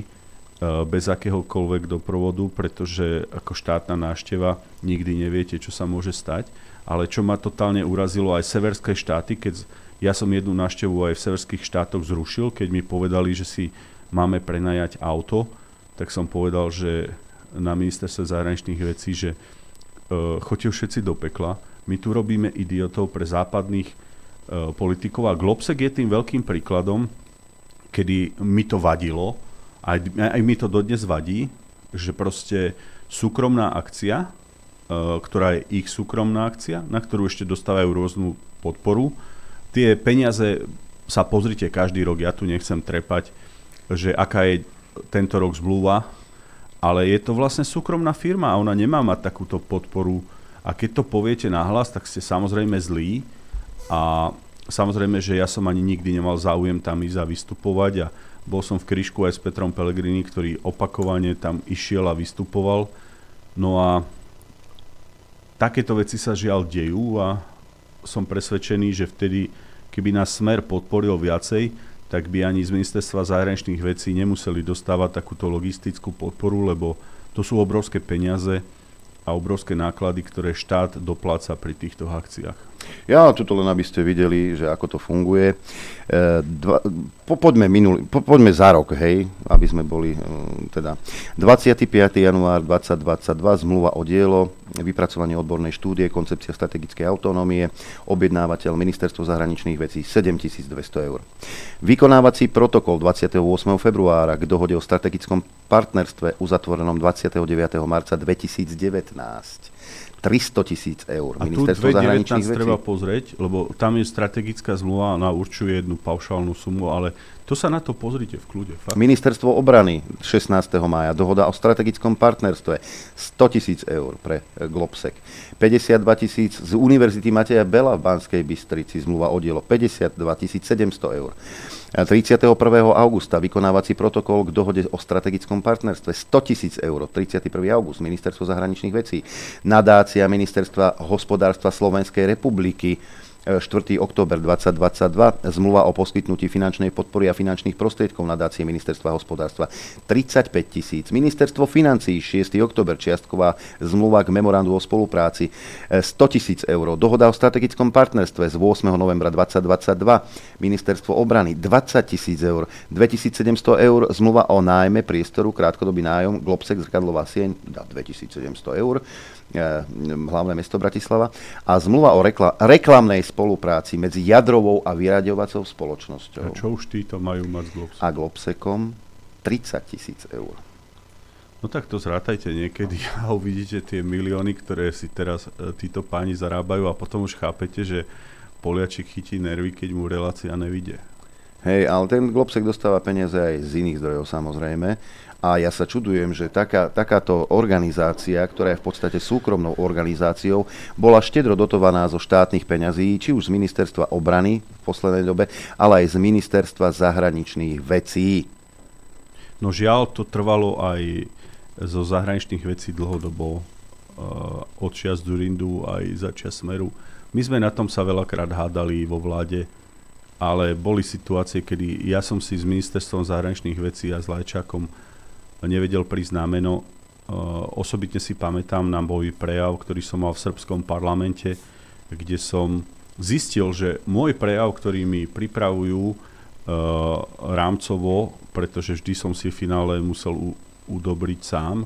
bez akéhokoľvek doprovodu, pretože ako štátna návšteva nikdy neviete, čo sa môže stať. Ale čo ma totálne urazilo aj severské štáty, keď ja som jednu návštevu aj v severských štátoch zrušil, keď mi povedali, že si máme prenajať auto, tak som povedal, že na ministerstve zahraničných vecí, že uh, choďte všetci do pekla, my tu robíme idiotov pre západných uh, politikov a Globsek je tým veľkým príkladom, kedy mi to vadilo, aj, aj mi to dodnes vadí, že proste súkromná akcia, uh, ktorá je ich súkromná akcia, na ktorú ešte dostávajú rôznu podporu, tie peniaze sa pozrite každý rok, ja tu nechcem trepať, že aká je tento rok zmluva, ale je to vlastne súkromná firma a ona nemá mať takúto podporu. A keď to poviete nahlas, tak ste samozrejme zlí a samozrejme, že ja som ani nikdy nemal záujem tam ísť a vystupovať a bol som v kryšku aj s Petrom Pellegrini, ktorý opakovane tam išiel a vystupoval. No a takéto veci sa žiaľ dejú a som presvedčený, že vtedy, keby nás Smer podporil viacej, tak by ani z ministerstva zahraničných vecí nemuseli dostávať takúto logistickú podporu, lebo to sú obrovské peniaze a obrovské náklady, ktoré štát dopláca pri týchto akciách. Ja, tuto len aby ste videli, že ako to funguje. E, dva, po, poďme, minulý, po, poďme za rok, hej, aby sme boli e, teda 25. január 2022, zmluva o dielo, vypracovanie odbornej štúdie, koncepcia strategickej autonómie, objednávateľ Ministerstvo zahraničných vecí 7200 eur. Vykonávací protokol 28. februára k dohode o strategickom partnerstve uzatvorenom 29. marca 2019 300 tisíc eur. A Ministerstvo tu 2019 treba pozrieť, lebo tam je strategická zmluva, ona určuje jednu paušálnu sumu, ale to sa na to pozrite v kľude. Fakt. Ministerstvo obrany 16. mája, dohoda o strategickom partnerstve 100 tisíc eur pre e, Globsek. 52 tisíc z Univerzity Mateja Bela v Banskej Bystrici zmluva o dielo 52 700 eur. 31. augusta vykonávací protokol k dohode o strategickom partnerstve 100 tisíc eur. 31. august Ministerstvo zahraničných vecí. Nadácia Ministerstva hospodárstva Slovenskej republiky 4. október 2022 zmluva o poskytnutí finančnej podpory a finančných prostriedkov nadácie Ministerstva hospodárstva 35 tisíc. Ministerstvo financí 6. október čiastková zmluva k memorandu o spolupráci 100 tisíc eur. Dohoda o strategickom partnerstve z 8. novembra 2022 Ministerstvo obrany 20 tisíc eur. 2700 eur zmluva o nájme priestoru krátkodobý nájom Globsek zrkadlová sieň 2700 eur. E, hlavné mesto Bratislava a zmluva o rekla- reklamnej spolupráci medzi jadrovou a vyraďovacou spoločnosťou. A čo už títo majú mať s Globsekom? A Globsekom 30 tisíc eur. No tak to zrátajte niekedy a uvidíte tie milióny, ktoré si teraz e, títo páni zarábajú a potom už chápete, že Poliačik chytí nervy, keď mu relácia nevidie. Hej, ale ten Globsek dostáva peniaze aj z iných zdrojov samozrejme. A ja sa čudujem, že taká, takáto organizácia, ktorá je v podstate súkromnou organizáciou, bola štedro dotovaná zo štátnych peňazí, či už z ministerstva obrany v poslednej dobe, ale aj z ministerstva zahraničných vecí. No žiaľ, to trvalo aj zo zahraničných vecí dlhodobo uh, od čias Durindu aj za čas Smeru. My sme na tom sa veľakrát hádali vo vláde, ale boli situácie, kedy ja som si s ministerstvom zahraničných vecí a s Lajčákom nevedel prísť na meno. Uh, osobitne si pamätám na môj prejav, ktorý som mal v srbskom parlamente, kde som zistil, že môj prejav, ktorý mi pripravujú uh, rámcovo, pretože vždy som si v finále musel udobriť sám,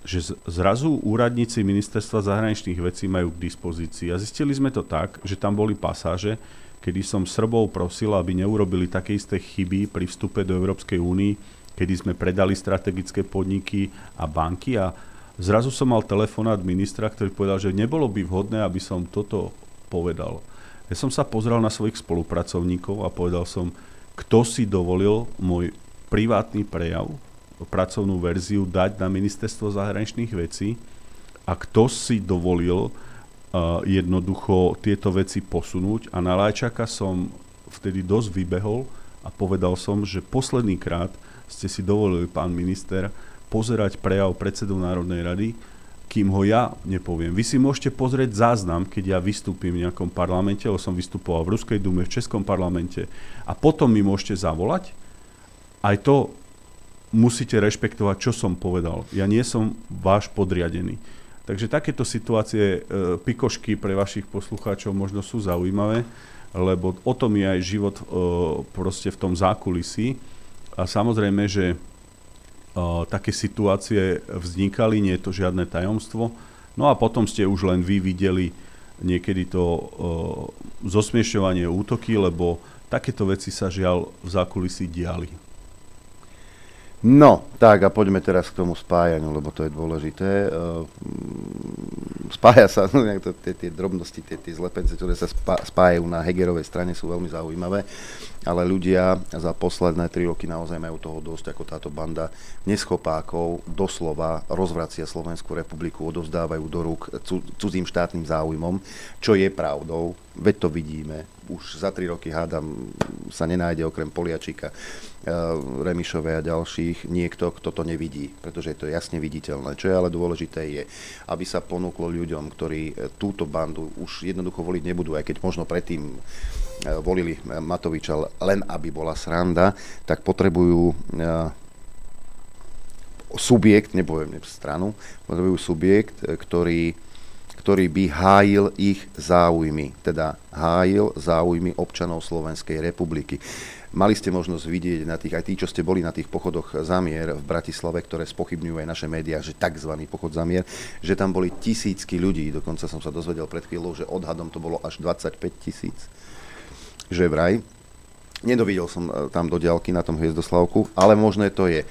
že zrazu úradníci ministerstva zahraničných vecí majú k dispozícii. A zistili sme to tak, že tam boli pasáže, kedy som Srbov prosil, aby neurobili také isté chyby pri vstupe do Európskej únii, kedy sme predali strategické podniky a banky a zrazu som mal telefonát ministra, ktorý povedal, že nebolo by vhodné, aby som toto povedal. Ja som sa pozrel na svojich spolupracovníkov a povedal som, kto si dovolil môj privátny prejav pracovnú verziu dať na ministerstvo zahraničných vecí a kto si dovolil uh, jednoducho tieto veci posunúť a na Lajčaka som vtedy dosť vybehol a povedal som, že posledný krát ste si dovolili, pán minister, pozerať prejav predsedu Národnej rady, kým ho ja nepoviem. Vy si môžete pozrieť záznam, keď ja vystúpim v nejakom parlamente, lebo som vystupoval v Ruskej dume, v Českom parlamente a potom mi môžete zavolať. Aj to musíte rešpektovať, čo som povedal. Ja nie som váš podriadený. Takže takéto situácie, e, pikošky pre vašich poslucháčov možno sú zaujímavé, lebo o tom je aj život e, proste v tom zákulisí. A samozrejme, že e, také situácie vznikali, nie je to žiadne tajomstvo. No a potom ste už len vy videli niekedy to e, zosmiešťovanie útoky, lebo takéto veci sa žiaľ v zákulisí diali. No, tak a poďme teraz k tomu spájaniu, lebo to je dôležité. Uh, spája sa, no, tie, tie drobnosti, tie, tie zlepence, ktoré sa spájajú na Hegerovej strane sú veľmi zaujímavé, ale ľudia za posledné tri roky naozaj majú toho dosť, ako táto banda neschopákov doslova rozvracia Slovenskú republiku, odovzdávajú do rúk cudzím štátnym záujmom, čo je pravdou, veď to vidíme, už za tri roky hádam sa nenájde okrem Poliačika, Remišovej a ďalších niekto, kto to nevidí, pretože je to jasne viditeľné. Čo je ale dôležité je, aby sa ponúklo ľuďom, ktorí eh, túto bandu už jednoducho voliť nebudú, aj keď možno predtým eh, volili Matoviča len aby bola sranda, tak potrebujú subjekt, nepoviem stranu, potrebujú subjekt, ktorý ktorý by hájil ich záujmy, teda hájil záujmy občanov Slovenskej republiky. Mali ste možnosť vidieť na tých, aj tí, čo ste boli na tých pochodoch zamier v Bratislave, ktoré spochybňujú aj naše médiá, že tzv. pochod zamier, že tam boli tisícky ľudí, dokonca som sa dozvedel pred chvíľou, že odhadom to bolo až 25 tisíc, že vraj. Nedovidel som e, tam do ďalky na tom hviezdoslavku, ale možné to je.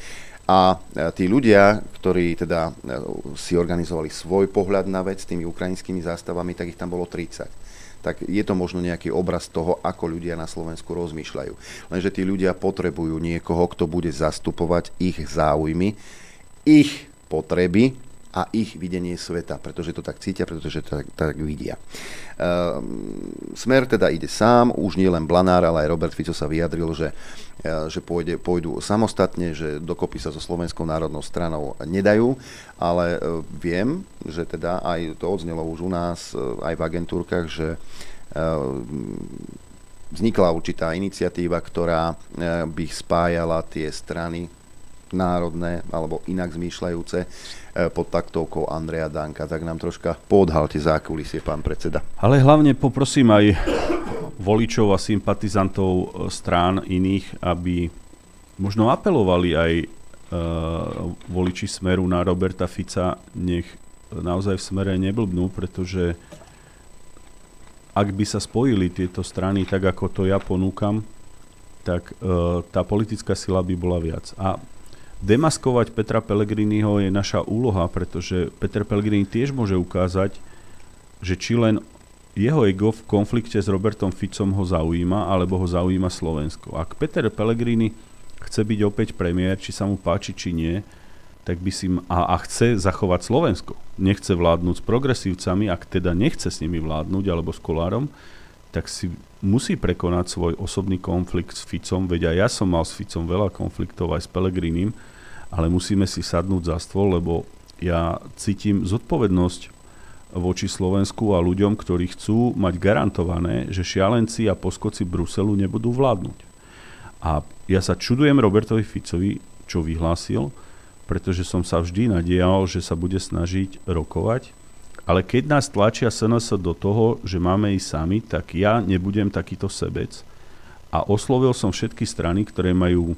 A e, tí ľudia, ktorí teda e, si organizovali svoj pohľad na vec s tými ukrajinskými zástavami, tak ich tam bolo 30 tak je to možno nejaký obraz toho, ako ľudia na Slovensku rozmýšľajú. Lenže tí ľudia potrebujú niekoho, kto bude zastupovať ich záujmy, ich potreby a ich videnie sveta, pretože to tak cítia, pretože to tak, tak vidia. Uh, Smer teda ide sám, už nie len Blanár, ale aj Robert Fico sa vyjadril, že, uh, že pôjde, pôjdu samostatne, že dokopy sa so Slovenskou národnou stranou nedajú, ale uh, viem, že teda aj to odznelo už u nás, uh, aj v agentúrkach, že vznikla určitá iniciatíva, ktorá by spájala tie strany národné alebo inak zmýšľajúce E, pod taktovkou Andreja Danka. Tak nám troška podhalte zákulisie, pán predseda. Ale hlavne poprosím aj voličov a sympatizantov e, strán iných, aby možno apelovali aj uh, voliči Smeru na Roberta Fica, nech naozaj v Smere neblbnú, pretože ak by sa spojili tieto strany tak, ako to ja ponúkam, tak tá politická sila by bola viac. A demaskovať Petra Pellegriniho je naša úloha, pretože Peter Pellegrini tiež môže ukázať, že či len jeho ego v konflikte s Robertom Ficom ho zaujíma, alebo ho zaujíma Slovensko. Ak Peter Pellegrini chce byť opäť premiér, či sa mu páči, či nie, tak by si a, a chce zachovať Slovensko. Nechce vládnuť s progresívcami, ak teda nechce s nimi vládnuť alebo s Kolárom, tak si musí prekonať svoj osobný konflikt s Ficom, veď aj ja som mal s Ficom veľa konfliktov aj s Pelegrinim, ale musíme si sadnúť za stôl, lebo ja cítim zodpovednosť voči Slovensku a ľuďom, ktorí chcú mať garantované, že šialenci a poskoci Bruselu nebudú vládnuť. A ja sa čudujem Robertovi Ficovi, čo vyhlásil, pretože som sa vždy nadial, že sa bude snažiť rokovať ale keď nás tlačia SNS do toho, že máme ísť sami, tak ja nebudem takýto sebec. A oslovil som všetky strany, ktoré majú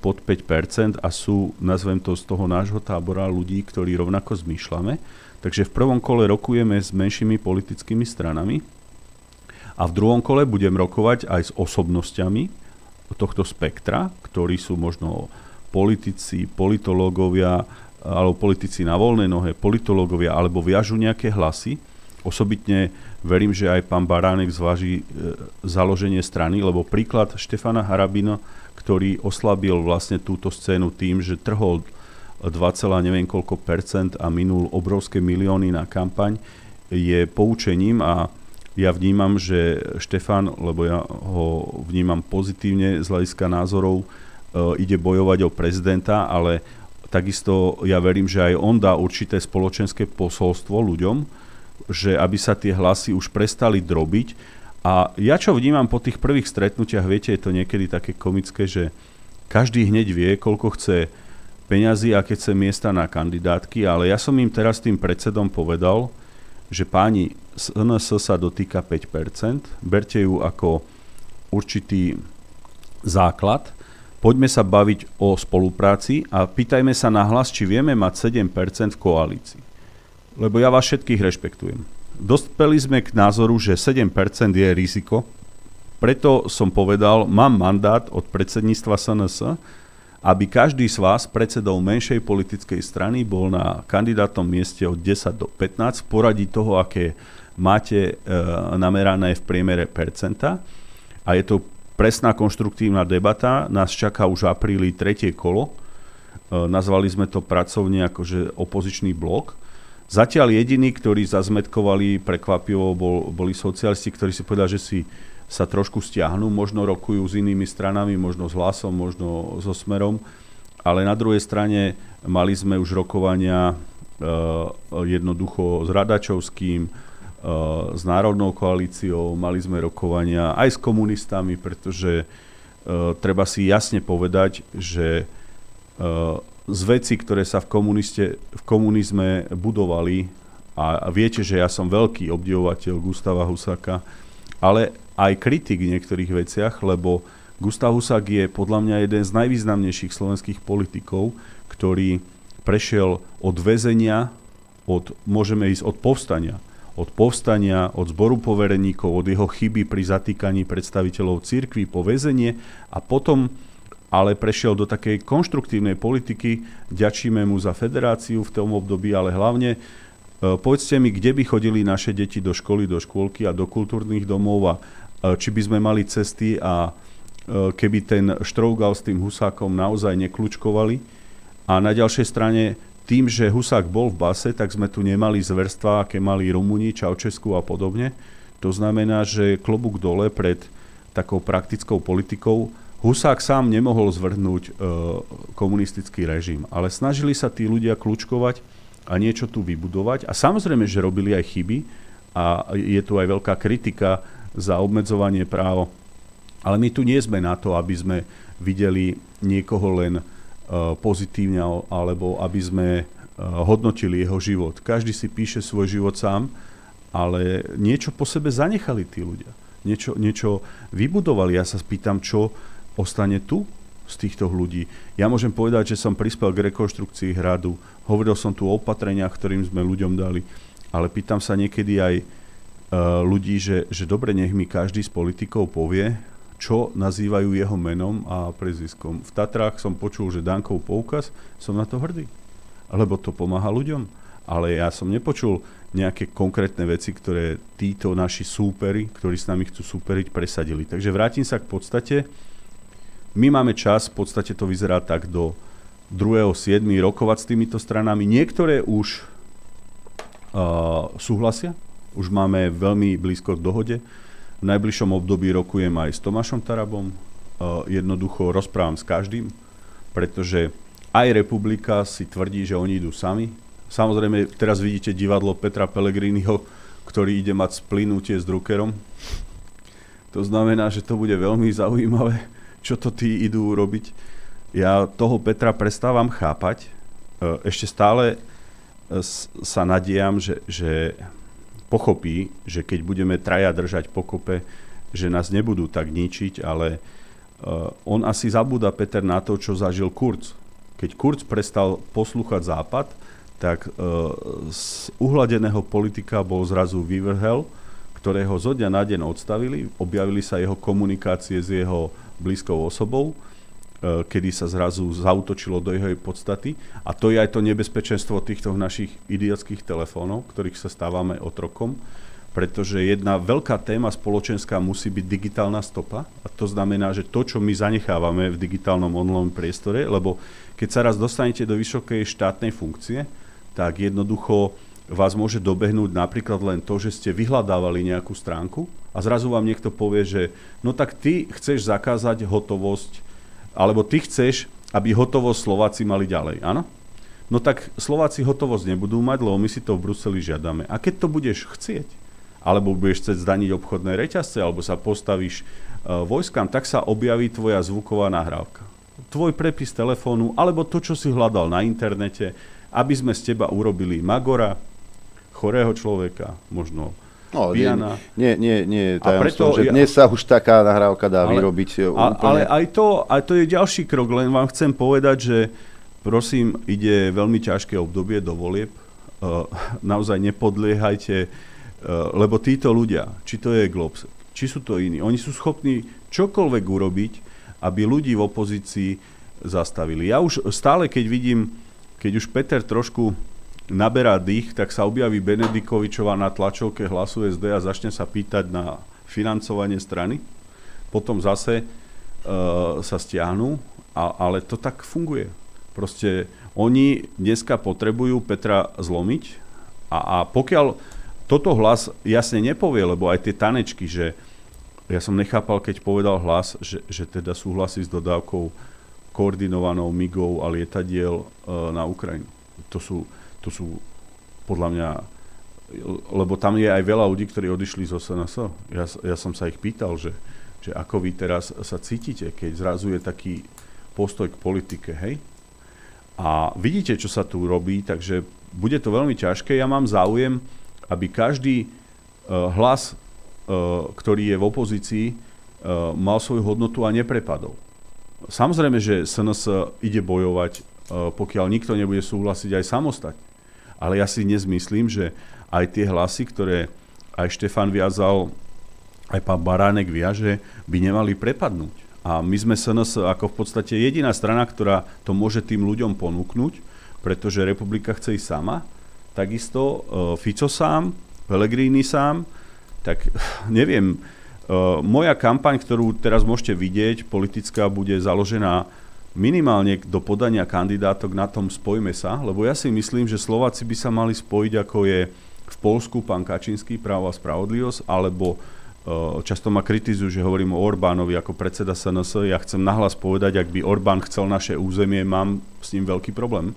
pod 5% a sú, nazvem to z toho nášho tábora, ľudí, ktorí rovnako zmýšľame. Takže v prvom kole rokujeme s menšími politickými stranami a v druhom kole budem rokovať aj s osobnosťami tohto spektra, ktorí sú možno politici, politológovia, alebo politici na voľnej nohe, politológovia, alebo viažu nejaké hlasy. Osobitne verím, že aj pán Baránek zváži e, založenie strany, lebo príklad Štefana Harabina, ktorý oslabil vlastne túto scénu tým, že trhol 2, neviem koľko percent a minul obrovské milióny na kampaň, je poučením a ja vnímam, že Štefan, lebo ja ho vnímam pozitívne z hľadiska názorov, e, ide bojovať o prezidenta, ale takisto ja verím, že aj on dá určité spoločenské posolstvo ľuďom, že aby sa tie hlasy už prestali drobiť. A ja čo vnímam po tých prvých stretnutiach, viete, je to niekedy také komické, že každý hneď vie, koľko chce peňazí, aké chce miesta na kandidátky, ale ja som im teraz tým predsedom povedal, že páni, SNS sa dotýka 5%, berte ju ako určitý základ, Poďme sa baviť o spolupráci a pýtajme sa na hlas, či vieme mať 7% v koalícii. Lebo ja vás všetkých rešpektujem. Dospeli sme k názoru, že 7% je riziko, preto som povedal, mám mandát od predsedníctva SNS, aby každý z vás, predsedov menšej politickej strany, bol na kandidátnom mieste od 10 do 15 v poradí toho, aké máte e, namerané v priemere percenta. A je to presná konštruktívna debata. Nás čaká už v apríli tretie kolo. E, nazvali sme to pracovne akože opozičný blok. Zatiaľ jediní, ktorí zazmetkovali prekvapivo, bol, boli socialisti, ktorí si povedali, že si sa trošku stiahnu, možno rokujú s inými stranami, možno s hlasom, možno so smerom, ale na druhej strane mali sme už rokovania e, jednoducho s Radačovským, s Národnou koalíciou, mali sme rokovania aj s komunistami, pretože uh, treba si jasne povedať, že uh, z veci, ktoré sa v, komuniste, v komunizme budovali, a, viete, že ja som veľký obdivovateľ Gustava Husaka, ale aj kritik v niektorých veciach, lebo Gustav Husak je podľa mňa jeden z najvýznamnejších slovenských politikov, ktorý prešiel od väzenia, od, môžeme ísť od povstania, od povstania, od zboru povereníkov, od jeho chyby pri zatýkaní predstaviteľov cirkví po väzenie a potom ale prešiel do takej konštruktívnej politiky. Ďačíme mu za federáciu v tom období, ale hlavne e, povedzte mi, kde by chodili naše deti do školy, do škôlky a do kultúrnych domov a e, či by sme mali cesty a e, keby ten Štrougal s tým Husákom naozaj nekľúčkovali. A na ďalšej strane tým, že Husák bol v base, tak sme tu nemali zverstva, aké mali Rumúni, Čaučesku a podobne. To znamená, že klobúk dole pred takou praktickou politikou. Husák sám nemohol zvrhnúť e, komunistický režim, ale snažili sa tí ľudia kľúčkovať a niečo tu vybudovať. A samozrejme, že robili aj chyby a je tu aj veľká kritika za obmedzovanie práv. Ale my tu nie sme na to, aby sme videli niekoho len pozitívne, alebo aby sme eh, hodnotili jeho život. Každý si píše svoj život sám, ale niečo po sebe zanechali tí ľudia. Niečo, niečo vybudovali. Ja sa spýtam, čo ostane tu z týchto ľudí. Ja môžem povedať, že som prispel k rekonštrukcii hradu, hovoril som tu o opatreniach, ktorým sme ľuďom dali, ale pýtam sa niekedy aj uh, ľudí, že, že dobre, nech mi každý z politikov povie, čo nazývajú jeho menom a preziskom. V Tatrách som počul, že Dankov poukaz, som na to hrdý, lebo to pomáha ľuďom. Ale ja som nepočul nejaké konkrétne veci, ktoré títo naši súperi, ktorí s nami chcú súperiť, presadili. Takže vrátim sa k podstate. My máme čas, v podstate to vyzerá tak do 2.7. rokovať s týmito stranami. Niektoré už uh, súhlasia, už máme veľmi blízko k dohode. Najbližšom období rokujem aj s Tomášom Tarabom. Jednoducho rozprávam s každým, pretože aj republika si tvrdí, že oni idú sami. Samozrejme, teraz vidíte divadlo Petra Pellegriniho, ktorý ide mať splynutie s Druckerom. To znamená, že to bude veľmi zaujímavé, čo to tí idú robiť. Ja toho Petra prestávam chápať. E, ešte stále s- sa nadiam, že, že pochopí, že keď budeme traja držať pokope, že nás nebudú tak ničiť, ale uh, on asi zabúda, Peter, na to, čo zažil Kurz. Keď Kurz prestal poslúchať Západ, tak uh, z uhladeného politika bol zrazu vyvrhel, ktorého zo dňa na deň odstavili, objavili sa jeho komunikácie s jeho blízkou osobou, kedy sa zrazu zautočilo do jeho podstaty. A to je aj to nebezpečenstvo týchto našich idiotských telefónov, ktorých sa stávame otrokom, pretože jedna veľká téma spoločenská musí byť digitálna stopa. A to znamená, že to, čo my zanechávame v digitálnom online priestore, lebo keď sa raz dostanete do vysokej štátnej funkcie, tak jednoducho vás môže dobehnúť napríklad len to, že ste vyhľadávali nejakú stránku a zrazu vám niekto povie, že no tak ty chceš zakázať hotovosť, alebo ty chceš, aby hotovosť Slováci mali ďalej, áno? No tak Slováci hotovosť nebudú mať, lebo my si to v Bruseli žiadame. A keď to budeš chcieť, alebo budeš chcieť zdaniť obchodné reťazce, alebo sa postavíš uh, vojskám, tak sa objaví tvoja zvuková nahrávka. Tvoj prepis telefónu, alebo to, čo si hľadal na internete, aby sme z teba urobili Magora, chorého človeka, možno No, nie, pijana. nie, nie, nie je A preto že dnes sa už taká nahrávka dá Ale- vyrobiť e, A, ale aj to, aj to je ďalší krok, len vám chcem povedať, že prosím, ide veľmi ťažké obdobie do volieb. Uh, naozaj nepodliehajte, uh, lebo títo ľudia, či to je Globs, či sú to iní, oni sú schopní čokoľvek urobiť, aby ľudí v opozícii zastavili. Ja už stále, keď vidím, keď už Peter trošku naberá dých, tak sa objaví Benedikovičová na tlačovke hlasu SD a začne sa pýtať na financovanie strany. Potom zase uh, sa stiahnu, a, ale to tak funguje. Proste oni dneska potrebujú Petra zlomiť a, a pokiaľ toto hlas jasne nepovie, lebo aj tie tanečky, že ja som nechápal, keď povedal hlas, že, že teda súhlasí s dodávkou koordinovanou migov a lietadiel uh, na Ukrajinu. To sú, to sú podľa mňa, lebo tam je aj veľa ľudí, ktorí odišli zo SNS. Ja, ja som sa ich pýtal, že, že ako vy teraz sa cítite, keď zrazu je taký postoj k politike, hej? A vidíte, čo sa tu robí, takže bude to veľmi ťažké. Ja mám záujem, aby každý uh, hlas, uh, ktorý je v opozícii, uh, mal svoju hodnotu a neprepadol. Samozrejme, že SNS ide bojovať, pokiaľ nikto nebude súhlasiť aj samostatne. Ale ja si dnes myslím, že aj tie hlasy, ktoré aj Štefan viazal, aj pán Baránek viaže, by nemali prepadnúť. A my sme SNS ako v podstate jediná strana, ktorá to môže tým ľuďom ponúknuť, pretože republika chce ísť sama. Takisto uh, Fico sám, Pellegrini sám, tak neviem, uh, moja kampaň, ktorú teraz môžete vidieť, politická, bude založená minimálne do podania kandidátok na tom spojme sa, lebo ja si myslím, že Slováci by sa mali spojiť, ako je v Polsku pán Kačinský, právo a spravodlivosť, alebo uh, často ma kritizujú, že hovorím o Orbánovi ako predseda SNS. Ja chcem nahlas povedať, ak by Orbán chcel naše územie, mám s ním veľký problém.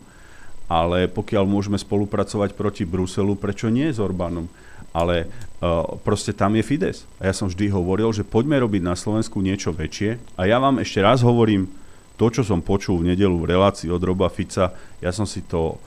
Ale pokiaľ môžeme spolupracovať proti Bruselu, prečo nie s Orbánom? Ale uh, proste tam je Fides. A ja som vždy hovoril, že poďme robiť na Slovensku niečo väčšie. A ja vám ešte raz hovorím, to, čo som počul v nedelu v relácii od Roba Fica, ja som si to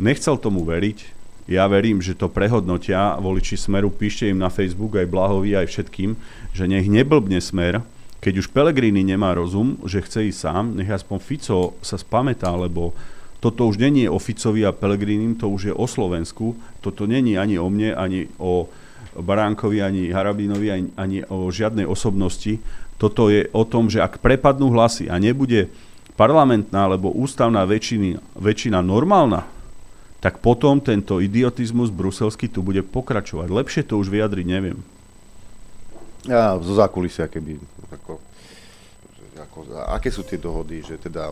nechcel tomu veriť. Ja verím, že to prehodnotia voliči Smeru, píšte im na Facebook aj Blahovi, aj všetkým, že nech neblbne Smer, keď už Pelegrini nemá rozum, že chce ísť sám, nech aspoň Fico sa spamätá, lebo toto už není o Ficovi a Pelegrinim, to už je o Slovensku. Toto není ani o mne, ani o Baránkovi, ani Harabinovi, ani, ani o žiadnej osobnosti. Toto je o tom, že ak prepadnú hlasy a nebude parlamentná alebo ústavná väčšina, väčšina normálna, tak potom tento idiotizmus bruselský tu bude pokračovať. Lepšie to už vyjadriť neviem. Ja, zo zákulisia, keby... Ako, ako, aké sú tie dohody, že teda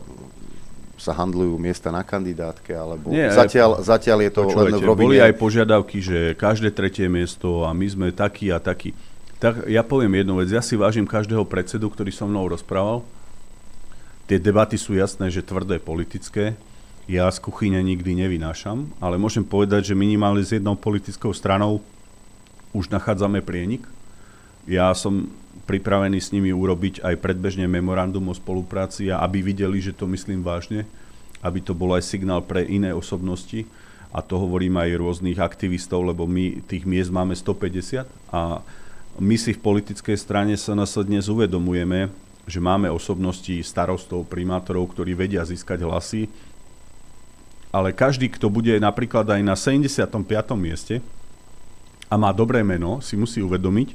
sa handlujú miesta na kandidátke, alebo Nie, zatiaľ, zatiaľ je to len počúvajte, v robine... Boli aj požiadavky, že každé tretie miesto a my sme takí a takí. Tak ja poviem jednu vec, ja si vážim každého predsedu, ktorý so mnou rozprával. Tie debaty sú jasné, že tvrdé politické. Ja z kuchyne nikdy nevynášam, ale môžem povedať, že minimálne s jednou politickou stranou už nachádzame prienik. Ja som pripravený s nimi urobiť aj predbežne memorandum o spolupráci a aby videli, že to myslím vážne, aby to bol aj signál pre iné osobnosti. a to hovorím aj rôznych aktivistov, lebo my tých miest máme 150 a my si v politickej strane SNS dnes uvedomujeme, že máme osobnosti starostov, primátorov, ktorí vedia získať hlasy, ale každý, kto bude napríklad aj na 75. mieste a má dobré meno, si musí uvedomiť,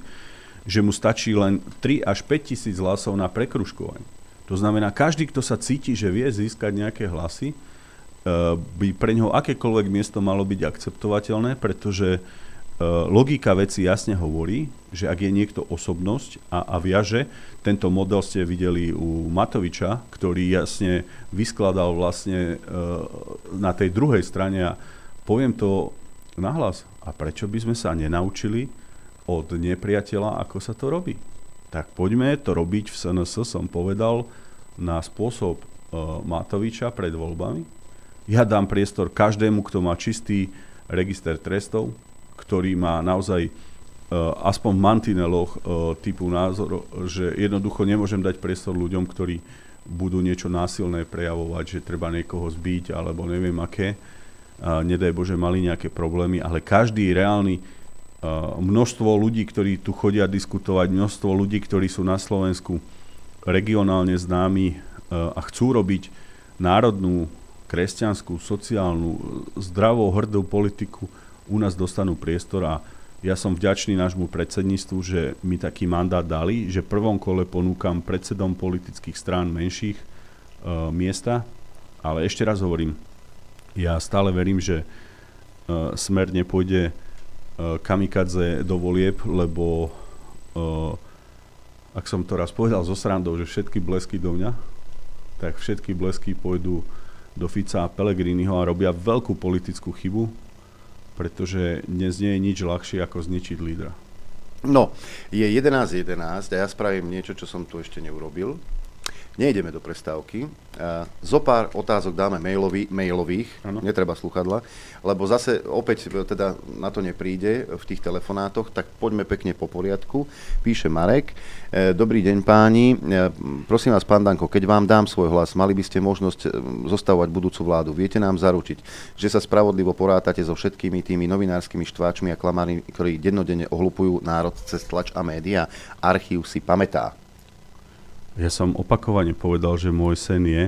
že mu stačí len 3 až 5 tisíc hlasov na prekružkovanie. To znamená, každý, kto sa cíti, že vie získať nejaké hlasy, eh, by pre neho akékoľvek miesto malo byť akceptovateľné, pretože logika veci jasne hovorí, že ak je niekto osobnosť a, a viaže, tento model ste videli u Matoviča, ktorý jasne vyskladal vlastne e, na tej druhej strane a poviem to nahlas. A prečo by sme sa nenaučili od nepriateľa, ako sa to robí? Tak poďme to robiť v SNS, som povedal, na spôsob e, Matoviča pred voľbami. Ja dám priestor každému, kto má čistý register trestov, ktorý má naozaj uh, aspoň v mantineloch uh, typu názor, že jednoducho nemôžem dať priestor ľuďom, ktorí budú niečo násilné prejavovať, že treba niekoho zbiť alebo neviem aké. Nedaj Bože, mali nejaké problémy, ale každý reálny uh, množstvo ľudí, ktorí tu chodia diskutovať, množstvo ľudí, ktorí sú na Slovensku regionálne známi a chcú robiť národnú, kresťanskú, sociálnu, zdravou, hrdú politiku, u nás dostanú priestor a ja som vďačný nášmu predsedníctvu, že mi taký mandát dali, že v prvom kole ponúkam predsedom politických strán menších e, miesta, ale ešte raz hovorím, ja stále verím, že e, smer nepôjde e, kamikadze do volieb, lebo e, ak som to raz povedal zo srandou, že všetky blesky do mňa, tak všetky blesky pôjdu do Fica a Pelegriniho a robia veľkú politickú chybu, pretože dnes nie je nič ľahšie ako zničiť lídra. No, je 11.11 a ja spravím niečo, čo som tu ešte neurobil. Nejdeme do prestávky. Zo pár otázok dáme mailový, mailových, ano. netreba sluchadla, lebo zase opäť e, teda na to nepríde v tých telefonátoch, tak poďme pekne po poriadku. Píše Marek. E, dobrý deň páni. E, prosím vás, pán Danko, keď vám dám svoj hlas, mali by ste možnosť zostavovať budúcu vládu. Viete nám zaručiť, že sa spravodlivo porátate so všetkými tými novinárskymi štváčmi a klamármi, ktorí dennodenne ohlupujú národ cez tlač a média. Archív si pamätá. Ja som opakovane povedal, že môj sen je,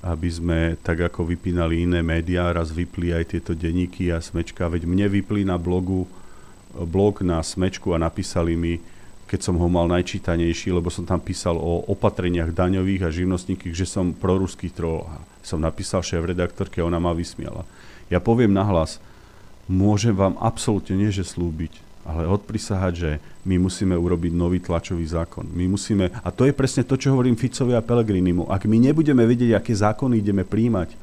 aby sme tak ako vypínali iné médiá, raz vypli aj tieto denníky a smečka. Veď mne vypli na blogu blog na smečku a napísali mi, keď som ho mal najčítanejší, lebo som tam písal o opatreniach daňových a živnostníkých, že som proruský troll. Som napísal šéf-redaktorke ona ma vysmiala. Ja poviem nahlas, môžem vám absolútne nie že slúbiť, ale odprisahať, že my musíme urobiť nový tlačový zákon. My musíme, a to je presne to, čo hovorím Ficovi a Pelegrinimu. Ak my nebudeme vedieť, aké zákony ideme príjmať,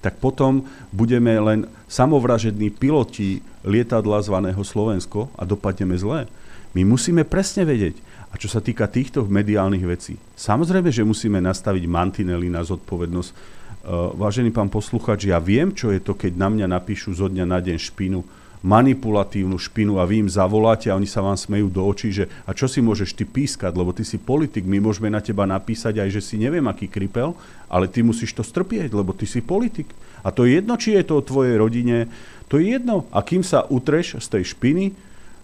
tak potom budeme len samovražední piloti lietadla zvaného Slovensko a dopadneme zle. My musíme presne vedieť. A čo sa týka týchto mediálnych vecí, samozrejme, že musíme nastaviť mantinely na zodpovednosť. Uh, vážený pán posluchač, ja viem, čo je to, keď na mňa napíšu zo dňa na deň špinu, manipulatívnu špinu a vy im zavoláte a oni sa vám smejú do očí, že a čo si môžeš ty pískať, lebo ty si politik, my môžeme na teba napísať aj, že si neviem aký kripel, ale ty musíš to strpieť, lebo ty si politik. A to je jedno, či je to o tvojej rodine, to je jedno. A kým sa utreš z tej špiny,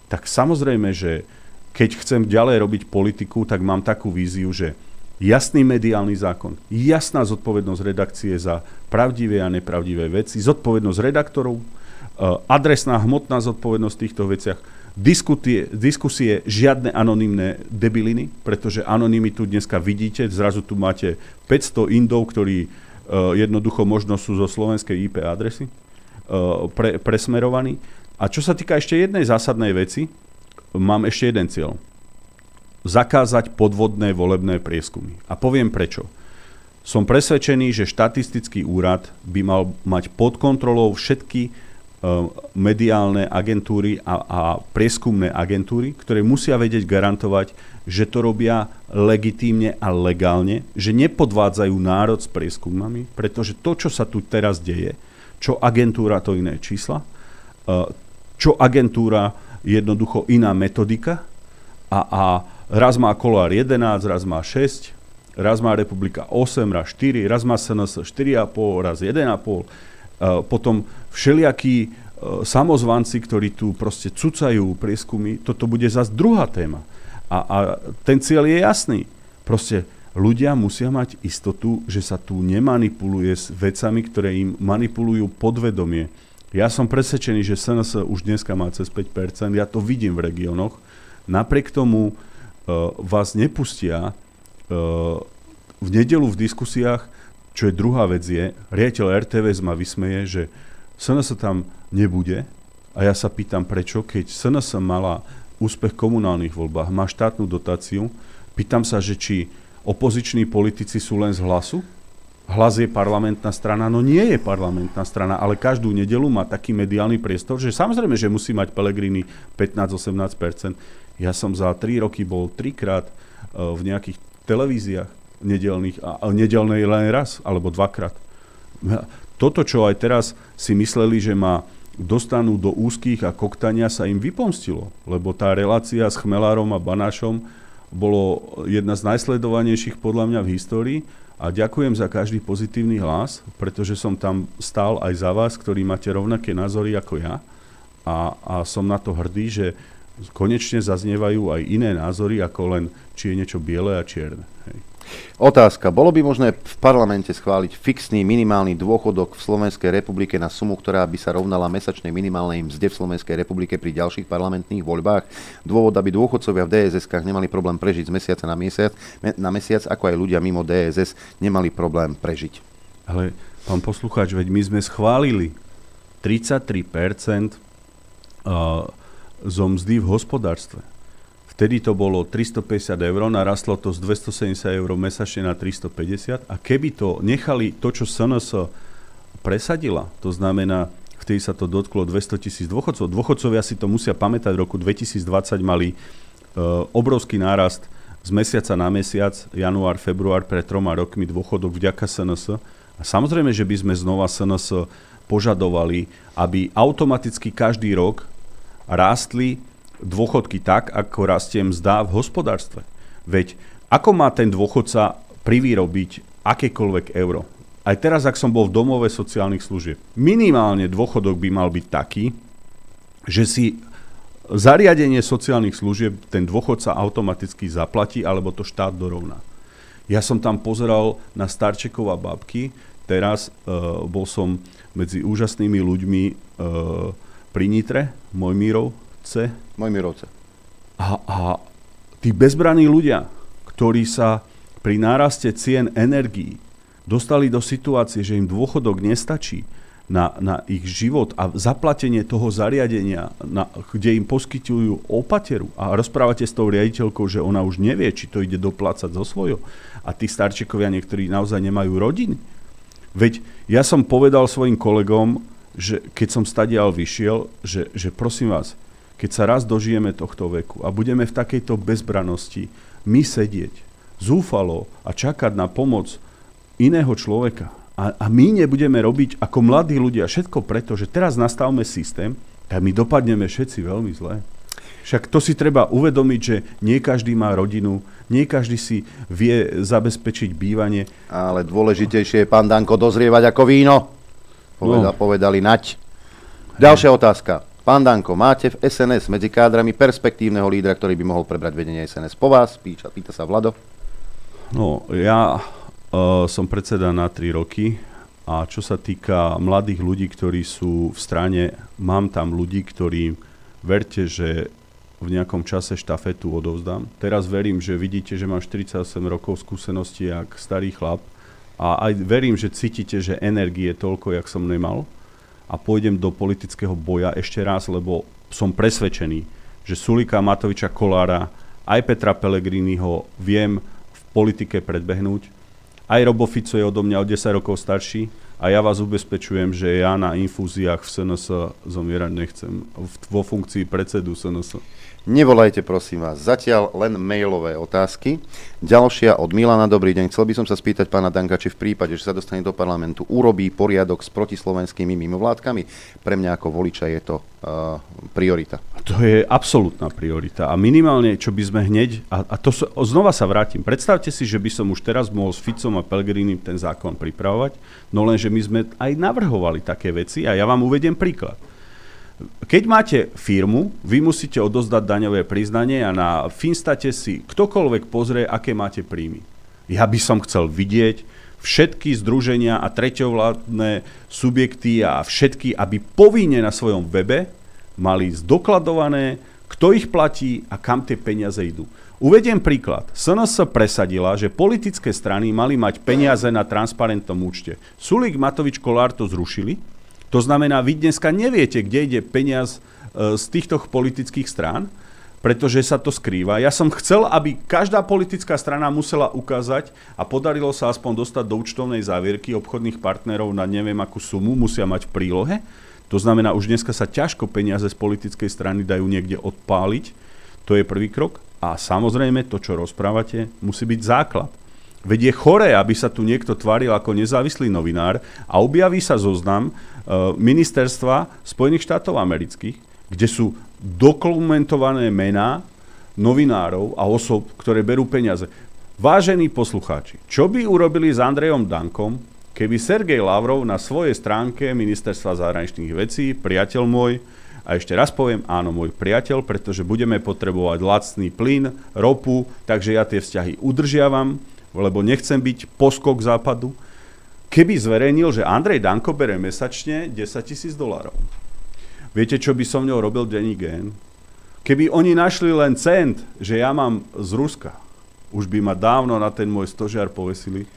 tak samozrejme, že keď chcem ďalej robiť politiku, tak mám takú víziu, že jasný mediálny zákon, jasná zodpovednosť redakcie za pravdivé a nepravdivé veci, zodpovednosť redaktorov, adresná hmotná zodpovednosť v týchto veciach, diskusie, diskusie žiadne anonymné debiliny, pretože anonymy tu dneska vidíte, zrazu tu máte 500 indov, ktorí uh, jednoducho možno sú zo slovenskej IP adresy uh, pre, presmerovaní. A čo sa týka ešte jednej zásadnej veci, mám ešte jeden cieľ. Zakázať podvodné volebné prieskumy. A poviem prečo. Som presvedčený, že štatistický úrad by mal mať pod kontrolou všetky Eh, mediálne agentúry a, a prieskumné agentúry, ktoré musia vedieť garantovať, že to robia legitímne a legálne, že nepodvádzajú národ s prieskumami, pretože to, čo sa tu teraz deje, čo agentúra, to iné čísla, eh, čo agentúra, jednoducho iná metodika a, a raz má kolár 11, raz má 6, raz má republika 8, raz 4, raz má SNS 4,5, raz 1,5 potom všelijakí samozvanci, ktorí tu proste cucajú prieskumy, toto bude zase druhá téma. A, a ten cieľ je jasný. Proste ľudia musia mať istotu, že sa tu nemanipuluje s vecami, ktoré im manipulujú podvedomie. Ja som presvedčený, že SNS už dneska má cez 5%, ja to vidím v regiónoch. Napriek tomu uh, vás nepustia uh, v nedelu v diskusiách, čo je druhá vec je, riaditeľ RTVS ma vysmeje, že SNS tam nebude a ja sa pýtam prečo, keď SNS mala úspech v komunálnych voľbách, má štátnu dotáciu, pýtam sa, že či opoziční politici sú len z hlasu? Hlas je parlamentná strana? No nie je parlamentná strana, ale každú nedelu má taký mediálny priestor, že samozrejme, že musí mať Pelegrini 15-18%. Ja som za 3 roky bol trikrát uh, v nejakých televíziách nedelných a nedelnej len raz alebo dvakrát. Toto, čo aj teraz si mysleli, že ma dostanú do úzkých a koktania, sa im vypomstilo, lebo tá relácia s Chmelárom a Banášom bolo jedna z najsledovanejších podľa mňa v histórii. A ďakujem za každý pozitívny hlas, pretože som tam stál aj za vás, ktorí máte rovnaké názory ako ja. A, a som na to hrdý, že konečne zaznievajú aj iné názory ako len či je niečo biele a čierne. Hej. Otázka. Bolo by možné v parlamente schváliť fixný minimálny dôchodok v Slovenskej republike na sumu, ktorá by sa rovnala mesačnej minimálnej mzde v Slovenskej republike pri ďalších parlamentných voľbách? Dôvod, aby dôchodcovia v DSS-kách nemali problém prežiť z mesiaca na mesiac, na mesiac, ako aj ľudia mimo DSS nemali problém prežiť. Ale pán poslucháč, veď my sme schválili 33% zo mzdy v hospodárstve. Vtedy to bolo 350 eur, narastlo to z 270 eur mesačne na 350 a keby to nechali to, čo SNS presadila, to znamená, vtedy sa to dotklo 200 tisíc dôchodcov. Dôchodcovia si to musia pamätať, v roku 2020 mali uh, obrovský nárast z mesiaca na mesiac, január, február, pred troma rokmi dôchodok vďaka SNS. A samozrejme, že by sme znova SNS požadovali, aby automaticky každý rok rástli dôchodky tak, ako rastie mzda v hospodárstve. Veď ako má ten dôchodca privýrobiť akékoľvek euro? Aj teraz, ak som bol v domove sociálnych služieb, minimálne dôchodok by mal byť taký, že si zariadenie sociálnych služieb ten dôchodca automaticky zaplatí, alebo to štát dorovná. Ja som tam pozeral na starčekov a babky, teraz uh, bol som medzi úžasnými ľuďmi uh, pri Nitre, Mojmírov, C. Mojmirovce. A, a tí bezbraní ľudia, ktorí sa pri náraste cien energií dostali do situácie, že im dôchodok nestačí na, na ich život a zaplatenie toho zariadenia, na, kde im poskytujú opateru a rozprávate s tou riaditeľkou, že ona už nevie, či to ide doplácať zo svojho a tí starčekovia niektorí naozaj nemajú rodiny. Veď ja som povedal svojim kolegom, že keď som stadial vyšiel, že, že prosím vás, keď sa raz dožijeme tohto veku a budeme v takejto bezbranosti my sedieť zúfalo a čakať na pomoc iného človeka a, a my nebudeme robiť ako mladí ľudia všetko preto, že teraz nastavme systém, tak my dopadneme všetci veľmi zle. Však to si treba uvedomiť, že nie každý má rodinu, nie každý si vie zabezpečiť bývanie. Ale dôležitejšie je, pán Danko, dozrievať ako víno. Poveda, no. Povedali nať. Ďalšia otázka. Pán Danko, máte v SNS medzi kádrami perspektívneho lídra, ktorý by mohol prebrať vedenie SNS po vás? Píča, pýta sa Vlado. No, ja uh, som predseda na 3 roky a čo sa týka mladých ľudí, ktorí sú v strane, mám tam ľudí, ktorí, verte, že v nejakom čase štafetu odovzdám. Teraz verím, že vidíte, že mám 48 rokov skúsenosti jak starý chlap a aj verím, že cítite, že energie toľko, jak som nemal a pôjdem do politického boja ešte raz, lebo som presvedčený, že Sulika Matoviča Kolára, aj Petra Pellegriniho viem v politike predbehnúť. Aj Robo Fico je odo mňa o 10 rokov starší a ja vás ubezpečujem, že ja na infúziách v SNS zomierať nechcem vo funkcii predsedu SNS. Nevolajte prosím vás, zatiaľ len mailové otázky. Ďalšia od Milana, dobrý deň. Chcel by som sa spýtať pána Danka, či v prípade, že sa dostane do parlamentu, urobí poriadok s protislovenskými mimovládkami. Pre mňa ako voliča je to uh, priorita. To je absolútna priorita. A minimálne, čo by sme hneď, a, a to so, znova sa vrátim, predstavte si, že by som už teraz mohol s Ficom a Pelgrinim ten zákon pripravovať, no lenže my sme aj navrhovali také veci a ja vám uvediem príklad. Keď máte firmu, vy musíte odozdať daňové priznanie a na Finstate si ktokoľvek pozrie, aké máte príjmy. Ja by som chcel vidieť všetky združenia a treťovládne subjekty a všetky, aby povinne na svojom webe mali zdokladované, kto ich platí a kam tie peniaze idú. Uvediem príklad. SNS presadila, že politické strany mali mať peniaze na transparentnom účte. Sulik, Matovič, Kolár to zrušili, to znamená, vy dneska neviete, kde ide peniaz e, z týchto politických strán, pretože sa to skrýva. Ja som chcel, aby každá politická strana musela ukázať a podarilo sa aspoň dostať do účtovnej závierky obchodných partnerov na neviem akú sumu, musia mať v prílohe. To znamená, už dneska sa ťažko peniaze z politickej strany dajú niekde odpáliť. To je prvý krok. A samozrejme, to, čo rozprávate, musí byť základ. Veď je choré, aby sa tu niekto tváril ako nezávislý novinár a objaví sa zoznam uh, ministerstva Spojených štátov amerických, kde sú dokumentované mená novinárov a osob, ktoré berú peniaze. Vážení poslucháči, čo by urobili s Andrejom Dankom, keby Sergej Lavrov na svojej stránke Ministerstva zahraničných vecí, priateľ môj, a ešte raz poviem, áno, môj priateľ, pretože budeme potrebovať lacný plyn, ropu, takže ja tie vzťahy udržiavam, lebo nechcem byť poskok západu, keby zverejnil, že Andrej Danko bere mesačne 10 tisíc dolárov. Viete, čo by som ňou robil denní gen? Keby oni našli len cent, že ja mám z Ruska, už by ma dávno na ten môj stožiar povesili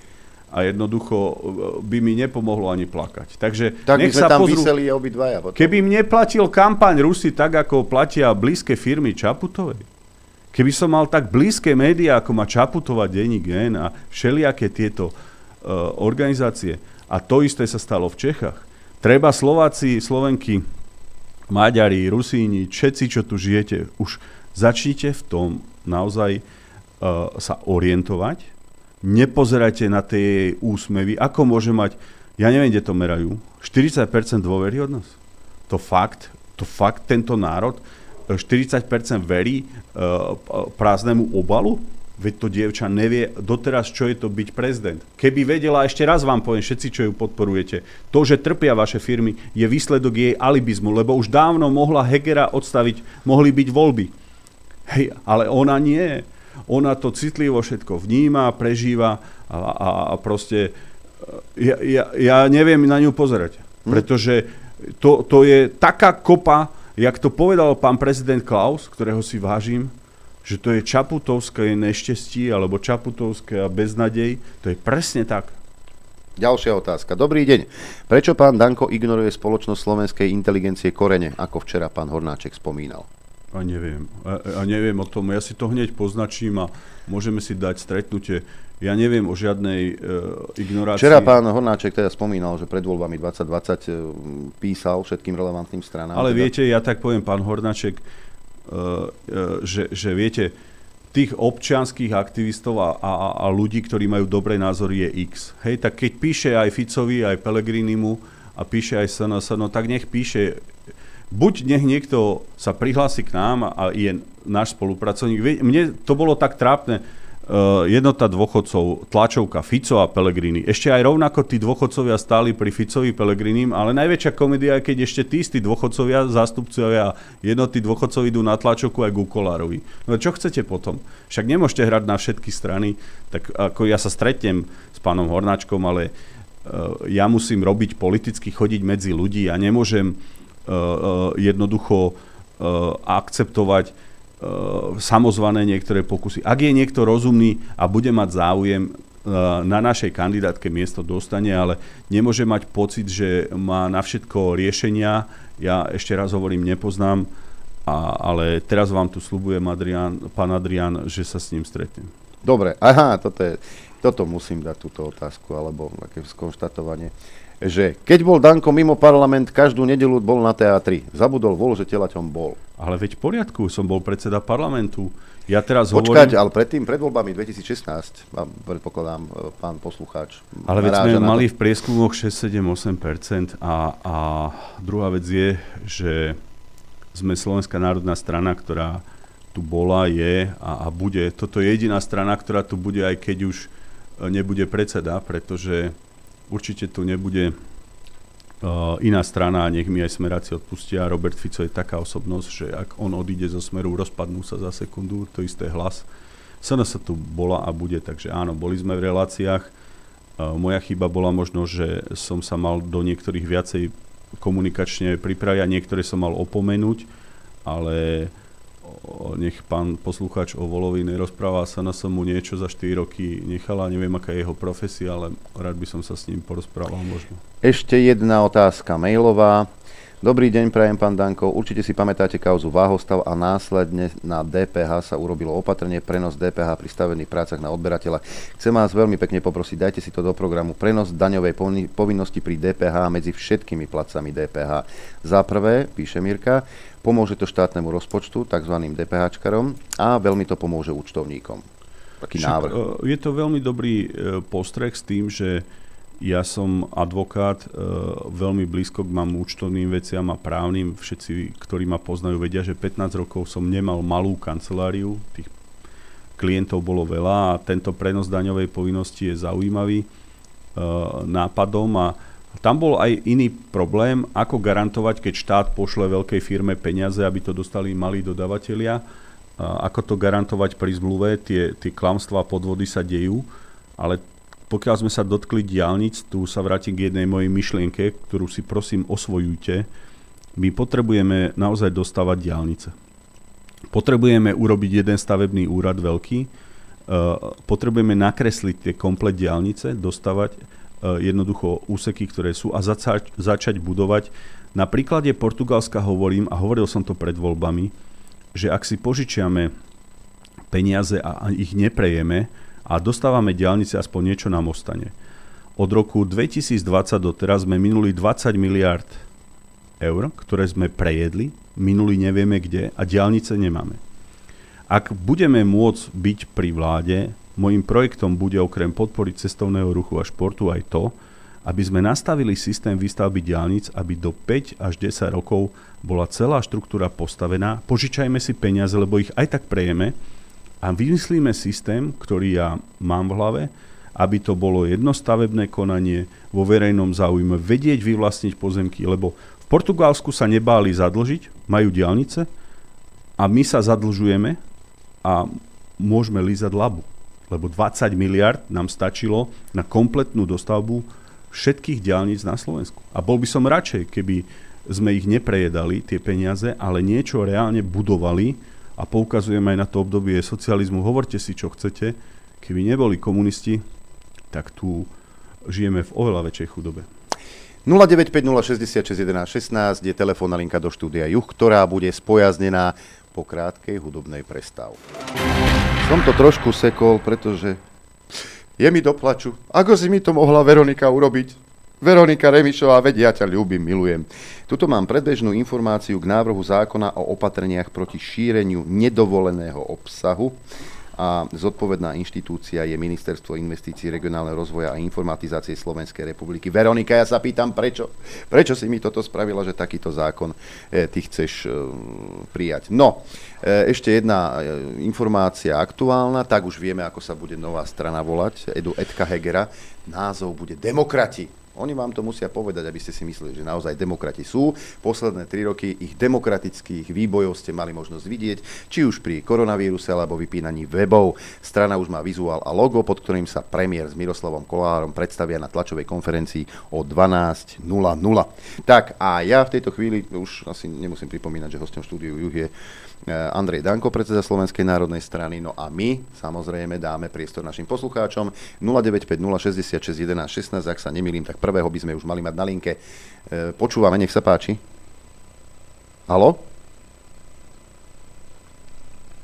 a jednoducho e, by mi nepomohlo ani plakať. Takže tak nech sa tam pozrú, vyseli obidvaja. Potom. Keby mne platil kampaň Rusy tak, ako platia blízke firmy Čaputovej, Keby som mal tak blízke médiá, ako má Čaputová denní gen a všelijaké tieto uh, organizácie, a to isté sa stalo v Čechách. Treba Slováci, Slovenky, Maďari, Rusíni, všetci, čo tu žijete, už začnite v tom naozaj uh, sa orientovať. Nepozerajte na tie úsmevy. Ako môže mať, ja neviem, kde to merajú, 40% dôveryhodnosť? To fakt, to fakt tento národ 40% verí uh, prázdnemu obalu? Veď to dievča nevie doteraz, čo je to byť prezident. Keby vedela, ešte raz vám poviem, všetci, čo ju podporujete, to, že trpia vaše firmy, je výsledok jej alibizmu, lebo už dávno mohla Hegera odstaviť, mohli byť voľby. Hej, ale ona nie. Ona to citlivo všetko vníma, prežíva a, a, a proste ja, ja, ja neviem na ňu pozerať. Hm? Pretože to, to je taká kopa jak to povedal pán prezident Klaus, ktorého si vážim, že to je čaputovské nešťastie alebo čaputovské beznadej, to je presne tak. Ďalšia otázka. Dobrý deň. Prečo pán Danko ignoruje spoločnosť slovenskej inteligencie Korene, ako včera pán Hornáček spomínal? A neviem. A, a neviem o tom. Ja si to hneď poznačím a môžeme si dať stretnutie ja neviem o žiadnej uh, ignorácii. Včera pán Hornáček teda spomínal, že pred voľbami 2020 uh, e, písal všetkým relevantným stranám. Ale teda... viete, ja tak poviem, pán Hornáček, uh, uh, že, že viete, tých občianských aktivistov a, a, a ľudí, ktorí majú dobré názory, je X. Hej, tak keď píše aj Ficovi, aj Pelegrinimu a píše aj SNS, no tak nech píše buď nech niekto sa prihlási k nám a je náš spolupracovník. Mne to bolo tak trápne, jednota dôchodcov, tlačovka Fico a Pelegrini. Ešte aj rovnako tí dôchodcovia stáli pri Ficovi Pelegrinim, ale najväčšia komédia je, keď ešte tí istí dôchodcovia, zástupcovia jednoty dôchodcov idú na tlačovku aj Gukolárovi. No čo chcete potom? Však nemôžete hrať na všetky strany, tak ako ja sa stretnem s pánom Hornáčkom, ale uh, ja musím robiť politicky, chodiť medzi ľudí a nemôžem uh, uh, jednoducho akceptovať samozvané niektoré pokusy. Ak je niekto rozumný a bude mať záujem, e, na našej kandidátke miesto dostane, ale nemôže mať pocit, že má na všetko riešenia. Ja ešte raz hovorím, nepoznám, a, ale teraz vám tu slubujem, Adrian, pán Adrian, že sa s ním stretnem. Dobre, aha, toto je Toto musím dať túto otázku, alebo také skonštatovanie že keď bol Danko mimo parlament, každú nedelu bol na teatri. Zabudol vol, že telaťom bol. Ale veď v poriadku, som bol predseda parlamentu. Ja teraz Počkať, hovorím... ale predtým, pred voľbami 2016, vám predpokladám, e, pán poslucháč. Ale veď sme mali v prieskumoch 6, 7, 8 a, a druhá vec je, že sme Slovenská národná strana, ktorá tu bola, je a, a bude. Toto je jediná strana, ktorá tu bude, aj keď už e, nebude predseda, pretože určite tu nebude uh, iná strana nech mi aj smeráci odpustia. Robert Fico je taká osobnosť, že ak on odíde zo smeru, rozpadnú sa za sekundu, to isté hlas. SNS tu bola a bude, takže áno, boli sme v reláciách. Uh, moja chyba bola možno, že som sa mal do niektorých viacej komunikačne pripraviť a niektoré som mal opomenúť, ale nech pán poslucháč o Volovi nerozpráva, sa na som mu niečo za 4 roky nechala, neviem aká je jeho profesia, ale rád by som sa s ním porozprával možno. Ešte jedna otázka mailová. Dobrý deň, prajem pán Danko. Určite si pamätáte kauzu Váhostav a následne na DPH sa urobilo opatrenie prenos DPH pri stavených prácach na odberateľa. Chcem vás veľmi pekne poprosiť, dajte si to do programu. Prenos daňovej povinnosti pri DPH medzi všetkými placami DPH. Za prvé, píše Mirka, pomôže to štátnemu rozpočtu, tzv. DPHčkarom a veľmi to pomôže účtovníkom. Taký návrh. e, Je to veľmi dobrý e, postreh s tým, že ja som advokát, e, veľmi blízko k mám účtovným veciam a právnym. Všetci, ktorí ma poznajú, vedia, že 15 rokov som nemal malú kanceláriu, tých klientov bolo veľa a tento prenos daňovej povinnosti je zaujímavý e, nápadom. A tam bol aj iný problém, ako garantovať, keď štát pošle veľkej firme peniaze, aby to dostali malí dodavatelia, ako to garantovať pri zmluve, tie, tie klamstvá podvody sa dejú, ale pokiaľ sme sa dotkli diálnic, tu sa vrátim k jednej mojej myšlienke, ktorú si prosím osvojujte, my potrebujeme naozaj dostávať diálnice. Potrebujeme urobiť jeden stavebný úrad veľký, uh, potrebujeme nakresliť tie komplet diálnice, dostávať uh, jednoducho úseky, ktoré sú a začať, začať budovať. Na príklade Portugalska hovorím, a hovoril som to pred voľbami, že ak si požičiame peniaze a ich neprejeme a dostávame diálnice, aspoň niečo nám ostane. Od roku 2020 do teraz sme minuli 20 miliard eur, ktoré sme prejedli, minuli nevieme kde a diálnice nemáme. Ak budeme môcť byť pri vláde, môjim projektom bude okrem podpory cestovného ruchu a športu aj to, aby sme nastavili systém výstavby diálnic, aby do 5 až 10 rokov bola celá štruktúra postavená. Požičajme si peniaze, lebo ich aj tak prejeme a vymyslíme systém, ktorý ja mám v hlave, aby to bolo jedno stavebné konanie vo verejnom záujme, vedieť vyvlastniť pozemky, lebo v Portugalsku sa nebáli zadlžiť, majú diálnice a my sa zadlžujeme a môžeme lízať labu. Lebo 20 miliard nám stačilo na kompletnú dostavbu všetkých diálnic na Slovensku. A bol by som radšej, keby sme ich neprejedali, tie peniaze, ale niečo reálne budovali a poukazujeme aj na to obdobie socializmu. Hovorte si, čo chcete. Keby neboli komunisti, tak tu žijeme v oveľa väčšej chudobe. 0950661116 je telefónna linka do štúdia Juch, ktorá bude spojaznená po krátkej hudobnej prestávke. Som to trošku sekol, pretože je mi do plaču. Ako si mi to mohla Veronika urobiť? Veronika Remišová, veď ja ťa ľúbim, milujem. Tuto mám predbežnú informáciu k návrhu zákona o opatreniach proti šíreniu nedovoleného obsahu a zodpovedná inštitúcia je Ministerstvo investícií, regionálneho rozvoja a informatizácie Slovenskej republiky. Veronika, ja sa pýtam, prečo? Prečo si mi toto spravila, že takýto zákon e, ty chceš e, prijať? No, e, ešte jedna informácia aktuálna, tak už vieme, ako sa bude nová strana volať, Edu Edka Hegera. Názov bude Demokrati. Oni vám to musia povedať, aby ste si mysleli, že naozaj demokrati sú. Posledné tri roky ich demokratických výbojov ste mali možnosť vidieť, či už pri koronavíruse alebo vypínaní webov. Strana už má vizuál a logo, pod ktorým sa premiér s Miroslavom Kolárom predstavia na tlačovej konferencii o 12.00. Tak a ja v tejto chvíli už asi nemusím pripomínať, že hostom štúdiu Juh je Andrej Danko, predseda Slovenskej národnej strany. No a my samozrejme dáme priestor našim poslucháčom 0950 66 11 16, ak sa nemýlim, tak prvého by sme už mali mať na linke. E, Počúvame, nech sa páči. Halo?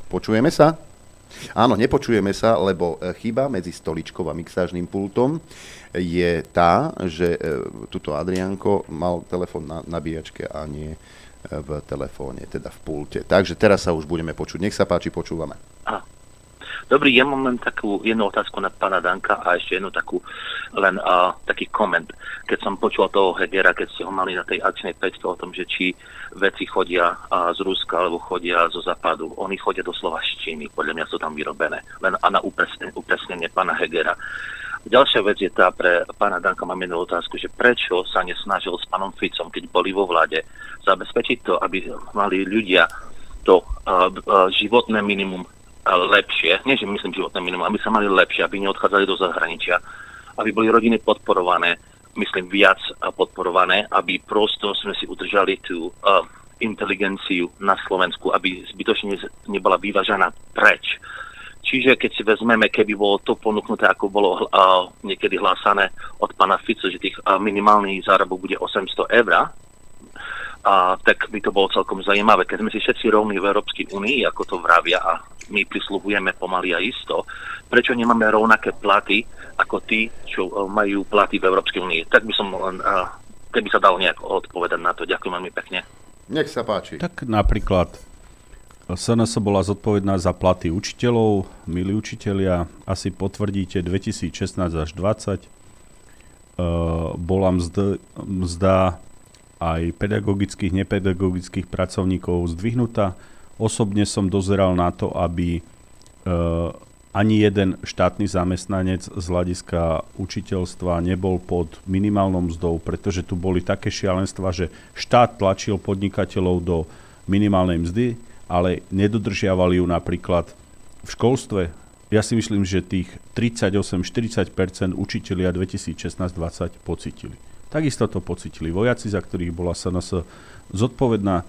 Počujeme sa? Áno, nepočujeme sa, lebo e, chyba medzi stoličkou a mixážnym pultom je tá, že e, tuto Adrianko mal telefon na nabíjačke a nie e, v telefóne, teda v pulte. Takže teraz sa už budeme počuť. Nech sa páči, počúvame. Aha. Dobrý, ja mám len takú jednu otázku na pána Danka a ešte jednu takú, len uh, taký koment. Keď som počul toho Hegera, keď ste ho mali na tej akčnej 500 o tom, že či veci chodia uh, z Ruska alebo chodia zo západu, oni chodia doslova z Číny, podľa mňa sú tam vyrobené. Len a na upresnenie, upresnenie pána Hegera. Ďalšia vec je tá pre pána Danka, mám jednu otázku, že prečo sa nesnažil s pánom Ficom, keď boli vo vláde, zabezpečiť to, aby mali ľudia to uh, uh, životné minimum lepšie, nie že myslím životné minimum, aby sa mali lepšie, aby neodchádzali do zahraničia, aby boli rodiny podporované, myslím viac podporované, aby prosto sme si udržali tú uh, inteligenciu na Slovensku, aby zbytočne nebola vyvážaná preč. Čiže keď si vezmeme, keby bolo to ponúknuté, ako bolo uh, niekedy hlásané od pána Fico, že tých uh, minimálny zárobok bude 800 eur, a tak by to bolo celkom zaujímavé. Keď sme si všetci rovní v Európskej únii, ako to vravia a my prisluhujeme pomaly a isto, prečo nemáme rovnaké platy ako tí, čo e, majú platy v Európskej únii? Tak by som len, keby sa dalo nejak odpovedať na to. Ďakujem veľmi pekne. Nech sa páči. Tak napríklad SNS bola zodpovedná za platy učiteľov, milí učitelia, asi potvrdíte 2016 až 2020 uh, bola mzda, mzda aj pedagogických, nepedagogických pracovníkov zdvihnutá. Osobne som dozeral na to, aby e, ani jeden štátny zamestnanec z hľadiska učiteľstva nebol pod minimálnou mzdou, pretože tu boli také šialenstva, že štát tlačil podnikateľov do minimálnej mzdy, ale nedodržiavali ju napríklad v školstve. Ja si myslím, že tých 38-40% učiteľia 2016-2020 pocitili. Takisto to pocitili vojaci, za ktorých bola SNS zodpovedná.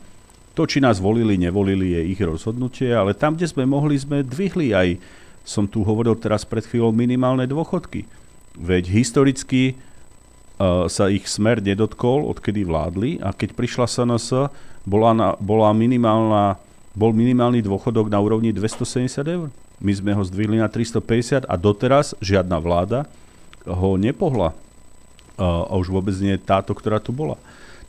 To, či nás volili, nevolili, je ich rozhodnutie, ale tam, kde sme mohli, sme dvihli aj, som tu hovoril teraz pred chvíľou, minimálne dôchodky. Veď historicky uh, sa ich smer nedotkol, odkedy vládli a keď prišla SNS, bola, na, bola minimálna, bol minimálny dôchodok na úrovni 270 eur. My sme ho zdvihli na 350 a doteraz žiadna vláda ho nepohla a už vôbec nie táto, ktorá tu bola.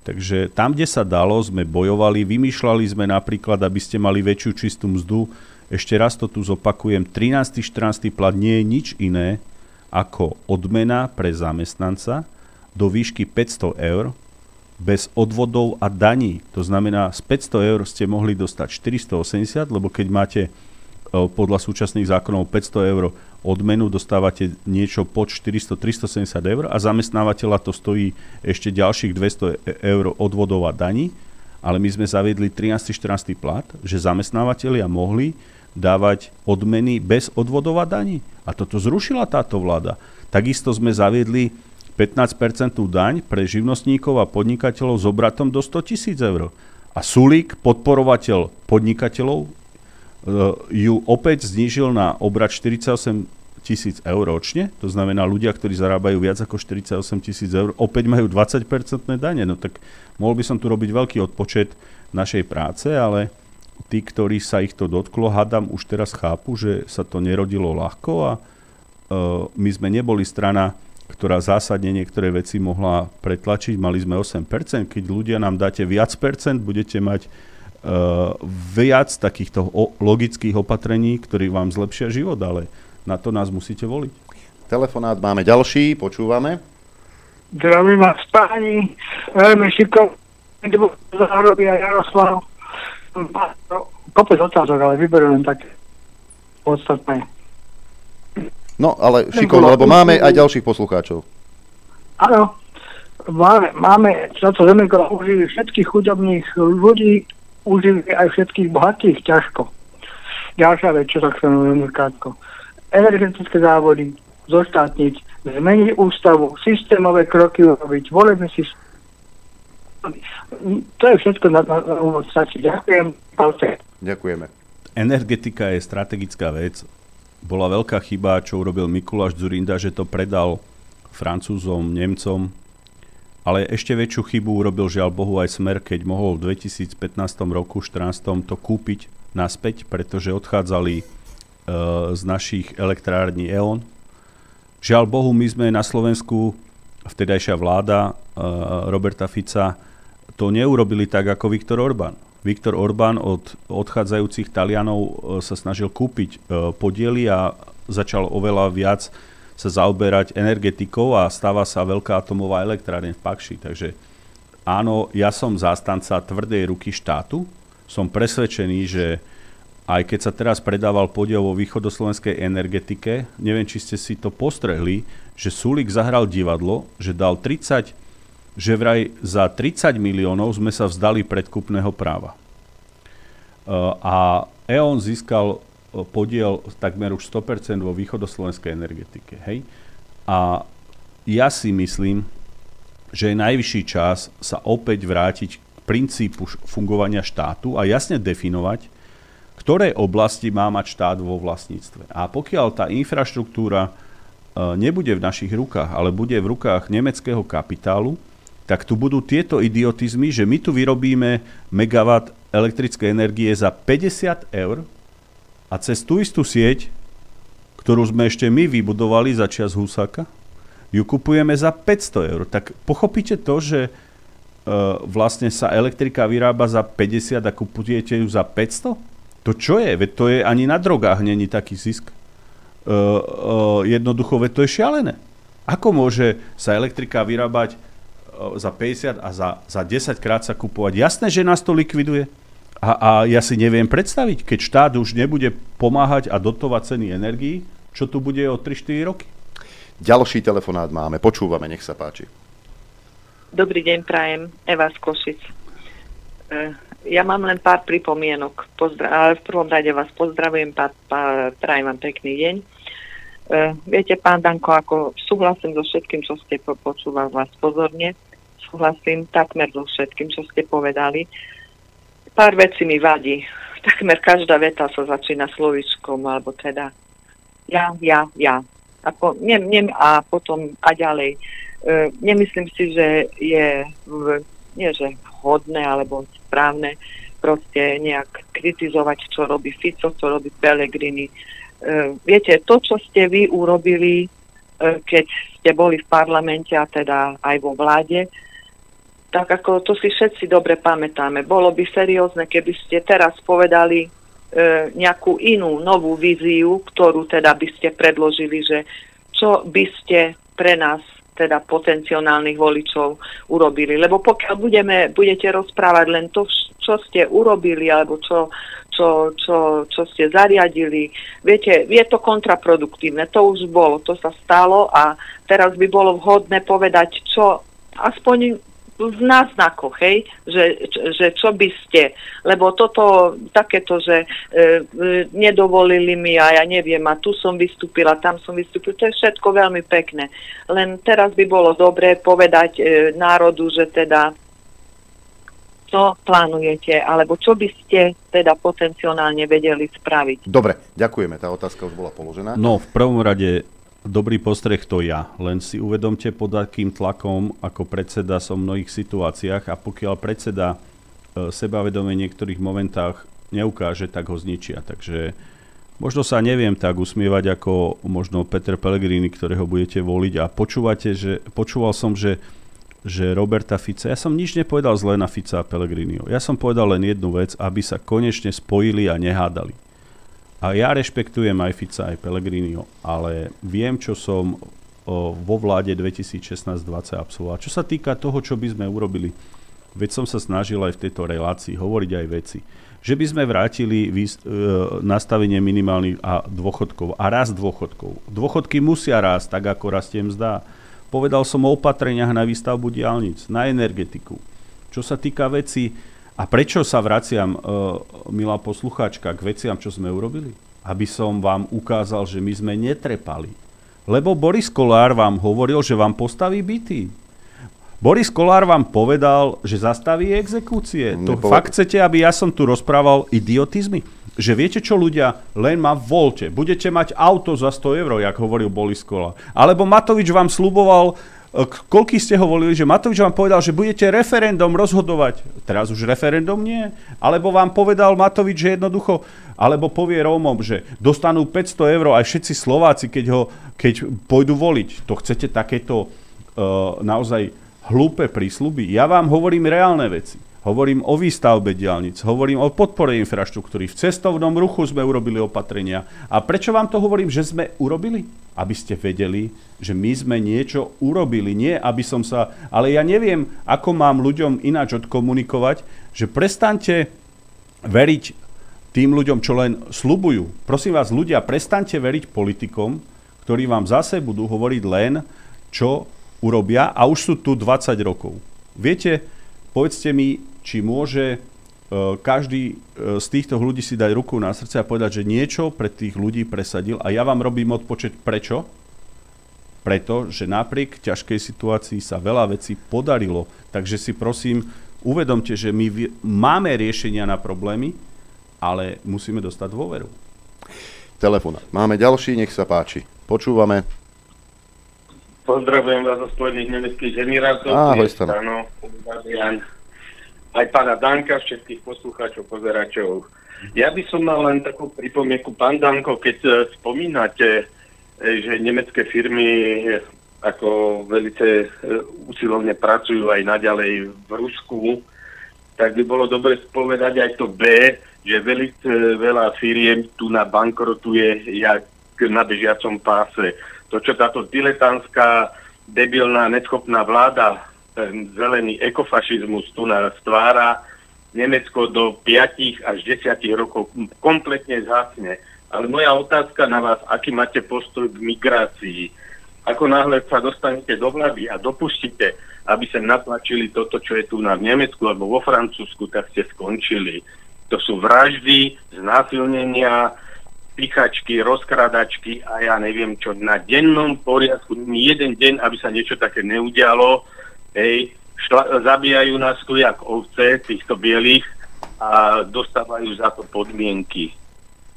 Takže tam, kde sa dalo, sme bojovali, vymýšľali sme napríklad, aby ste mali väčšiu čistú mzdu. Ešte raz to tu zopakujem, 13. 14. plat nie je nič iné ako odmena pre zamestnanca do výšky 500 eur bez odvodov a daní. To znamená, z 500 eur ste mohli dostať 480, lebo keď máte podľa súčasných zákonov 500 eur odmenu, dostávate niečo pod 400-370 eur a zamestnávateľa to stojí ešte ďalších 200 e- eur odvodov a daní, ale my sme zaviedli 13-14 plat, že zamestnávateľia mohli dávať odmeny bez odvodov a daní. A toto zrušila táto vláda. Takisto sme zaviedli 15% daň pre živnostníkov a podnikateľov s obratom do 100 tisíc eur. A Sulík, podporovateľ podnikateľov, Eh, ju opäť znížil na obrad 48 tisíc eur ročne, to znamená ľudia, ktorí zarábajú viac ako 48 tisíc eur, opäť majú 20-percentné dane. No tak mohol by som tu robiť veľký odpočet našej práce, ale tí, ktorí sa ich to dotklo, hadam, už teraz chápu, že sa to nerodilo ľahko a uh, my sme neboli strana, ktorá zásadne niektoré veci mohla pretlačiť. Mali sme 8%, keď ľudia nám dáte viac percent, budete mať uh, viac takýchto o, logických opatrení, ktorí vám zlepšia život, ale na to nás musíte voliť. Telefonát máme ďalší, počúvame. Zdravím vás páni, veľmi šikovný a Jaroslav. Kopec otázok, ale vyberiem len také podstatné. No, ale šikovno, lebo máme aj ďalších poslucháčov. Áno, máme, máme za to Zemikola užili všetkých chudobných ľudí užili aj všetkých bohatých ťažko. Ďalšia vec, čo sa chcem veľmi krátko. Energetické závody zoštátniť, zmeniť ústavu, systémové kroky urobiť, volebný systém. To je všetko na, na, na úvod stačí. Ďakujem. Ďakujeme. Energetika je strategická vec. Bola veľká chyba, čo urobil Mikuláš Zurinda, že to predal Francúzom, Nemcom, ale ešte väčšiu chybu urobil žiaľ Bohu aj Smer, keď mohol v 2015 roku 14 to kúpiť naspäť, pretože odchádzali z našich elektrární E.ON. Žiaľ Bohu, my sme na Slovensku, vtedajšia vláda Roberta Fica, to neurobili tak ako Viktor Orbán. Viktor Orbán od odchádzajúcich Talianov sa snažil kúpiť podiely a začal oveľa viac sa zaoberať energetikou a stáva sa veľká atomová elektrárne v Pakši. Takže áno, ja som zástanca tvrdej ruky štátu. Som presvedčený, že aj keď sa teraz predával podiel vo východoslovenskej energetike, neviem, či ste si to postrehli, že Sulik zahral divadlo, že dal 30, že vraj za 30 miliónov sme sa vzdali predkupného práva. A E.ON získal podiel takmer už 100% vo východoslovenskej energetike. Hej? A ja si myslím, že je najvyšší čas sa opäť vrátiť k princípu fungovania štátu a jasne definovať, ktoré oblasti má mať štát vo vlastníctve. A pokiaľ tá infraštruktúra e, nebude v našich rukách, ale bude v rukách nemeckého kapitálu, tak tu budú tieto idiotizmy, že my tu vyrobíme megawatt elektrickej energie za 50 eur a cez tú istú sieť, ktorú sme ešte my vybudovali za čas Husaka, ju kupujeme za 500 eur. Tak pochopíte to, že uh, vlastne sa elektrika vyrába za 50 a kupujete ju za 500? To čo je? Veď to je ani na drogách není taký zisk. Uh, uh, jednoducho, veď to je šialené. Ako môže sa elektrika vyrábať za 50 a za, za 10 krát sa kupovať? Jasné, že nás to likviduje. A, a ja si neviem predstaviť, keď štát už nebude pomáhať a dotovať ceny energií, čo tu bude o 3-4 roky. Ďalší telefonát máme, počúvame, nech sa páči. Dobrý deň, prajem, Eva z Košic. E, ja mám len pár pripomienok, Pozdra- ale v prvom rade vás pozdravujem, pá, pá, prajem vám pekný deň. E, viete, pán Danko, ako súhlasím so všetkým, čo ste po- počúval vás pozorne, súhlasím takmer so všetkým, čo ste povedali. Pár vecí mi vadí. Takmer každá veta sa začína slovičkom, alebo teda ja, ja, ja. Ako, ne, ne, a potom a ďalej. E, nemyslím si, že je v, nie, že hodné alebo správne proste nejak kritizovať, čo robí Fico, čo robí Pellegrini. E, viete, to, čo ste vy urobili, e, keď ste boli v parlamente a teda aj vo vláde, tak ako to si všetci dobre pamätáme. Bolo by seriózne, keby ste teraz povedali e, nejakú inú novú víziu, ktorú teda by ste predložili, že čo by ste pre nás teda potenciálnych voličov urobili. Lebo pokiaľ budeme, budete rozprávať len to, čo ste urobili alebo čo, čo, čo, čo ste zariadili, viete, je to kontraproduktívne. To už bolo, to sa stalo a teraz by bolo vhodné povedať, čo aspoň v náznakoch, hej, že, že čo by ste, lebo toto takéto, že e, e, nedovolili mi a ja neviem, a tu som vystúpila, tam som vystúpila, to je všetko veľmi pekné. Len teraz by bolo dobré povedať e, národu, že teda čo plánujete, alebo čo by ste teda potenciálne vedeli spraviť. Dobre, ďakujeme, tá otázka už bola položená. No, v prvom rade dobrý postreh to ja. Len si uvedomte, pod akým tlakom ako predseda som v mnohých situáciách a pokiaľ predseda e, sebavedomie v niektorých momentách neukáže, tak ho zničia. Takže možno sa neviem tak usmievať ako možno Peter Pellegrini, ktorého budete voliť a počúvate, že, počúval som, že že Roberta Fica, ja som nič nepovedal zle na Fica a Pellegriniho. Ja som povedal len jednu vec, aby sa konečne spojili a nehádali. A ja rešpektujem aj Fica, aj Pellegriniho, ale viem, čo som vo vláde 2016-2020 absolvoval. Čo sa týka toho, čo by sme urobili, veď som sa snažil aj v tejto relácii hovoriť aj veci. Že by sme vrátili e, nastavenie minimálnych a dôchodkov a rast dôchodkov. Dôchodky musia rásť tak, ako rastie mzda. Povedal som o opatreniach na výstavbu diálnic, na energetiku. Čo sa týka veci, a prečo sa vraciam, uh, milá poslucháčka, k veciam, čo sme urobili? Aby som vám ukázal, že my sme netrepali. Lebo Boris Kolár vám hovoril, že vám postaví byty. Boris Kolár vám povedal, že zastaví exekúcie. To Nepoved... fakt chcete, aby ja som tu rozprával idiotizmy? Že viete čo ľudia, len ma volte. Budete mať auto za 100 eur, jak hovoril Boris Kolár. Alebo Matovič vám sluboval E, Koľký ste ho volili, že Matovič vám povedal, že budete referendum rozhodovať. Teraz už referendum nie. Alebo vám povedal Matovič, že jednoducho, alebo povie Rómom, že dostanú 500 eur aj všetci Slováci, keď, ho, keď pôjdu voliť. To chcete takéto uh, naozaj hlúpe prísľuby? Ja vám hovorím reálne veci. Hovorím o výstavbe diálnic, hovorím o podpore infraštruktúry. V cestovnom ruchu sme urobili opatrenia. A prečo vám to hovorím, že sme urobili? Aby ste vedeli, že my sme niečo urobili. Nie, aby som sa... Ale ja neviem, ako mám ľuďom ináč odkomunikovať, že prestaňte veriť tým ľuďom, čo len slubujú. Prosím vás, ľudia, prestaňte veriť politikom, ktorí vám zase budú hovoriť len, čo urobia a už sú tu 20 rokov. Viete, povedzte mi, či môže e, každý e, z týchto ľudí si dať ruku na srdce a povedať, že niečo pre tých ľudí presadil a ja vám robím odpočet prečo? Preto, že napriek ťažkej situácii sa veľa vecí podarilo. Takže si prosím, uvedomte, že my máme riešenia na problémy, ale musíme dostať dôveru. Telefóna. Máme ďalší, nech sa páči. Počúvame. Pozdravujem vás zo Spojených nemeckých emirátov. Ahoj, Stano. Fabian. Aj pána Danka, všetkých poslucháčov, pozeračov. Ja by som mal len takú pripomienku. Pán Danko, keď e, spomínate, e, že nemecké firmy e, ako velice usilovne pracujú aj naďalej v Rusku, tak by bolo dobre spovedať aj to B, že velice veľa firiem tu na bankrotuje jak na bežiacom páse. To, čo táto diletantská, debilná, neschopná vláda, ten zelený ekofašizmus tu nás stvára, Nemecko do 5 až 10 rokov kompletne zhasne. Ale moja otázka na vás, aký máte postoj k migrácii? Ako náhle sa dostanete do vlády a dopustíte, aby sa natlačili toto, čo je tu na v Nemecku alebo vo Francúzsku, tak ste skončili. To sú vraždy, znásilnenia, pichačky, rozkradačky a ja neviem čo. Na dennom poriadku, jeden deň, aby sa niečo také neudialo, hej, šla, zabíjajú nás tu jak ovce, týchto bielých, a dostávajú za to podmienky.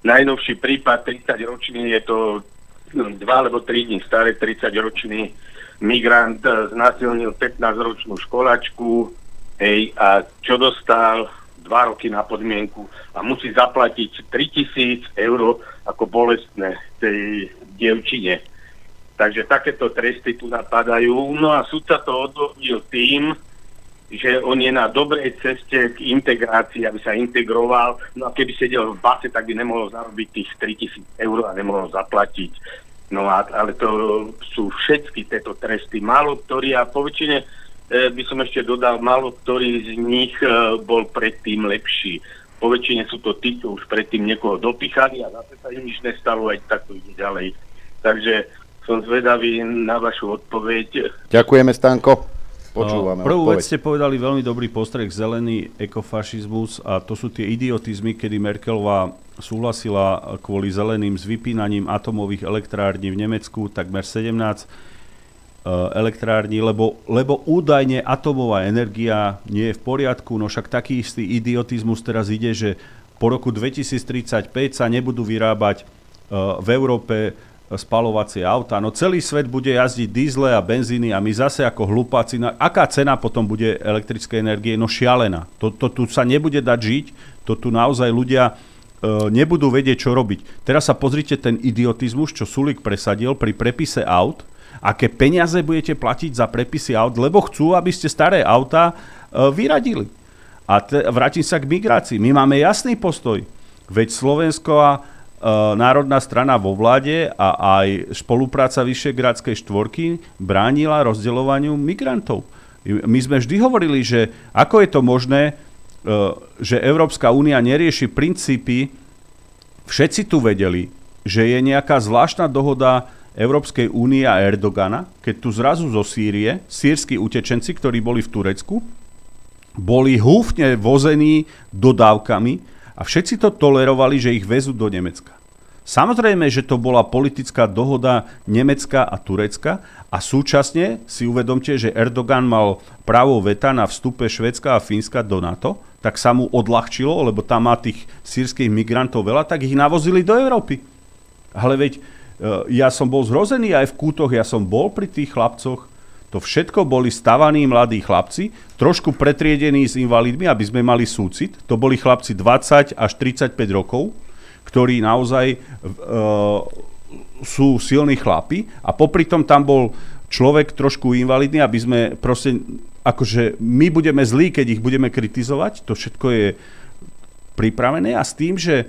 Najnovší prípad, 30 ročný, je to 2 alebo 3 dní staré, 30 ročný migrant eh, znásilnil 15 ročnú školačku, hej, a čo dostal? Dva roky na podmienku a musí zaplatiť 3000 eur ako bolestné tej dievčine. Takže takéto tresty tu napadajú. No a súd sa to odvodnil tým, že on je na dobrej ceste k integrácii, aby sa integroval. No a keby sedel v base, tak by nemohol zarobiť tých 3000 eur a nemohol zaplatiť. No a, ale to sú všetky tieto tresty. Málo ktorí a po väčšine by som ešte dodal, málo ktorý z nich e, bol predtým lepší. Po väčšine sú to tí, čo už predtým niekoho dopichali a zase sa im nič nestalo, aj tak to ide ďalej. Takže som zvedavý na vašu odpoveď. Ďakujeme, Stanko. Počúvame. Prvú vec odpoveď. ste povedali veľmi dobrý postreh, zelený ekofašizmus a to sú tie idiotizmy, kedy Merkelová súhlasila kvôli zeleným s vypínaním atomových elektrární v Nemecku takmer 17 eh, elektrární, lebo, lebo údajne atomová energia nie je v poriadku, no však taký istý idiotizmus teraz ide, že po roku 2035 sa nebudú vyrábať eh, v Európe spalovacie auta. No celý svet bude jazdiť dízle a benzíny a my zase ako hlupáci, aká cena potom bude elektrickej energie? No šialená. To, to tu sa nebude dať žiť, to tu naozaj ľudia nebudú vedieť, čo robiť. Teraz sa pozrite ten idiotizmus, čo Sulik presadil pri prepise aut, aké peniaze budete platiť za prepisy aut, lebo chcú, aby ste staré auta e, vyradili. A te, vrátim sa k migrácii. My máme jasný postoj. Veď Slovensko a e, Národná strana vo vláde a aj spolupráca Vyšegrádskej štvorky bránila rozdeľovaniu migrantov. My sme vždy hovorili, že ako je to možné, e, že Európska únia nerieši princípy, všetci tu vedeli, že je nejaká zvláštna dohoda Európskej únie a Erdogana, keď tu zrazu zo Sýrie, sírsky utečenci, ktorí boli v Turecku, boli húfne vození dodávkami a všetci to tolerovali, že ich vezú do Nemecka. Samozrejme, že to bola politická dohoda Nemecka a Turecka a súčasne si uvedomte, že Erdogan mal právo veta na vstupe Švedska a Fínska do NATO, tak sa mu odľahčilo, lebo tam má tých sírskych migrantov veľa, tak ich navozili do Európy. Ale veď ja som bol zhrozený aj v kútoch, ja som bol pri tých chlapcoch, To všetko boli stavaní mladí chlapci, trošku pretriedení s invalidmi, aby sme mali súcit. To boli chlapci 20 až 35 rokov, ktorí naozaj uh, sú silní chlapi. A popri tom tam bol človek trošku invalidný, aby sme proste, akože my budeme zlí, keď ich budeme kritizovať, to všetko je pripravené a s tým, že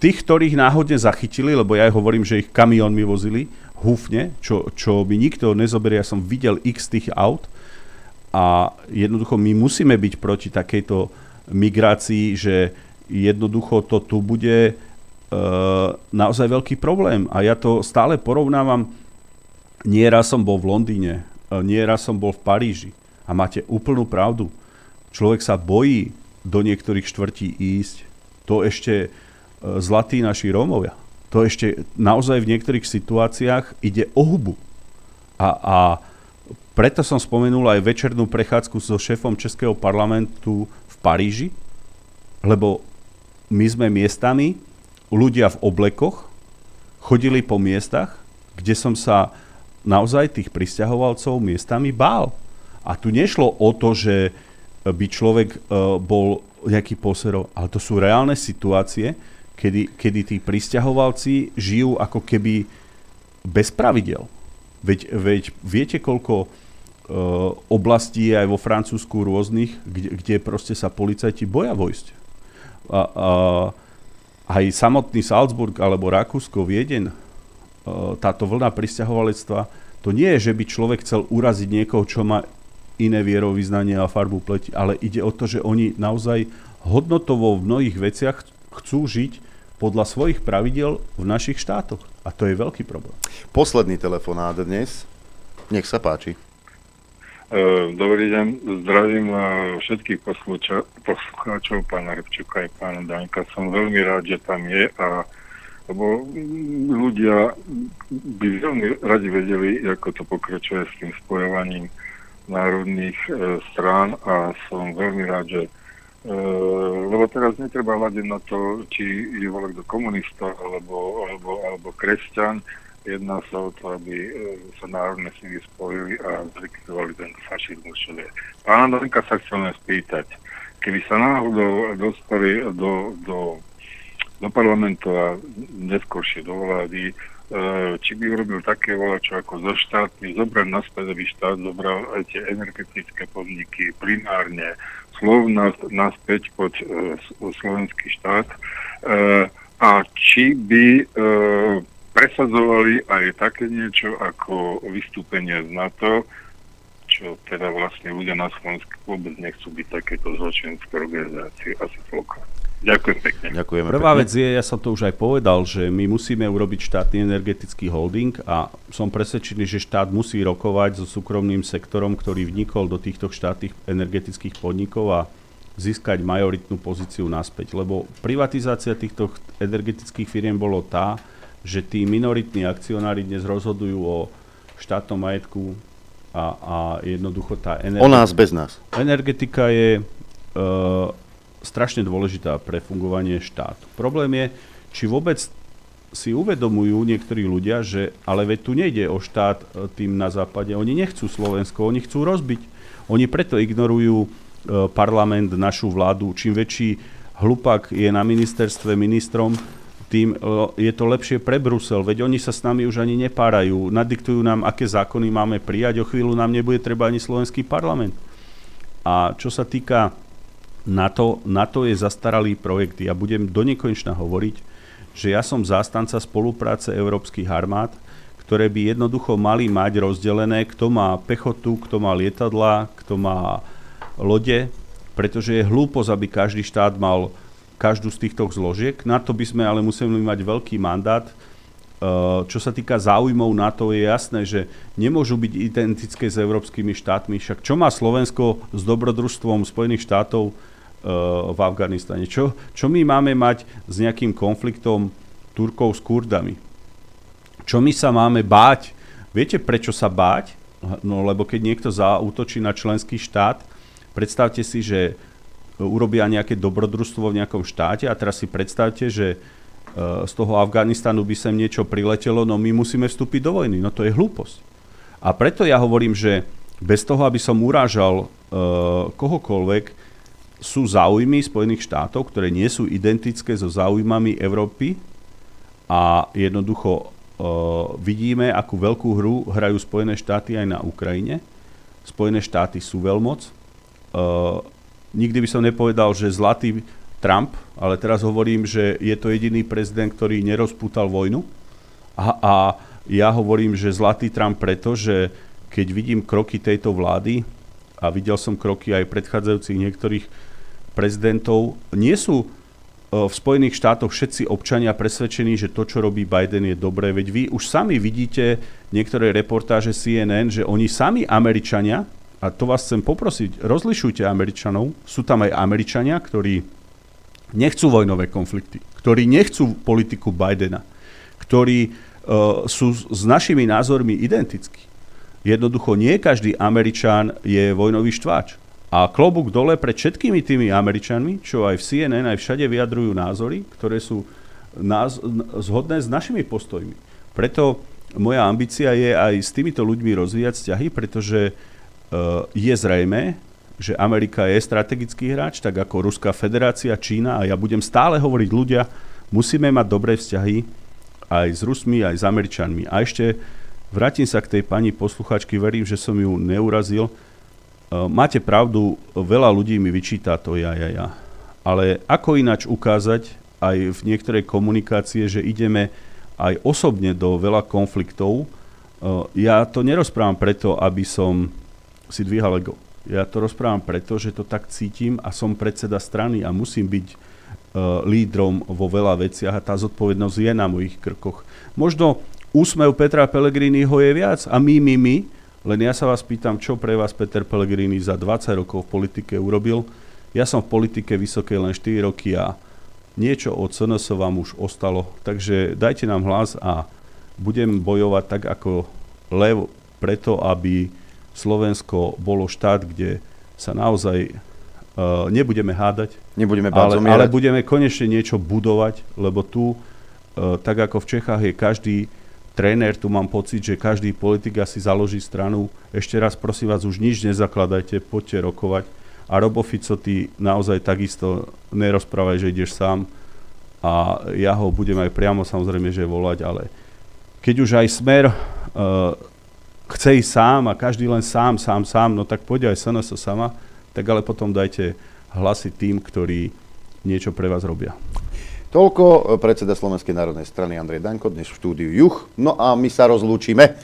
tých, ktorých náhodne zachytili, lebo ja hovorím, že ich kamiónmi vozili, húfne, čo, čo mi nikto nezoberie, ja som videl x tých aut a jednoducho my musíme byť proti takejto migrácii, že jednoducho to tu bude uh, naozaj veľký problém. A ja to stále porovnávam, nie raz som bol v Londýne, uh, nie raz som bol v Paríži a máte úplnú pravdu. Človek sa bojí do niektorých štvrtí ísť. To ešte zlatí naši Rómovia to ešte naozaj v niektorých situáciách ide o hubu. A, a preto som spomenul aj večernú prechádzku so šéfom Českého parlamentu v Paríži, lebo my sme miestami, ľudia v oblekoch, chodili po miestach, kde som sa naozaj tých pristahovalcov miestami bál. A tu nešlo o to, že by človek uh, bol nejaký poserov, ale to sú reálne situácie, kedy, kedy tí pristahovalci žijú ako keby bez pravidel. Veď, veď viete, koľko uh, oblastí aj vo Francúzsku rôznych, kde, kde proste sa policajti boja vojsť. A, a, aj samotný Salzburg alebo Rakúsko, Vieden, uh, táto vlna pristahovalectva, to nie je, že by človek chcel uraziť niekoho, čo má iné vierovýznanie a farbu pleti, ale ide o to, že oni naozaj hodnotovo v mnohých veciach chcú žiť podľa svojich pravidel v našich štátoch. A to je veľký problém. Posledný telefonát dnes. Nech sa páči. E, dobrý deň, zdravím e, všetkých poslucháčov, pána Repčuka aj pána Daňka. Som veľmi rád, že tam je a lebo ľudia by veľmi radi vedeli, ako to pokračuje s tým spojovaním národných e, strán a som veľmi rád, že lebo teraz netreba hľadiť na to, či je volek do komunista alebo, alebo, alebo kresťan. Jedná sa o to, aby uh, sa národné sily spojili a zlikvidovali ten fašizmus. Pána Danka sa chcem spýtať, keby sa náhodou dostali do, do, do parlamentu a neskôršie do vlády, uh, či by urobil také volačo ako zo štátny, zobrať naspäť, aby štát zobral aj tie energetické podniky primárne, slov naspäť pod e, slovenský štát e, a či by e, presadzovali aj také niečo ako vystúpenie z NATO, čo teda vlastne ľudia na Slovensku vôbec nechcú byť takéto zločinské organizácie, asi toľko. Ďakujem pekne. Ďakujeme Prvá pekne. vec je, ja som to už aj povedal, že my musíme urobiť štátny energetický holding a som presvedčený, že štát musí rokovať so súkromným sektorom, ktorý vnikol do týchto štátnych energetických podnikov a získať majoritnú pozíciu naspäť. Lebo privatizácia týchto energetických firiem bolo tá, že tí minoritní akcionári dnes rozhodujú o štátnom majetku a, a jednoducho tá energetika... O nás bez nás. Energetika je... Uh, strašne dôležitá pre fungovanie štátu. Problém je, či vôbec si uvedomujú niektorí ľudia, že ale veď tu nejde o štát e, tým na západe. Oni nechcú Slovensko, oni chcú rozbiť. Oni preto ignorujú e, parlament, našu vládu. Čím väčší hlupak je na ministerstve ministrom, tým e, je to lepšie pre Brusel. Veď oni sa s nami už ani nepárajú. Nadiktujú nám, aké zákony máme prijať. O chvíľu nám nebude treba ani slovenský parlament. A čo sa týka NATO, NATO je zastaralý projekt. Ja budem do nekonečna hovoriť, že ja som zástanca spolupráce európskych armád, ktoré by jednoducho mali mať rozdelené, kto má pechotu, kto má lietadla, kto má lode, pretože je hlúposť, aby každý štát mal každú z týchto zložiek. Na to by sme ale museli mať veľký mandát. Čo sa týka záujmov NATO, je jasné, že nemôžu byť identické s európskymi štátmi. Však čo má Slovensko s dobrodružstvom Spojených štátov v Afganistane. Čo, čo my máme mať s nejakým konfliktom Turkov s Kurdami? Čo my sa máme báť? Viete, prečo sa báť? No lebo keď niekto zautočí na členský štát, predstavte si, že urobia nejaké dobrodružstvo v nejakom štáte a teraz si predstavte, že e, z toho Afganistanu by sem niečo priletelo, no my musíme vstúpiť do vojny. No to je hlúposť. A preto ja hovorím, že bez toho, aby som urážal uh, kohokoľvek, sú záujmy Spojených štátov, ktoré nie sú identické so záujmami Európy a jednoducho uh, vidíme, akú veľkú hru hrajú Spojené štáty aj na Ukrajine. Spojené štáty sú veľmoc. Uh, nikdy by som nepovedal, že zlatý Trump, ale teraz hovorím, že je to jediný prezident, ktorý nerozpútal vojnu. A, a ja hovorím, že zlatý Trump preto, že keď vidím kroky tejto vlády, a videl som kroky aj predchádzajúcich niektorých prezidentov, nie sú e, v Spojených štátoch všetci občania presvedčení, že to, čo robí Biden, je dobré. Veď vy už sami vidíte niektoré reportáže CNN, že oni sami Američania, a to vás chcem poprosiť, rozlišujte Američanov, sú tam aj Američania, ktorí nechcú vojnové konflikty, ktorí nechcú politiku Bidena, ktorí uh, sú s našimi názormi identickí. Jednoducho nie každý Američan je vojnový štváč. A klobúk dole pred všetkými tými Američanmi, čo aj v CNN, aj všade vyjadrujú názory, ktoré sú náz- zhodné s našimi postojmi. Preto moja ambícia je aj s týmito ľuďmi rozvíjať vzťahy, pretože uh, je zrejme, že Amerika je strategický hráč, tak ako Ruská federácia, Čína a ja budem stále hovoriť ľudia, musíme mať dobré vzťahy aj s Rusmi, aj s Američanmi. A ešte vrátim sa k tej pani posluchačky, verím, že som ju neurazil. E, máte pravdu, veľa ľudí mi vyčíta to ja, ja, ja. Ale ako ináč ukázať aj v niektorej komunikácie, že ideme aj osobne do veľa konfliktov. E, ja to nerozprávam preto, aby som si dvíhal ego ja to rozprávam preto, že to tak cítim a som predseda strany a musím byť uh, lídrom vo veľa veciach a tá zodpovednosť je na mojich krkoch. Možno úsmev Petra Pellegriniho je viac a my, my, my, len ja sa vás pýtam, čo pre vás Peter Pellegrini za 20 rokov v politike urobil. Ja som v politike vysokej len 4 roky a niečo od SNS vám už ostalo, takže dajte nám hlas a budem bojovať tak ako lev preto, aby Slovensko bolo štát, kde sa naozaj uh, nebudeme hádať, nebudeme ale, ale budeme konečne niečo budovať, lebo tu, uh, tak ako v Čechách je každý tréner, tu mám pocit, že každý politik asi založí stranu. Ešte raz prosím vás, už nič nezakladajte, poďte rokovať. A Robo Fico, ty naozaj takisto nerozprávaj, že ideš sám a ja ho budem aj priamo samozrejme, že volať, ale keď už aj smer uh, chce ísť sám a každý len sám, sám, sám, no tak poďte aj SNS sama, tak ale potom dajte hlasy tým, ktorí niečo pre vás robia. Toľko eh, predseda Slovenskej národnej strany Andrej Danko, dnes v štúdiu Juch. No a my sa rozlúčime.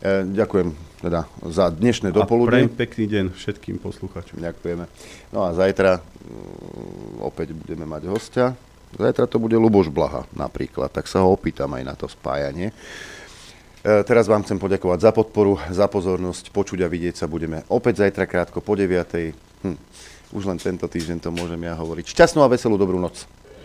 E, ďakujem teda za dnešné dopoludne. A pekný deň všetkým poslucháčom. Ďakujeme. No a zajtra um, opäť budeme mať hostia. Zajtra to bude Luboš Blaha napríklad, tak sa ho opýtam aj na to spájanie. E, teraz vám chcem poďakovať za podporu, za pozornosť. Počuť a vidieť sa budeme opäť zajtra krátko po 9. Hm, už len tento týždeň to môžem ja hovoriť. Šťastnú a veselú dobrú noc.